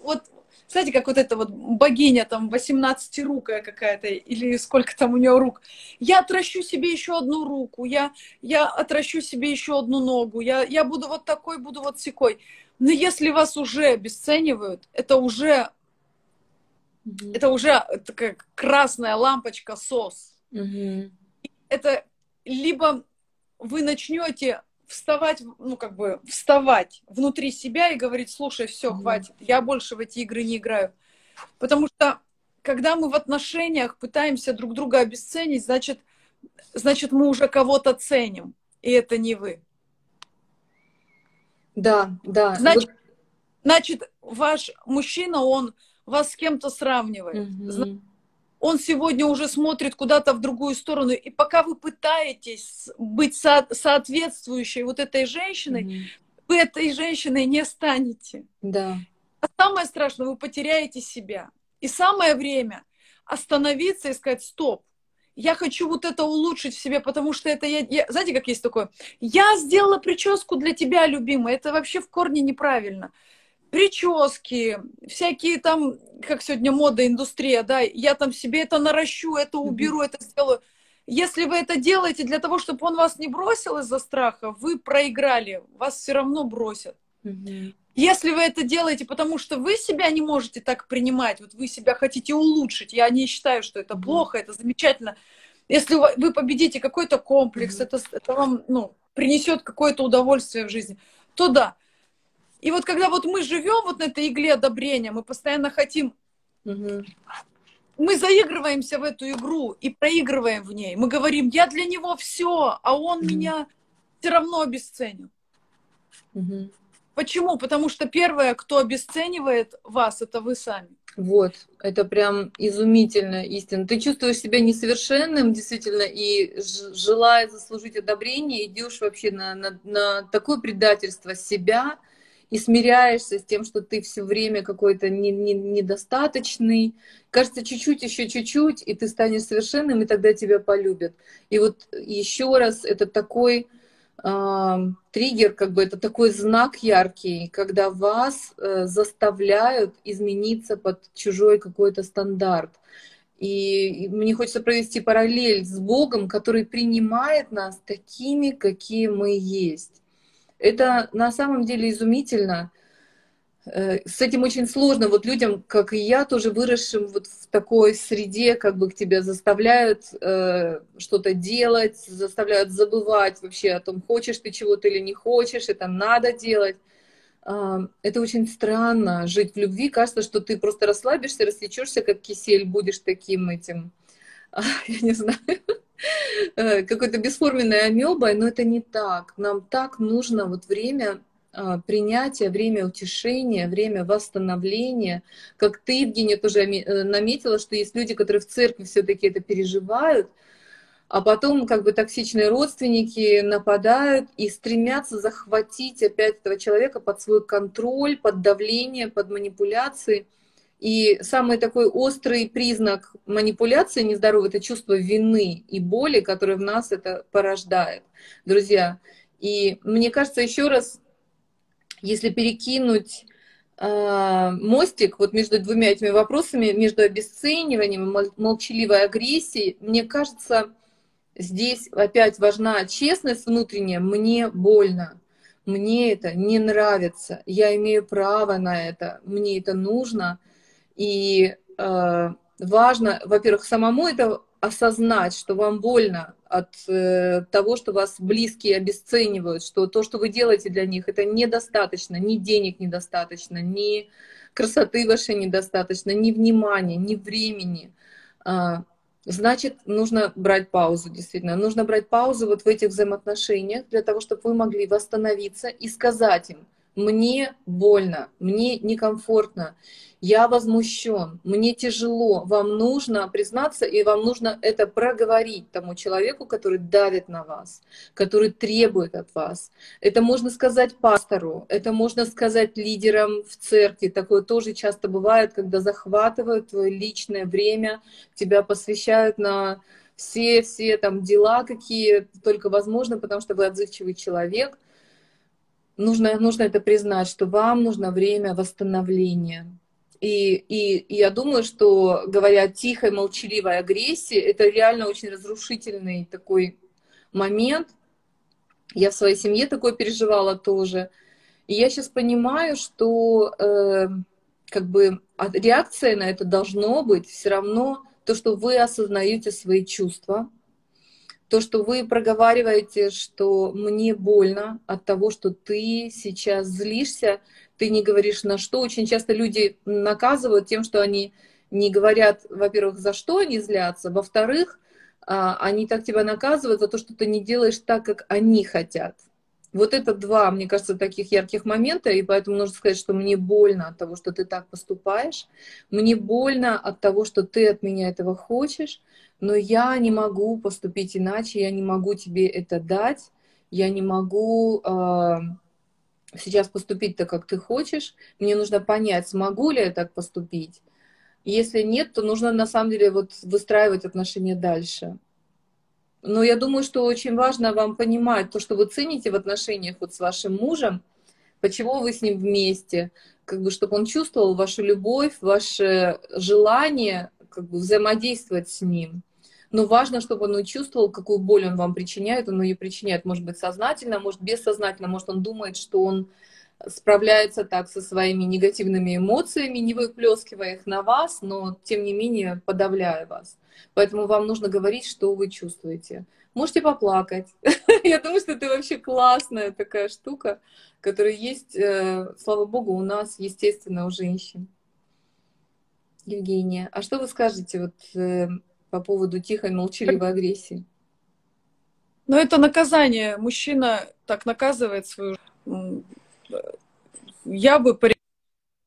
вот, знаете, как вот эта вот богиня там 18-рукая какая-то, или сколько там у нее рук, я отращу себе еще одну руку, я, я отращу себе еще одну ногу, я, я буду вот такой, буду вот секой. Но если вас уже обесценивают, это уже, mm-hmm. это уже такая красная лампочка СОС. Mm-hmm. Это либо вы начнете вставать, ну, как бы, вставать внутри себя и говорить, слушай, все, mm-hmm. хватит, я больше в эти игры не играю. Потому что, когда мы в отношениях пытаемся друг друга обесценить, значит, значит, мы уже кого-то ценим, и это не вы. Да, да. Значит, вот... значит ваш мужчина, он вас с кем-то сравнивает. Mm-hmm он сегодня уже смотрит куда-то в другую сторону. И пока вы пытаетесь быть со- соответствующей вот этой женщиной, mm-hmm. вы этой женщиной не станете. Да. А самое страшное, вы потеряете себя. И самое время остановиться и сказать, стоп, я хочу вот это улучшить в себе, потому что это я, я... Знаете, как есть такое? Я сделала прическу для тебя, любимая. Это вообще в корне неправильно прически, всякие там, как сегодня мода, индустрия, да, я там себе это наращу, это уберу, это сделаю. Если вы это делаете для того, чтобы он вас не бросил из-за страха, вы проиграли, вас все равно бросят. Если вы это делаете, потому что вы себя не можете так принимать, вот вы себя хотите улучшить, я не считаю, что это плохо, это замечательно. Если вы победите какой-то комплекс, это, это вам ну, принесет какое-то удовольствие в жизни, то да. И вот когда вот мы живем вот на этой игле одобрения, мы постоянно хотим, угу. мы заигрываемся в эту игру и проигрываем в ней. Мы говорим, я для него все, а он угу. меня все равно обесценил. Угу. Почему? Потому что первое, кто обесценивает вас, это вы сами. Вот, это прям изумительная истина. Ты чувствуешь себя несовершенным, действительно, и желая заслужить одобрение, идешь вообще на, на, на такое предательство себя, и смиряешься с тем, что ты все время какой-то не, не, недостаточный. Кажется, чуть-чуть, еще чуть-чуть, и ты станешь совершенным, и тогда тебя полюбят. И вот еще раз, это такой э, триггер, как бы это такой знак яркий, когда вас э, заставляют измениться под чужой какой-то стандарт. И мне хочется провести параллель с Богом, который принимает нас такими, какие мы есть. Это на самом деле изумительно. Э, с этим очень сложно. Вот людям, как и я, тоже выросшим вот в такой среде, как бы к тебя заставляют э, что-то делать, заставляют забывать вообще о том, хочешь ты чего-то или не хочешь, это надо делать. Э, это очень странно жить в любви. Кажется, что ты просто расслабишься, рассечешься, как кисель, будешь таким этим, я не знаю, какой-то бесформенной амебой, но это не так. Нам так нужно вот время а, принятия, время утешения, время восстановления. Как ты, Евгения, тоже э, наметила, что есть люди, которые в церкви все-таки это переживают, а потом как бы токсичные родственники нападают и стремятся захватить опять этого человека под свой контроль, под давление, под манипуляции – и самый такой острый признак манипуляции нездоровой – это чувство вины и боли, которое в нас это порождает, друзья. И мне кажется, еще раз, если перекинуть э, мостик вот между двумя этими вопросами, между обесцениванием и молчаливой агрессией, мне кажется, здесь опять важна честность внутренняя. Мне больно, мне это не нравится, я имею право на это, мне это нужно – и э, важно, во-первых, самому это осознать, что вам больно от э, того, что вас близкие обесценивают, что то, что вы делаете для них, это недостаточно, ни денег недостаточно, ни красоты вашей недостаточно, ни внимания, ни времени. Э, значит, нужно брать паузу, действительно. Нужно брать паузу вот в этих взаимоотношениях для того, чтобы вы могли восстановиться и сказать им, мне больно, мне некомфортно, я возмущен, мне тяжело, вам нужно признаться, и вам нужно это проговорить тому человеку, который давит на вас, который требует от вас. Это можно сказать пастору, это можно сказать лидерам в церкви. Такое тоже часто бывает, когда захватывают твое личное время, тебя посвящают на все, все там дела, какие только возможно, потому что вы отзывчивый человек. Нужно, нужно это признать, что вам нужно время восстановления и, и, и я думаю, что, говоря о тихой, молчаливой агрессии, это реально очень разрушительный такой момент. Я в своей семье такое переживала тоже. И я сейчас понимаю, что э, как бы реакция на это должно быть все равно то, что вы осознаете свои чувства, то, что вы проговариваете, что мне больно от того, что ты сейчас злишься, ты не говоришь на что. Очень часто люди наказывают тем, что они не говорят, во-первых, за что они злятся, во-вторых, а, они так тебя наказывают за то, что ты не делаешь так, как они хотят. Вот это два, мне кажется, таких ярких момента, и поэтому нужно сказать, что мне больно от того, что ты так поступаешь, мне больно от того, что ты от меня этого хочешь, но я не могу поступить иначе, я не могу тебе это дать, я не могу э, сейчас поступить так, как ты хочешь, мне нужно понять, смогу ли я так поступить. Если нет, то нужно на самом деле вот выстраивать отношения дальше. Но я думаю, что очень важно вам понимать то, что вы цените в отношениях вот с вашим мужем, почему вы с ним вместе, как бы, чтобы он чувствовал вашу любовь, ваше желание как бы взаимодействовать с ним. Но важно, чтобы он чувствовал, какую боль он вам причиняет. Он ее причиняет, может быть, сознательно, может, бессознательно, может, он думает, что он справляется так со своими негативными эмоциями, не выплескивая их на вас, но тем не менее подавляя вас. Поэтому вам нужно говорить, что вы чувствуете. Можете поплакать. Я думаю, что это вообще классная такая штука, которая есть, э, слава богу, у нас, естественно, у женщин. Евгения, а что вы скажете вот э, по поводу тихой молчаливой агрессии? Ну, это наказание. Мужчина так наказывает свою я бы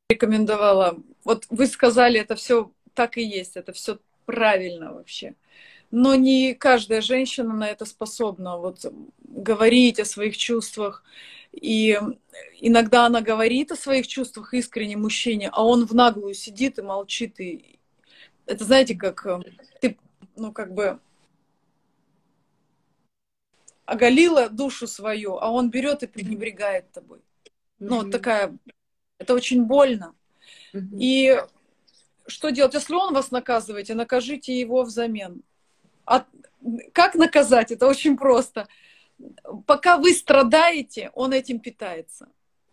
порекомендовала, вот вы сказали, это все так и есть, это все правильно вообще. Но не каждая женщина на это способна вот говорить о своих чувствах. И иногда она говорит о своих чувствах искренне мужчине, а он в наглую сидит и молчит. И это знаете, как э, ты, ну как бы оголила душу свою, а он берет и пренебрегает тобой. Ну, mm-hmm. такая, это очень больно. Mm-hmm. И что делать? Если он вас наказывает, накажите его взамен. А как наказать? Это очень просто. Пока вы страдаете, он этим питается.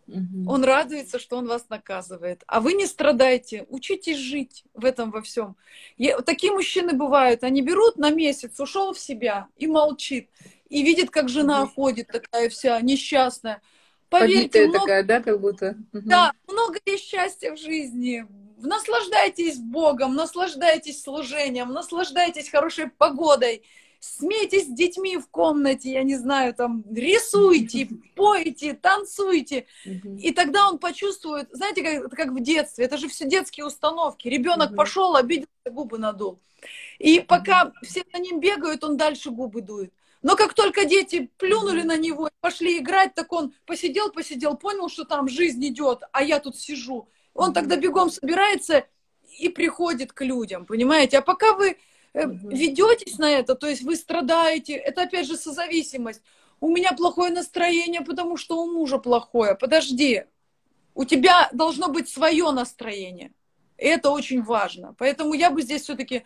Угу. Он радуется, что он вас наказывает. А вы не страдаете, учитесь жить в этом во всем. Я, такие мужчины бывают, они берут на месяц, ушел в себя и молчит. И видит, как жена угу. ходит такая вся несчастная. Поверьте, много... такая, да, как будто? Да, много есть счастья в жизни. Наслаждайтесь Богом, наслаждайтесь служением, наслаждайтесь хорошей погодой. Смейтесь с детьми в комнате, я не знаю, там, рисуйте, пойте, танцуйте. И тогда он почувствует, знаете, как, как в детстве, это же все детские установки. Ребенок пошел, обиделся, губы надул. И пока все за ним бегают, он дальше губы дует. Но как только дети плюнули на него и пошли играть, так он посидел, посидел, понял, что там жизнь идет, а я тут сижу. Он тогда бегом собирается и приходит к людям, понимаете? А пока вы э, ведетесь на это, то есть вы страдаете, это опять же созависимость. У меня плохое настроение, потому что у мужа плохое. Подожди, у тебя должно быть свое настроение. И это очень важно. Поэтому я бы здесь все-таки,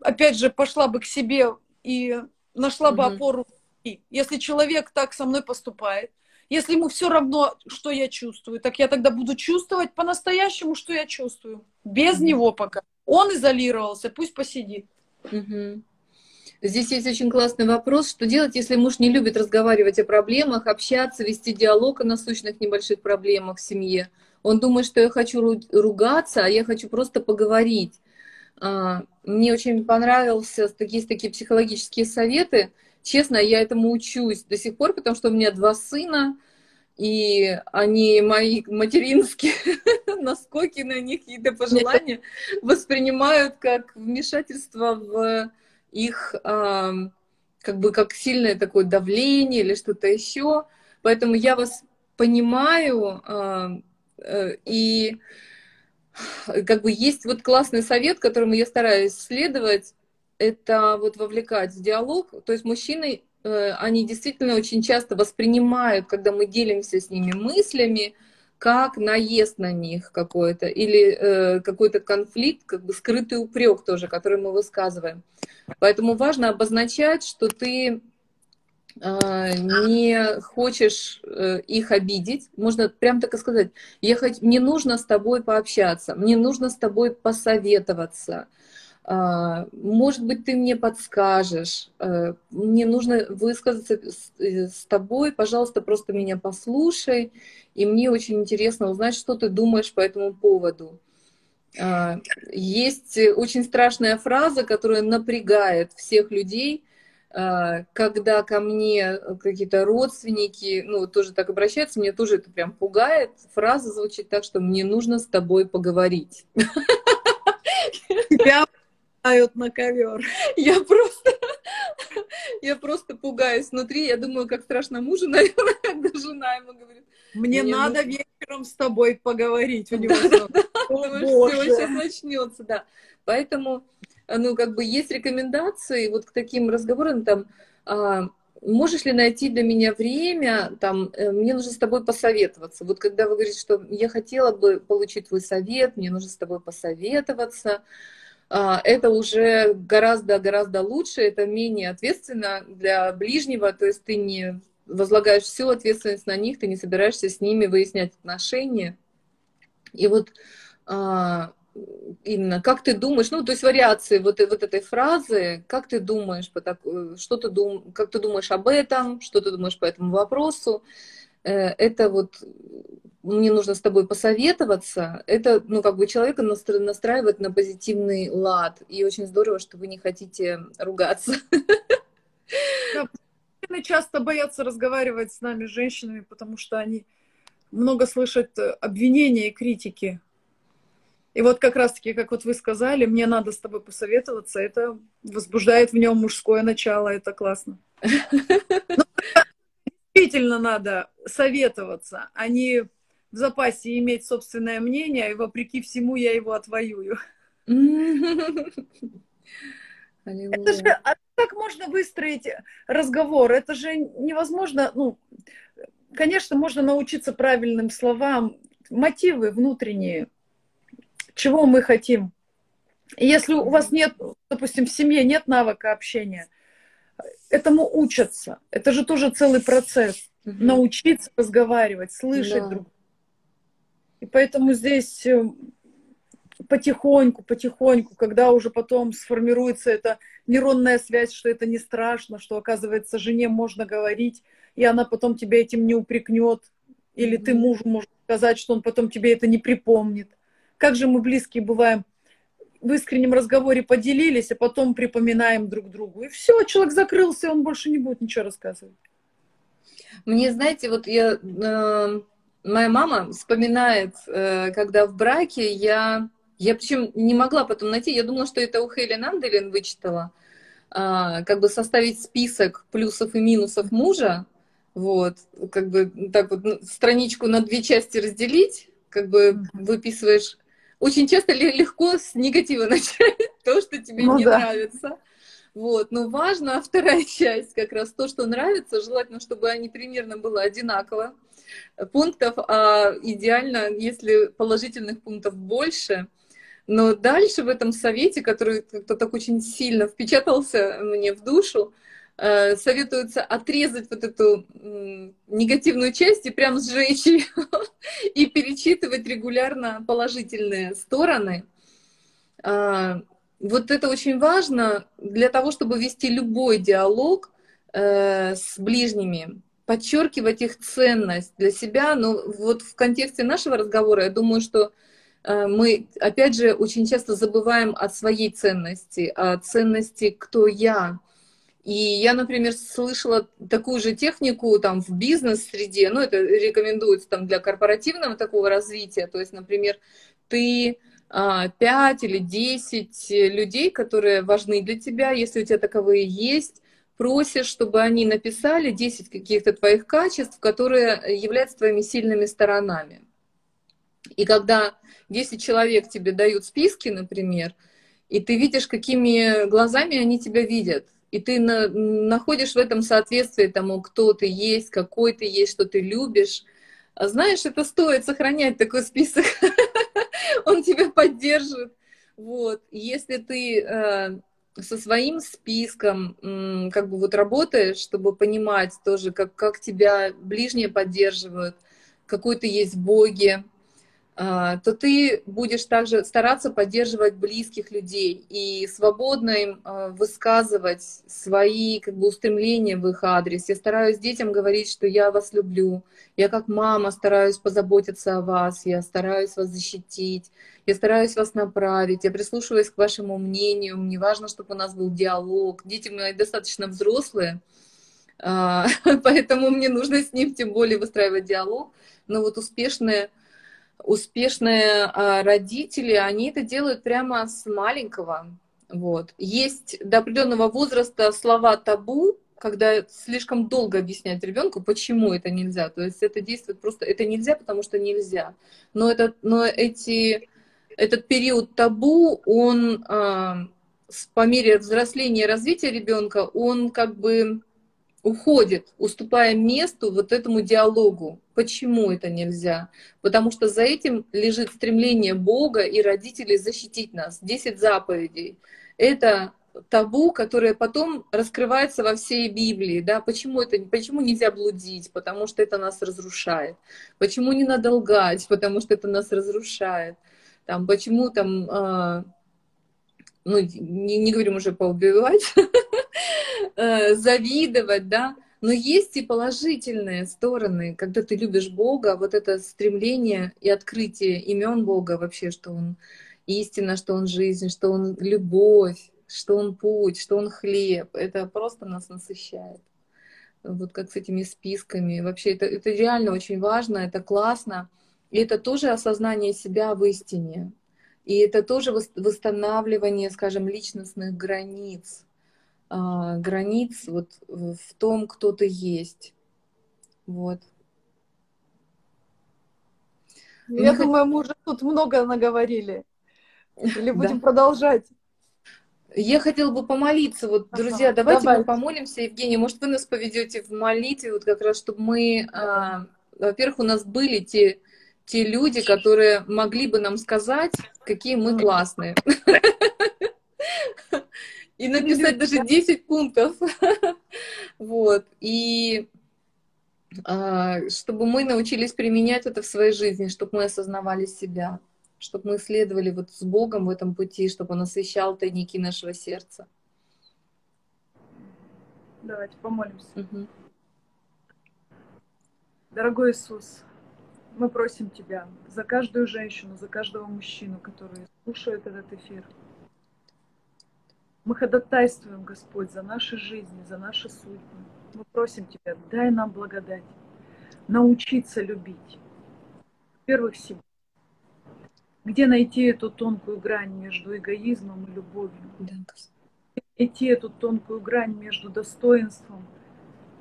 опять же, пошла бы к себе и нашла бы опору. Если человек так со мной поступает, если ему все равно, что я чувствую, так я тогда буду чувствовать по-настоящему, что я чувствую. Без mm него пока. Он изолировался, пусть посидит. Mm Здесь есть очень классный вопрос, что делать, если муж не любит разговаривать о проблемах, общаться, вести диалог о насущных небольших проблемах в семье. Он думает, что я хочу ругаться, а я хочу просто поговорить. А, мне очень понравился такие, такие психологические советы. Честно, я этому учусь до сих пор, потому что у меня два сына, и они мои материнские наскоки на них какие-то пожелания воспринимают как вмешательство в их как бы как сильное такое давление или что-то еще. Поэтому я вас понимаю э, и как бы есть вот классный совет, которому я стараюсь следовать, это вот вовлекать в диалог. То есть мужчины, э, они действительно очень часто воспринимают, когда мы делимся с ними мыслями, как наезд на них какой-то, или э, какой-то конфликт, как бы скрытый упрек тоже, который мы высказываем. Поэтому важно обозначать, что ты а, не хочешь э, их обидеть, можно прям так и сказать, я хоть, мне нужно с тобой пообщаться, мне нужно с тобой посоветоваться, может быть, ты мне подскажешь, э, мне нужно высказаться с тобой, пожалуйста, просто меня послушай, и мне очень интересно узнать, что ты думаешь по этому поводу. А, есть очень страшная фраза, которая напрягает всех людей, а, когда ко мне какие-то родственники, ну, тоже так обращаются, мне тоже это прям пугает. Фраза звучит так, что мне нужно с тобой поговорить. Тебя пускают на ковер. Я просто, я просто пугаюсь внутри. Я думаю, как страшно мужу, наверное, когда жена ему говорит. Мне, Мне надо ну... вечером с тобой поговорить. У него все сейчас начнется, да. Поэтому, ну, как бы есть рекомендации вот к таким разговорам, там, а, можешь ли найти для меня время, там, э, мне нужно с тобой посоветоваться. Вот когда вы говорите, что я хотела бы получить твой совет, мне нужно с тобой посоветоваться, это уже гораздо-гораздо лучше, это менее ответственно для ближнего, то есть ты не возлагаешь всю ответственность на них, ты не собираешься с ними выяснять отношения. И вот а, именно, как ты думаешь, ну, то есть вариации вот, вот этой фразы, как ты думаешь, по так, что ты дум, как ты думаешь об этом, что ты думаешь по этому вопросу, это вот мне нужно с тобой посоветоваться, это, ну, как бы человека настраивает на позитивный лад. И очень здорово, что вы не хотите ругаться. Да, часто боятся разговаривать с нами, женщинами, потому что они много слышат э, обвинения и критики. И вот как раз-таки, как вот вы сказали, мне надо с тобой посоветоваться, это возбуждает в нем мужское начало, это классно. Но действительно надо советоваться, а не в запасе иметь собственное мнение, и вопреки всему я его отвоюю. Это же, а как можно выстроить разговор? Это же невозможно, ну, конечно, можно научиться правильным словам, мотивы внутренние, чего мы хотим. И если у вас нет, допустим, в семье нет навыка общения, этому учатся. Это же тоже целый процесс. Угу. Научиться разговаривать, слышать да. друг и поэтому здесь э, потихоньку, потихоньку, когда уже потом сформируется эта нейронная связь, что это не страшно, что, оказывается, жене можно говорить, и она потом тебя этим не упрекнет, или mm-hmm. ты мужу можешь сказать, что он потом тебе это не припомнит. Как же мы близкие бываем, в искреннем разговоре поделились, а потом припоминаем друг другу. И все, человек закрылся, он больше не будет ничего рассказывать. Мне, знаете, вот я э, моя мама вспоминает, э, когда в браке я... Я причем не могла потом найти, я думала, что это у Хелен Анделин вычитала, а, как бы составить список плюсов и минусов мужа, вот, как бы так вот ну, страничку на две части разделить, как бы выписываешь. Очень часто легко с негатива начать то, что тебе ну, не да. нравится. Вот, но важна вторая часть, как раз то, что нравится, желательно, чтобы они примерно было одинаково пунктов, а идеально, если положительных пунктов больше. Но дальше в этом совете, который как-то так очень сильно впечатался мне в душу, советуется отрезать вот эту негативную часть и прям сжечь ее и перечитывать регулярно положительные стороны. А, вот это очень важно для того, чтобы вести любой диалог э, с ближними подчеркивать их ценность для себя. Но вот в контексте нашего разговора, я думаю, что э, мы, опять же, очень часто забываем о своей ценности, о ценности, кто я. И я, например, слышала такую же технику там в бизнес-среде, ну, это рекомендуется там для корпоративного такого развития, то есть, например, ты 5 а, или 10 людей, которые важны для тебя, если у тебя таковые есть, просишь, чтобы они написали 10 каких-то твоих качеств, которые являются твоими сильными сторонами. И когда 10 человек тебе дают списки, например, и ты видишь, какими глазами они тебя видят, и ты на, находишь в этом соответствие тому, кто ты есть, какой ты есть, что ты любишь, а знаешь, это стоит сохранять такой список. Он тебя поддержит. Вот. Если ты э, со своим списком как бы вот работаешь, чтобы понимать тоже, как, как тебя ближние поддерживают, какой ты есть в Боге, то ты будешь также стараться поддерживать близких людей и свободно им а, высказывать свои как бы, устремления в их адрес. Я стараюсь детям говорить, что я вас люблю. Я как мама стараюсь позаботиться о вас, я стараюсь вас защитить, я стараюсь вас направить, я прислушиваюсь к вашему мнению. Мне важно, чтобы у нас был диалог. Дети мои достаточно взрослые, а, поэтому мне нужно с ним тем более выстраивать диалог. Но вот успешные успешные а, родители, они это делают прямо с маленького. Вот. Есть до определенного возраста слова табу, когда слишком долго объяснять ребенку, почему это нельзя. То есть это действует просто, это нельзя, потому что нельзя. Но, это, но эти, этот период табу, он э, по мере взросления и развития ребенка, он как бы уходит, уступая месту вот этому диалогу. Почему это нельзя? Потому что за этим лежит стремление Бога и родителей защитить нас. Десять заповедей. Это табу, которое потом раскрывается во всей Библии. Да? Почему, это, почему нельзя блудить? Потому что это нас разрушает. Почему не надо лгать? Потому что это нас разрушает. Там, почему там, э, ну, не, не говорим уже поубивать, э, завидовать, да, но есть и положительные стороны, когда ты любишь Бога, вот это стремление и открытие имен Бога вообще, что Он истина, что Он жизнь, что Он любовь, что Он путь, что Он хлеб. Это просто нас насыщает. Вот как с этими списками. Вообще это, это реально очень важно, это классно. И это тоже осознание себя в истине. И это тоже восстанавливание, скажем, личностных границ а, границ вот в том, кто ты есть. Вот. Я Мне думаю, мы уже тут много наговорили. Или будем да. продолжать? Я хотела бы помолиться. Вот, ага, друзья, давайте, давайте мы помолимся. Евгений, может, вы нас поведете в молитве, вот как раз, чтобы мы, а, во-первых, у нас были те, те люди, которые могли бы нам сказать, какие мы классные. и написать даже 10 пунктов. Вот. И а, чтобы мы научились применять это в своей жизни, чтобы мы осознавали себя, чтобы мы следовали вот с Богом в этом пути, чтобы Он освещал тайники нашего сердца. Давайте помолимся. Угу. Дорогой Иисус, мы просим Тебя за каждую женщину, за каждого мужчину, которые слушают этот эфир – мы ходатайствуем, Господь, за наши жизни, за наши судьбы. Мы просим Тебя, дай нам благодать, научиться любить. Во-первых, себя. Где найти эту тонкую грань между эгоизмом и любовью? Да. Найти эту тонкую грань между достоинством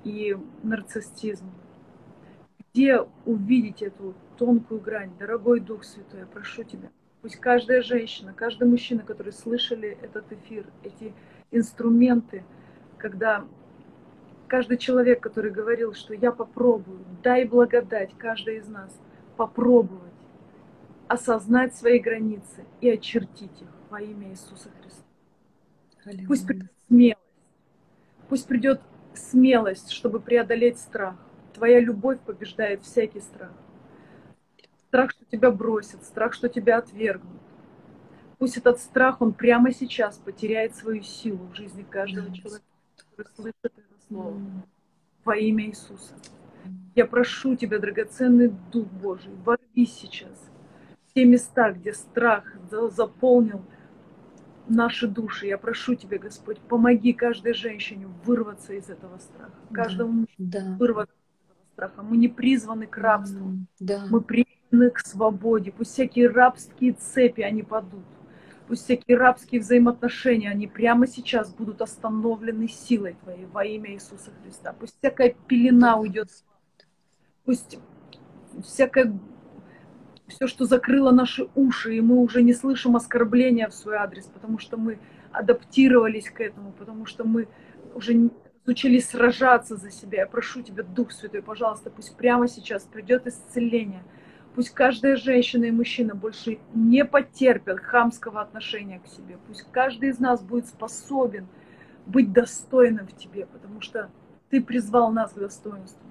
и нарциссизмом. Где увидеть эту тонкую грань? Дорогой Дух Святой, я прошу Тебя, Пусть каждая женщина, каждый мужчина, которые слышали этот эфир, эти инструменты, когда каждый человек, который говорил, что я попробую, дай благодать каждой из нас попробовать осознать свои границы и очертить их во имя Иисуса Христа. Аллилуйя. Пусть придет смелость. Пусть придет смелость, чтобы преодолеть страх. Твоя любовь побеждает всякий страх страх, что тебя бросят, страх, что тебя отвергнут. Пусть этот страх, он прямо сейчас потеряет свою силу в жизни каждого mm. человека, который слышит это слово. Mm. Во имя Иисуса. Я прошу Тебя, драгоценный Дух Божий, ворвись сейчас в те места, где страх заполнил наши души. Я прошу Тебя, Господь, помоги каждой женщине вырваться из этого страха, каждому да. вырваться страха. Мы не призваны к рабству, да. мы призваны к свободе. Пусть всякие рабские цепи, они падут. Пусть всякие рабские взаимоотношения, они прямо сейчас будут остановлены силой Твоей во имя Иисуса Христа. Пусть всякая пелена уйдет. Пусть всякое, все, что закрыло наши уши, и мы уже не слышим оскорбления в свой адрес, потому что мы адаптировались к этому, потому что мы уже учились сражаться за себя. Я прошу Тебя, Дух Святой, пожалуйста, пусть прямо сейчас придет исцеление – Пусть каждая женщина и мужчина больше не потерпят хамского отношения к себе. Пусть каждый из нас будет способен быть достойным в тебе, потому что ты призвал нас к достоинству.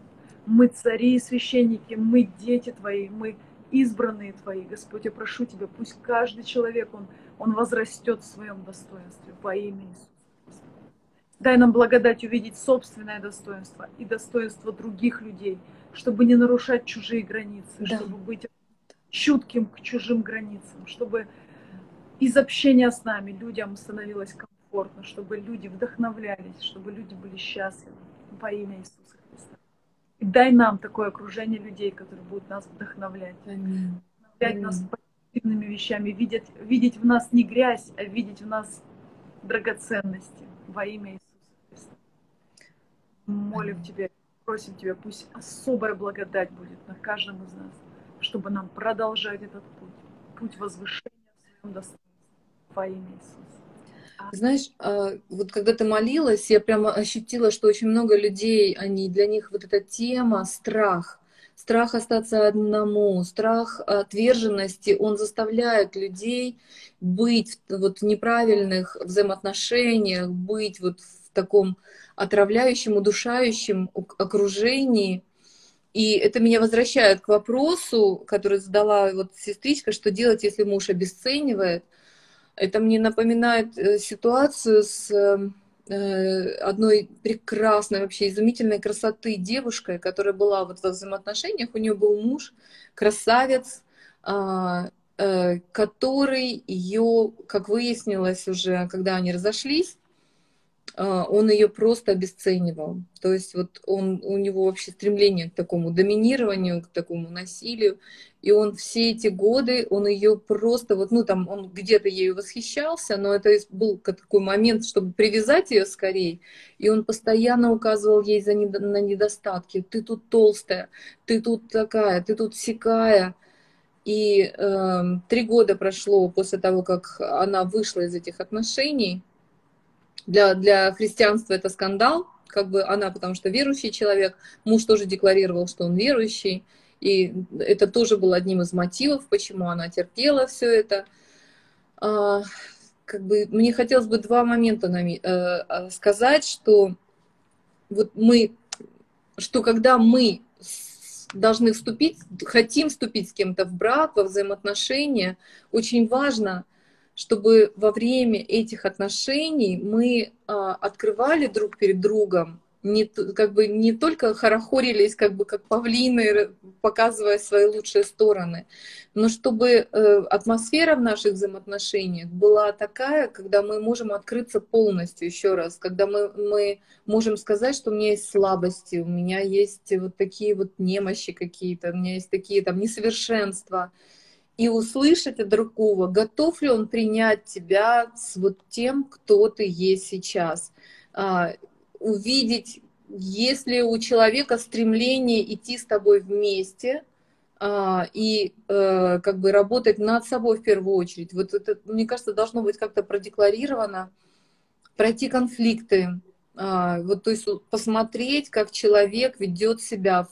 Мы цари и священники, мы дети твои, мы избранные Твои, Господь, я прошу Тебя, пусть каждый человек, он, он возрастет в своем достоинстве во имя Иисуса. Дай нам благодать увидеть собственное достоинство и достоинство других людей, чтобы не нарушать чужие границы, да. чтобы быть чутким к чужим границам, чтобы из общения с нами людям становилось комфортно, чтобы люди вдохновлялись, чтобы люди были счастливы во имя Иисуса Христа. И дай нам такое окружение людей, которые будут нас вдохновлять. Аминь. Вдохновлять Аминь. нас позитивными вещами, видеть, видеть в нас не грязь, а видеть в нас драгоценности во имя Иисуса. Молим. Тебя, просим Тебя, пусть особая благодать будет на каждом из нас, чтобы нам продолжать этот путь, путь возвышения в своем достоинстве во имя Иисуса. Знаешь, а, вот когда ты молилась, я прямо ощутила, что очень много людей, они для них вот эта тема страх, страх остаться одному, страх отверженности, он заставляет людей быть вот в неправильных взаимоотношениях, быть вот в таком отравляющем, удушающем окружении. И это меня возвращает к вопросу, который задала вот сестричка, что делать, если муж обесценивает – это мне напоминает э, ситуацию с э, одной прекрасной, вообще изумительной красоты девушкой, которая была вот во взаимоотношениях. У нее был муж, красавец, а, э, который ее, как выяснилось уже, когда они разошлись, он ее просто обесценивал. То есть вот он, у него вообще стремление к такому доминированию, к такому насилию. И он все эти годы, он ее просто вот, ну там, он где-то ею восхищался, но это был такой момент, чтобы привязать ее скорее. И он постоянно указывал ей за на недостатки. Ты тут толстая, ты тут такая, ты тут сякая. И э, три года прошло после того, как она вышла из этих отношений для, для христианства это скандал, как бы она, потому что верующий человек, муж тоже декларировал, что он верующий, и это тоже был одним из мотивов, почему она терпела все это. А, как бы мне хотелось бы два момента э, сказать, что вот мы, что когда мы должны вступить, хотим вступить с кем-то в брак, во взаимоотношения, очень важно чтобы во время этих отношений мы а, открывали друг перед другом, не, как бы не только хорохорились, как бы как павлины, показывая свои лучшие стороны, но чтобы э, атмосфера в наших взаимоотношениях была такая, когда мы можем открыться полностью, еще раз, когда мы, мы можем сказать, что у меня есть слабости, у меня есть вот такие вот немощи какие-то, у меня есть такие там несовершенства, и услышать от другого, готов ли он принять тебя с вот тем, кто ты есть сейчас. А, увидеть, есть ли у человека стремление идти с тобой вместе а, и а, как бы работать над собой в первую очередь. Вот это, мне кажется, должно быть как-то продекларировано, пройти конфликты, а, вот, то есть посмотреть, как человек ведет себя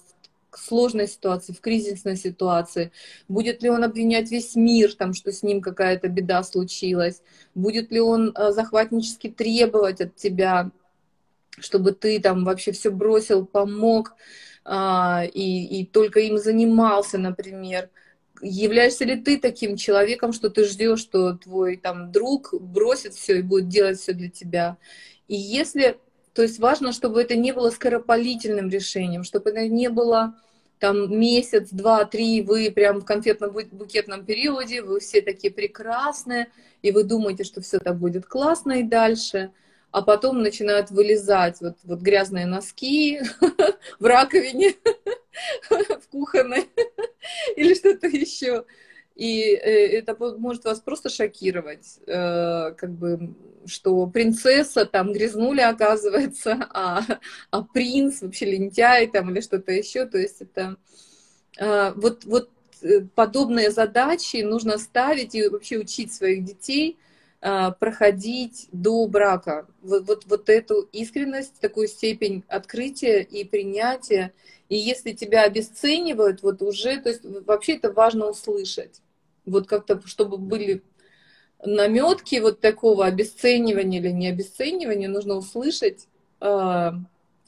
сложной ситуации, в кризисной ситуации? Будет ли он обвинять весь мир, там, что с ним какая-то беда случилась? Будет ли он э, захватнически требовать от тебя, чтобы ты там вообще все бросил, помог а, и, и только им занимался, например? Являешься ли ты таким человеком, что ты ждешь, что твой там друг бросит все и будет делать все для тебя? И если то есть важно, чтобы это не было скоропалительным решением, чтобы это не было там месяц, два, три, вы прям в конфетно-букетном периоде, вы все такие прекрасные, и вы думаете, что все так будет классно и дальше, а потом начинают вылезать вот, вот грязные носки в раковине, в кухонной или что-то еще. И э, это может вас просто шокировать, э, как бы, что принцесса там грязнули, оказывается, а, а принц вообще лентяй там или что-то еще. То есть это э, вот, вот подобные задачи нужно ставить и вообще учить своих детей проходить до брака. Вот, вот, вот эту искренность, такую степень открытия и принятия. И если тебя обесценивают, вот уже, то есть вообще это важно услышать вот как-то, чтобы были наметки вот такого обесценивания или не обесценивания, нужно услышать, э,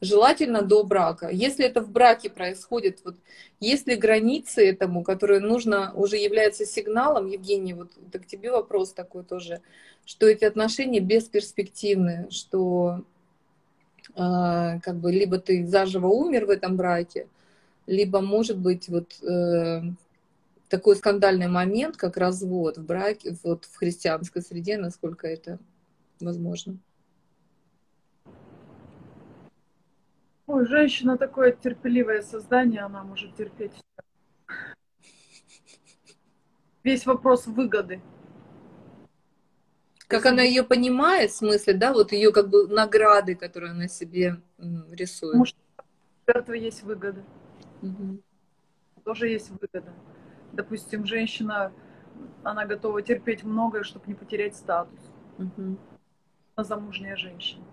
желательно до брака. Если это в браке происходит, вот есть ли границы этому, которые нужно, уже является сигналом, Евгений, вот так тебе вопрос такой тоже, что эти отношения бесперспективны, что э, как бы либо ты заживо умер в этом браке, либо может быть вот э, такой скандальный момент, как развод в браке, вот в христианской среде, насколько это возможно. Ой, женщина такое терпеливое создание, она может терпеть. Весь вопрос выгоды. Как она ее понимает, в смысле, да, вот ее как бы награды, которые она себе рисует. У этого есть выгода. Угу. Тоже есть выгода. Допустим, женщина, она готова терпеть многое, чтобы не потерять статус. Угу. Она замужняя женщина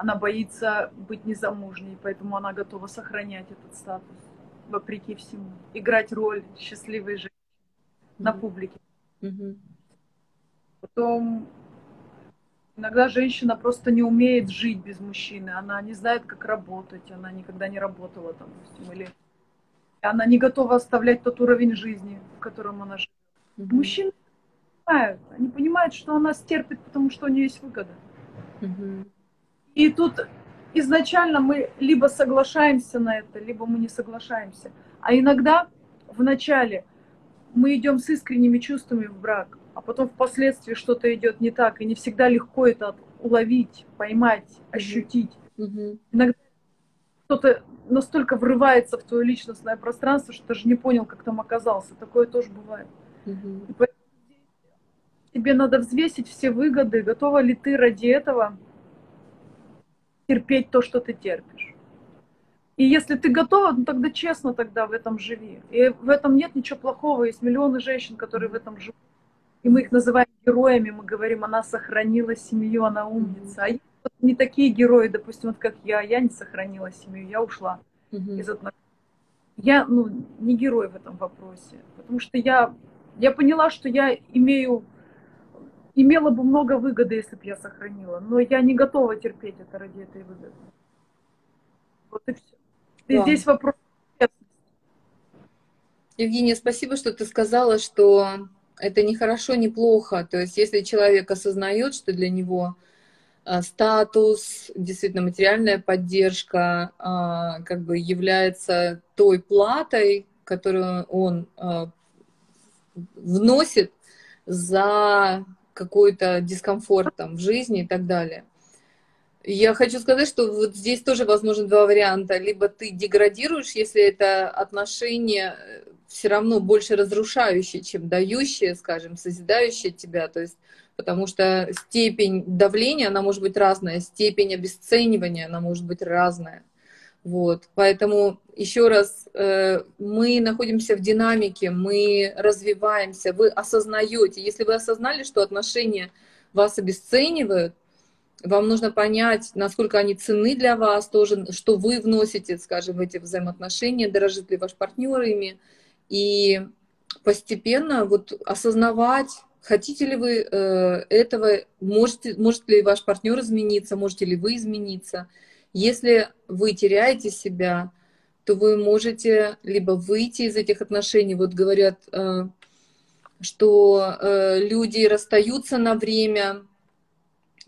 она боится быть незамужней, поэтому она готова сохранять этот статус вопреки всему. Играть роль счастливой женщины mm-hmm. на публике. Mm-hmm. Потом иногда женщина просто не умеет жить без мужчины, она не знает, как работать, она никогда не работала, там, допустим, или она не готова оставлять тот уровень жизни, в котором она живет. Mm-hmm. Мужчины понимают, они понимают, что она стерпит, потому что у нее есть выгода. Mm-hmm. И тут изначально мы либо соглашаемся на это, либо мы не соглашаемся. А иногда в начале мы идем с искренними чувствами в брак, а потом впоследствии что-то идет не так, и не всегда легко это уловить, поймать, ощутить. Mm-hmm. Иногда кто-то настолько врывается в твое личностное пространство, что ты же не понял, как там оказался. Такое тоже бывает. Mm-hmm. Поэтому тебе надо взвесить все выгоды, готова ли ты ради этого терпеть то, что ты терпишь. И если ты готова, ну тогда честно тогда в этом живи. И в этом нет ничего плохого. Есть миллионы женщин, которые в этом живут. И мы их называем героями. Мы говорим, она сохранила семью, она умница. А есть не такие герои, допустим, вот как я. Я не сохранила семью, я ушла mm-hmm. из отношений. Я ну, не герой в этом вопросе. Потому что я, я поняла, что я имею имела бы много выгоды, если бы я сохранила. Но я не готова терпеть это ради этой выгоды. Вот и все. И да. здесь вопрос. Евгения, спасибо, что ты сказала, что это не хорошо, не плохо. То есть, если человек осознает, что для него статус, действительно материальная поддержка а, как бы является той платой, которую он а, вносит за какой-то дискомфорт там в жизни и так далее. Я хочу сказать, что вот здесь тоже возможно два варианта. Либо ты деградируешь, если это отношение э, все равно больше разрушающее, чем дающее, скажем, созидающее тебя. То есть, потому что степень давления, она может быть разная, степень обесценивания, она может быть разная. Вот, поэтому еще раз, э, мы находимся в динамике, мы развиваемся, вы осознаете, если вы осознали, что отношения вас обесценивают, вам нужно понять, насколько они ценны для вас, тоже, что вы вносите, скажем, в эти взаимоотношения, дорожит ли ваш партнер ими, и постепенно вот осознавать, хотите ли вы э, этого, можете, может ли ваш партнер измениться, можете ли вы измениться, если вы теряете себя, то вы можете либо выйти из этих отношений. Вот говорят, э, что э, люди расстаются на время,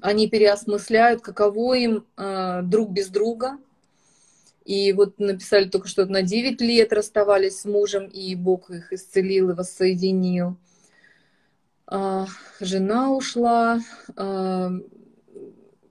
они переосмысляют, каково им друг без друга. И вот написали только что на 9 лет расставались с мужем, и Бог их исцелил и воссоединил. Жена ушла,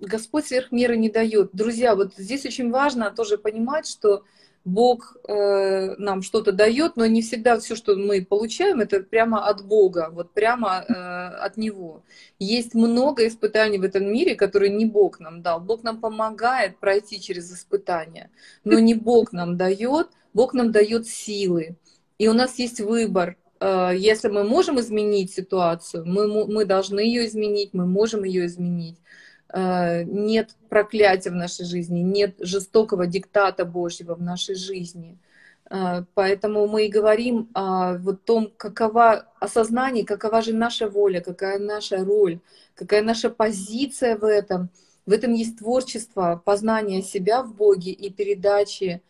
Господь сверх меры не дает. Друзья, вот здесь очень важно тоже понимать, что Бог э, нам что-то дает, но не всегда все, что мы получаем, это прямо от Бога, вот прямо э, от Него. Есть много испытаний в этом мире, которые не Бог нам дал. Бог нам помогает пройти через испытания, но не Бог нам дает, Бог нам дает силы. И у нас есть выбор. Э, если мы можем изменить ситуацию, мы, мы должны ее изменить, мы можем ее изменить. Э, нет проклятия в нашей жизни, нет жестокого диктата Божьего в нашей жизни. Э, поэтому мы и говорим о вот том, какова осознание, какова же наша воля, какая наша роль, какая наша позиция в этом. В этом есть творчество, познание себя в Боге и передачи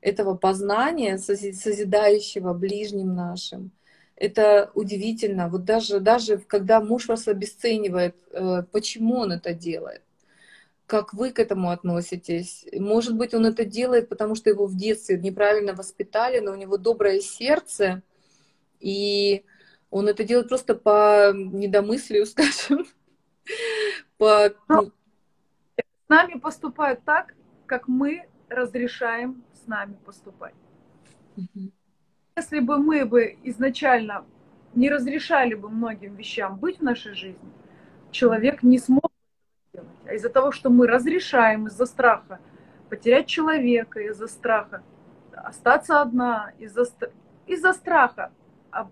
этого познания, созидающего ближним нашим. Это удивительно. Вот даже, даже когда муж вас обесценивает, э, почему он это делает? Как вы к этому относитесь? Может быть, он это делает, потому что его в детстве неправильно воспитали, но у него доброе сердце, и он это делает просто по недомыслию, скажем, по... Ну, с нами поступают так, как мы разрешаем с нами поступать. Угу. Если бы мы бы изначально не разрешали бы многим вещам быть в нашей жизни, человек не смог делать. А из-за того, что мы разрешаем из-за страха потерять человека, из-за страха остаться одна, из-за из страха, а,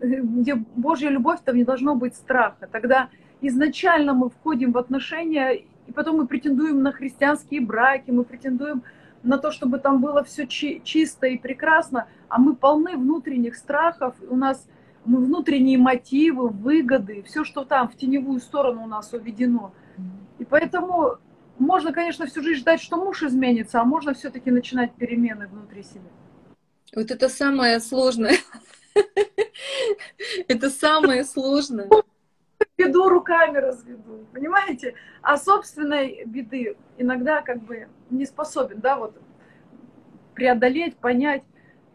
где Божья любовь, там не должно быть страха. Тогда изначально мы входим в отношения, и потом мы претендуем на христианские браки, мы претендуем на то, чтобы там было все чи- чисто и прекрасно, а мы полны внутренних страхов, у нас мы внутренние мотивы, выгоды, все, что там в теневую сторону у нас уведено. И поэтому можно, конечно, всю жизнь ждать, что муж изменится, а можно все-таки начинать перемены внутри себя. Вот это самое сложное. Это самое сложное беду руками разведу, понимаете? А собственной беды иногда как бы не способен, да, вот преодолеть, понять.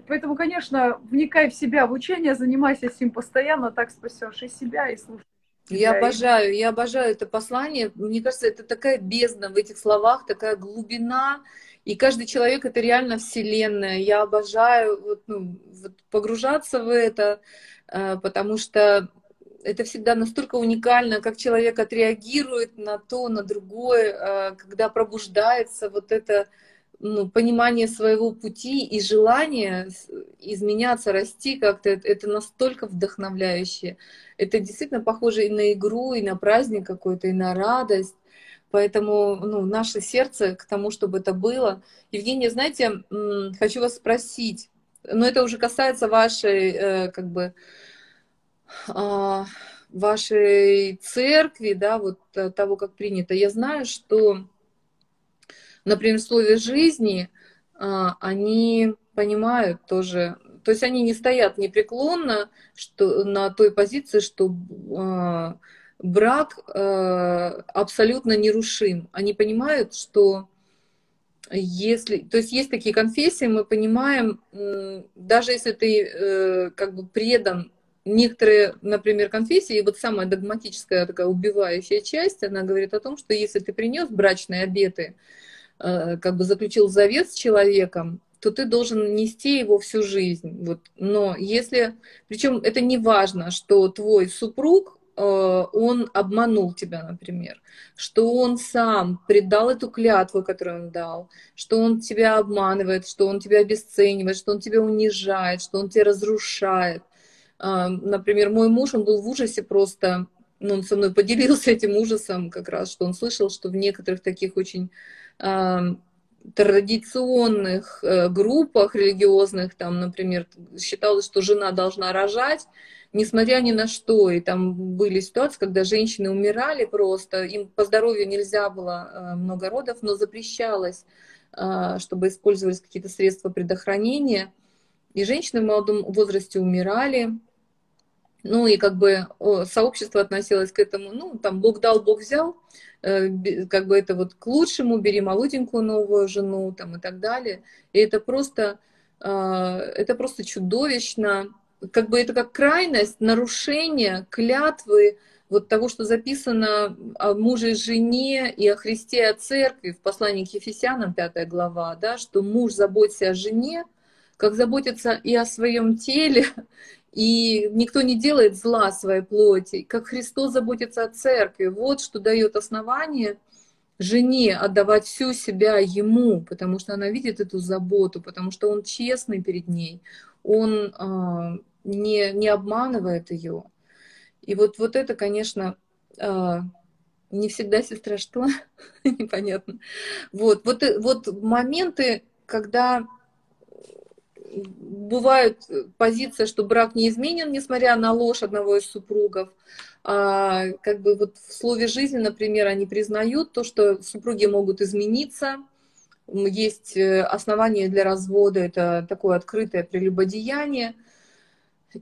Поэтому, конечно, вникай в себя, в учение, занимайся с ним постоянно, так спасешь и себя, и слушаешь. Я обожаю, я обожаю это послание. Мне кажется, это такая бездна в этих словах, такая глубина. И каждый человек это реально вселенная. Я обожаю вот, ну, вот погружаться в это, э, потому что это всегда настолько уникально, как человек отреагирует на то, на другое, а, когда пробуждается вот это ну, понимание своего пути и желание изменяться, расти как-то, это настолько вдохновляющее. Это действительно похоже и на игру, и на праздник какой-то, и на радость. Поэтому ну, наше сердце к тому, чтобы это было. Евгения, знаете, хочу вас спросить, но это уже касается вашей, э, как бы, вашей церкви, да, вот э, того, как принято. Я знаю, что, например, в слове жизни а, они понимают тоже, то есть они не стоят непреклонно что, на той позиции, что а, брак абсолютно нерушим. Они понимают, что если, то есть есть такие конфессии, мы понимаем, даже если ты э, как бы предан некоторые, например, конфессии, вот самая догматическая такая убивающая часть, она говорит о том, что если ты принес брачные обеты, э, как бы заключил завет с человеком, то ты должен нести его всю жизнь. Вот. Но если, причем это не важно, что твой супруг, э, он обманул тебя, например, что он сам предал эту клятву, которую он дал, что он тебя обманывает, что он тебя обесценивает, что он тебя унижает, что он тебя разрушает – например, мой муж, он был в ужасе просто, ну, он со мной поделился этим ужасом как раз, что он слышал, что в некоторых таких очень э, традиционных э, группах религиозных, там, например, считалось, что жена должна рожать, несмотря ни на что. И там были ситуации, когда женщины умирали просто, им по здоровью нельзя было э, много родов, но запрещалось, э, чтобы использовались какие-то средства предохранения. И женщины в молодом возрасте умирали, ну и как бы сообщество относилось к этому, ну там Бог дал, Бог взял, э, как бы это вот к лучшему, бери молоденькую новую жену там и так далее. И это просто, а, это просто чудовищно, как бы это как крайность нарушения клятвы вот того, что записано о муже и жене и о Христе и о церкви в послании к Ефесянам, 5 глава, да, что муж заботится о жене, как заботится и о своем теле, и никто не делает зла своей плоти, как Христос заботится о церкви. Вот что дает основание жене отдавать всю себя ему, потому что она видит эту заботу, потому что он честный перед ней, он э, не, не обманывает ее. И вот, вот это, конечно, э, не всегда сестра что, непонятно. Вот, вот, вот моменты, когда бывает позиция, что брак не изменен, несмотря на ложь одного из супругов. А, как бы вот в слове жизни, например, они признают то, что супруги могут измениться, есть э, основания для развода, это такое открытое прелюбодеяние.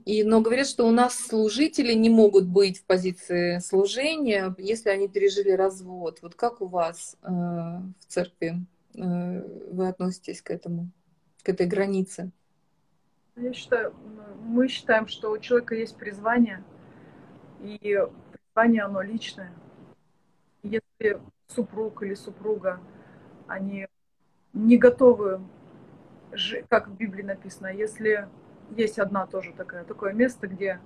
И, но говорят, что у нас служители не могут быть в позиции служения, если они пережили развод. Вот как у вас э, в церкви э, вы относитесь к этому, к этой границе? Я считаю, мы считаем, что у человека есть призвание, и призвание оно личное. Если супруг или супруга, они не готовы, как в Библии написано, если есть одна тоже такая, такое место, где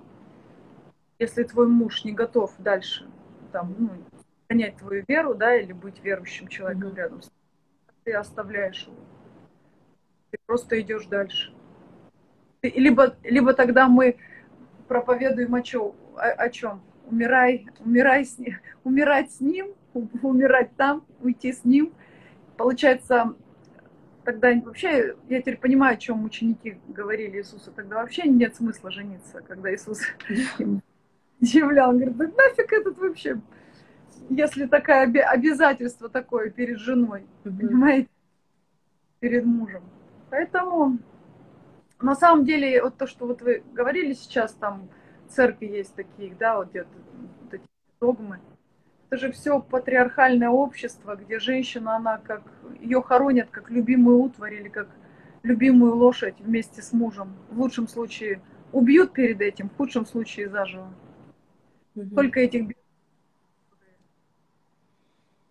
если твой муж не готов дальше там, ну, понять твою веру, да, или быть верующим человеком mm-hmm. рядом с тобой, ты оставляешь его. Ты просто идешь дальше. Либо, либо тогда мы проповедуем о чем? О, о чем? Умирай, умирай с ним, умирать с ним, умирать там, уйти с ним. Получается, тогда вообще, я теперь понимаю, о чем ученики говорили Иисусу, тогда вообще нет смысла жениться, когда Иисус им удивлял. Он говорит, да нафиг этот вообще, если такое обязательство такое перед женой, понимаете, перед мужем. Поэтому на самом деле, вот то, что вот вы говорили сейчас, там церкви есть такие, да, вот где-то эти догмы, это же все патриархальное общество, где женщина, она как ее хоронят как любимую утварь или как любимую лошадь вместе с мужем. В лучшем случае убьют перед этим, в худшем случае заживо. Угу. Только этих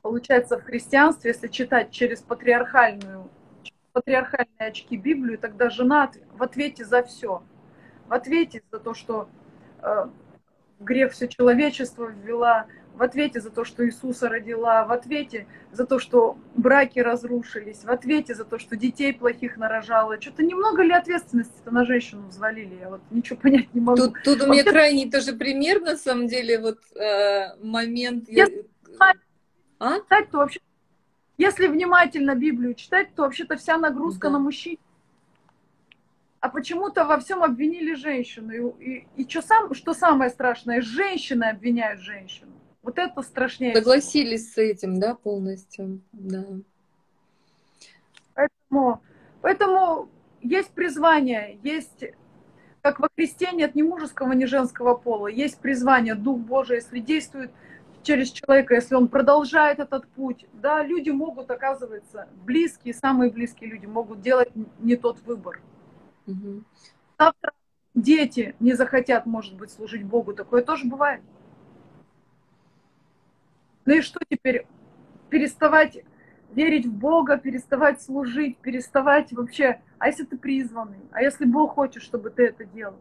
Получается, в христианстве, если читать через патриархальную, патриархальные очки Библию, тогда жена в ответе за все. В ответе за то, что э, грех все человечество ввела, в ответе за то, что Иисуса родила, в ответе за то, что браки разрушились, в ответе за то, что детей плохих нарожала. Что-то немного ли ответственности-то на женщину взвалили? Я вот ничего понять не могу. Тут, тут у меня Вообще... крайний тоже пример, на самом деле, вот э, момент... Если, а? читать, то вообще... Если внимательно Библию читать, то вообще-то вся нагрузка да. на мужчин. А почему-то во всем обвинили женщину. И, и, и что, сам, что самое страшное, женщины обвиняют женщину. Вот это страшнее. Согласились с этим, да, полностью, да. Поэтому, поэтому есть призвание, есть, как во Христе нет ни мужеского, ни женского пола, есть призвание, Дух Божий, если действует через человека, если он продолжает этот путь, да, люди могут, оказывается, близкие, самые близкие люди могут делать не тот выбор. Угу. Завтра дети не захотят, может быть, служить Богу, такое тоже бывает. Ну и что теперь? Переставать верить в Бога, переставать служить, переставать вообще... А если ты призванный? А если Бог хочет, чтобы ты это делал?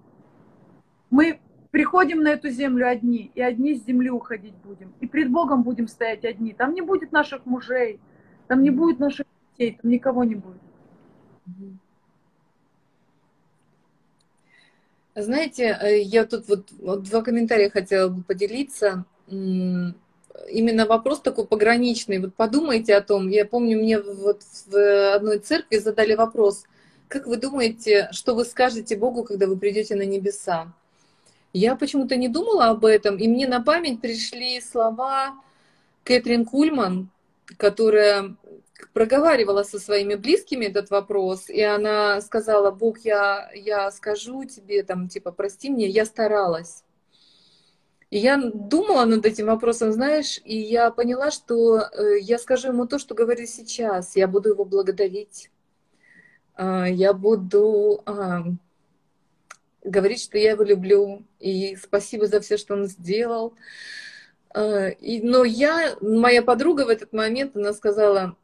Мы приходим на эту землю одни, и одни с земли уходить будем. И пред Богом будем стоять одни. Там не будет наших мужей, там не будет наших детей, там никого не будет. Знаете, э, я тут вот, вот два комментария хотела бы поделиться именно вопрос такой пограничный. Вот подумайте о том. Я помню, мне вот в одной церкви задали вопрос. Как вы думаете, что вы скажете Богу, когда вы придете на небеса? Я почему-то не думала об этом, и мне на память пришли слова Кэтрин Кульман, которая проговаривала со своими близкими этот вопрос, и она сказала, Бог, я, я скажу тебе, там, типа, прости мне, я старалась. И я думала над этим вопросом, знаешь, и я поняла, что э, я скажу ему то, что говорю сейчас. Я буду его благодарить. А, я буду говорить, что я его люблю. И спасибо за все, что он сделал. А, и, но я, моя подруга в этот момент, она сказала,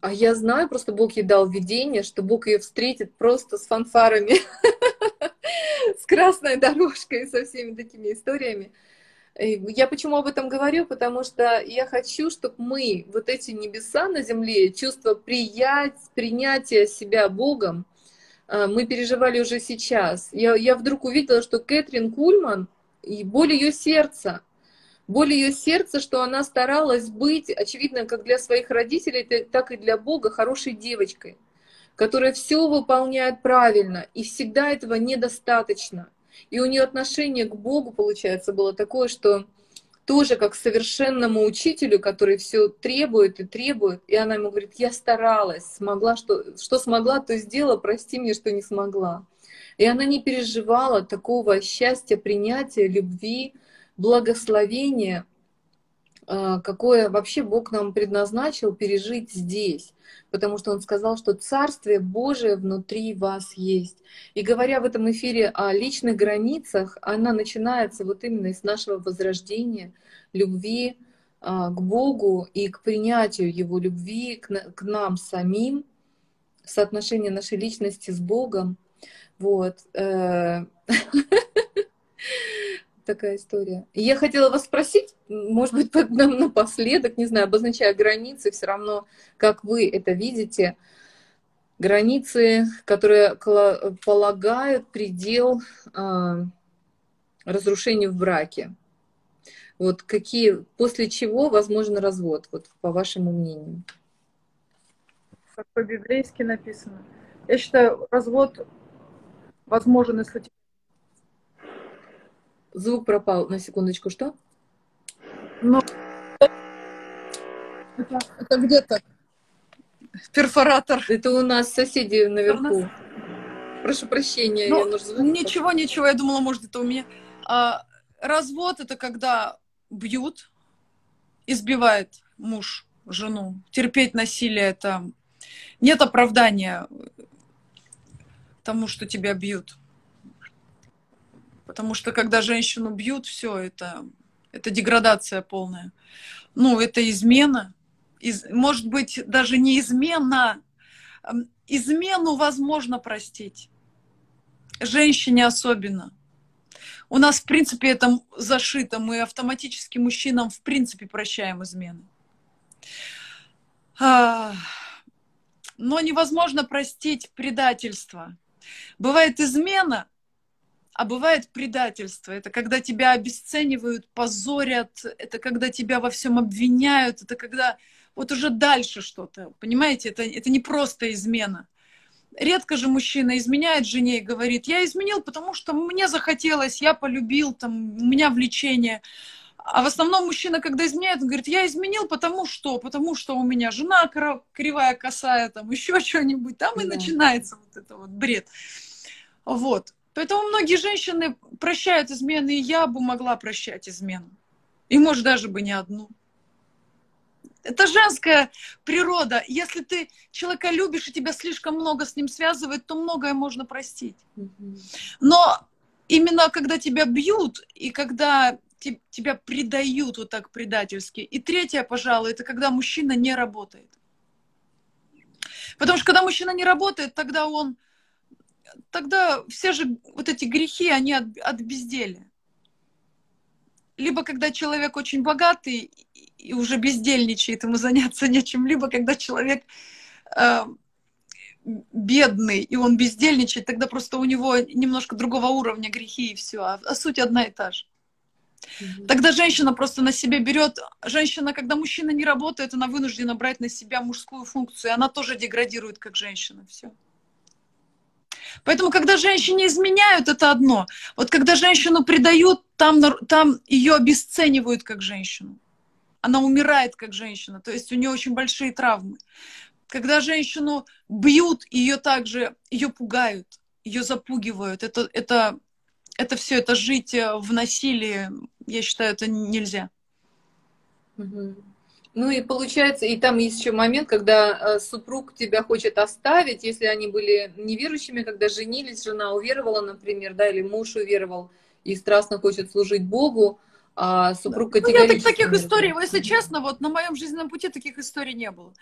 а я знаю, просто Бог ей дал видение, что Бог ее встретит просто с фанфарами, с красной дорожкой, со всеми такими историями. Я почему об этом говорю? Потому что я хочу, чтобы мы, вот эти небеса на земле, чувство приять, принятия себя Богом, мы переживали уже сейчас. Я, я вдруг увидела, что Кэтрин Кульман, и боль ее сердца, боль ее сердца, что она старалась быть, очевидно, как для своих родителей, так и для Бога, хорошей девочкой которая все выполняет правильно, и всегда этого недостаточно. И у нее отношение к Богу, получается, было такое, что тоже как совершенному учителю, который все требует и требует. И она ему говорит, я старалась, смогла, что, что смогла, то сделала, прости мне, что не смогла. И она не переживала такого счастья, принятия, любви, благословения, а, какое вообще Бог нам предназначил пережить здесь. Потому что Он сказал, что Царствие Божие внутри вас есть. И говоря в этом эфире о личных границах, она начинается вот именно из нашего возрождения, любви а, к Богу и к принятию Его любви к нам самим, соотношение нашей личности с Богом. Вот. Такая история. Я хотела вас спросить, может быть, напоследок, не знаю, обозначая границы, все равно, как вы это видите, границы, которые полагают предел э, разрушению в браке. Вот какие, после чего возможен развод, вот по вашему мнению? Как по-библейски написано. Я считаю, развод возможен, если... Звук пропал на секундочку, что? Ну, это, это где-то перфоратор. Это у нас соседи наверху. Нас... Прошу прощения. Ну, я нужно... Ничего, ничего, я думала, может, это у меня. А, развод это когда бьют, избивает муж жену. Терпеть насилие это нет оправдания тому, что тебя бьют. Потому что когда женщину бьют, все это, это деградация полная. Ну, это измена. Из, может быть, даже не измена. Измену возможно простить. Женщине особенно. У нас, в принципе, это зашито. Мы автоматически мужчинам, в принципе, прощаем измены. Но невозможно простить предательство. Бывает измена, а бывает предательство. Это когда тебя обесценивают, позорят, это когда тебя во всем обвиняют, это когда вот уже дальше что-то. Понимаете, это, это не просто измена. Редко же мужчина изменяет жене и говорит, я изменил, потому что мне захотелось, я полюбил, там, у меня влечение. А в основном мужчина, когда изменяет, он говорит, я изменил, потому что, потому что у меня жена кривая, косая, там еще что-нибудь, там да. и начинается вот это вот бред. Вот. Поэтому многие женщины прощают измены, и я бы могла прощать измену. И, может, даже бы не одну. Это женская природа. Если ты человека любишь, и тебя слишком много с ним связывает, то многое можно простить. Но именно когда тебя бьют, и когда тебя предают вот так предательски. И третье, пожалуй, это когда мужчина не работает. Потому что когда мужчина не работает, тогда он тогда все же вот эти грехи, они от, от безделия. Либо когда человек очень богатый и уже бездельничает, ему заняться нечем, либо когда человек э, бедный, и он бездельничает, тогда просто у него немножко другого уровня грехи и все, а, а суть одна и та же. Тогда женщина просто на себе берет, женщина, когда мужчина не работает, она вынуждена брать на себя мужскую функцию, и она тоже деградирует как женщина, все. Поэтому, когда женщине изменяют, это одно. Вот когда женщину предают, там, там ее обесценивают как женщину. Она умирает как женщина, то есть у нее очень большие травмы. Когда женщину бьют, ее также, ее пугают, ее запугивают. Это, это, это все, это жить в насилии, я считаю, это нельзя. Угу. Ну и получается, и там есть еще момент, когда э, супруг тебя хочет оставить, если они были неверующими, когда женились, жена уверовала, например, да, или муж уверовал и страстно хочет служить Богу, а супруг категорически... Ну, нет, таких историй, если честно, вот на моем жизненном пути таких историй не было.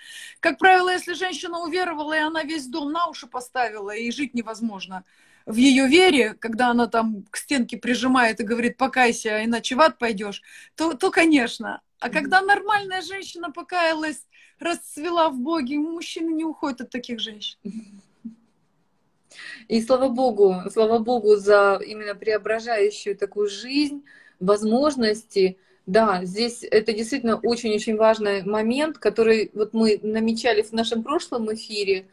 Как правило, если женщина уверовала, и она весь дом на уши поставила, и жить невозможно в ее вере, когда она там к стенке прижимает и говорит, покайся, иначе в ад пойдешь, то, то конечно. А когда нормальная женщина покаялась, расцвела в Боге, мужчины не уходят от таких женщин. И слава Богу, слава Богу за именно преображающую такую жизнь, возможности. Да, здесь это действительно очень-очень важный момент, который вот мы намечали в нашем прошлом эфире.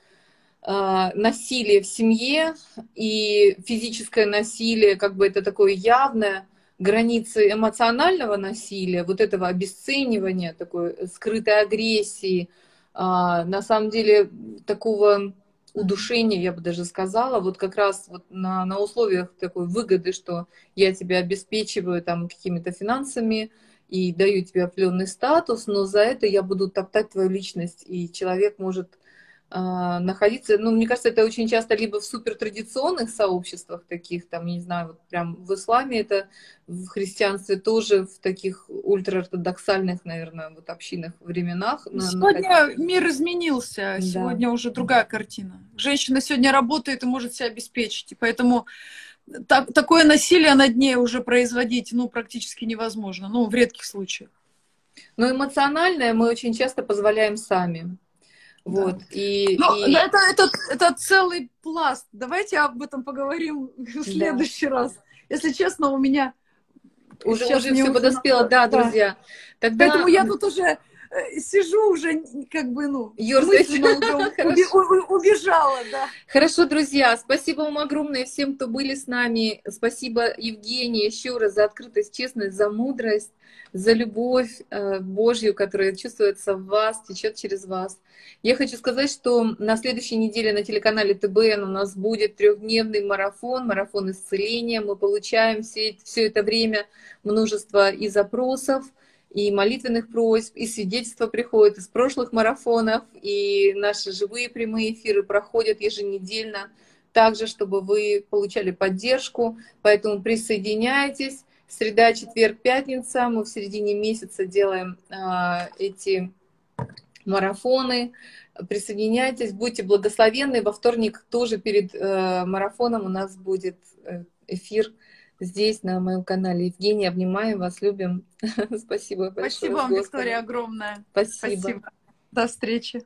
э, насилие в семье и физическое насилие, как бы это такое явное, границы эмоционального насилия, вот этого обесценивания, такой скрытой агрессии, а, на самом деле такого удушения, я бы даже сказала, вот как раз вот на, на условиях такой выгоды, что я тебя обеспечиваю там какими-то финансами и даю тебе определенный статус, но за это я буду топтать твою личность, и человек может находиться, ну, мне кажется, это очень часто либо в супертрадиционных сообществах таких, там, не знаю, вот прям в исламе это, в христианстве тоже, в таких ультраортодоксальных, наверное, вот общинах временах. Сегодня находиться. мир изменился, да. сегодня уже другая картина. Женщина сегодня работает и может себя обеспечить, и поэтому так, такое насилие над ней уже производить, ну, практически невозможно, ну, в редких случаях. Но эмоциональное мы очень часто позволяем сами. Вот, да. и, Но и... Это, это, это целый пласт. Давайте об этом поговорим в следующий да. раз. Если честно, у меня... Уже, уже все подоспело, да, да, друзья. Тогда... Поэтому я тут уже э, сижу уже как бы, ну, убежала, да. Хорошо, друзья, спасибо вам огромное всем, кто были с нами. Спасибо, Евгений, еще раз за открытость, честность, за мудрость, за любовь э, Божью, которая чувствуется в вас, течет через вас. Я хочу сказать, что на следующей неделе на телеканале ТБН у нас будет трехдневный марафон, марафон исцеления. Мы получаем все, все это время множество и запросов, и молитвенных просьб, и свидетельства приходят из прошлых марафонов, и наши живые прямые эфиры проходят еженедельно, также, чтобы вы получали поддержку. Поэтому присоединяйтесь. Среда, четверг, пятница. Мы в середине месяца делаем а, эти марафоны. Присоединяйтесь, будьте благословенны. Во вторник тоже перед э, марафоном у нас будет э, эфир здесь, на моем канале. Евгения, обнимаем вас, любим. Спасибо большое. Спасибо вам, Виктория, огромное. Спасибо. Спасибо. До встречи.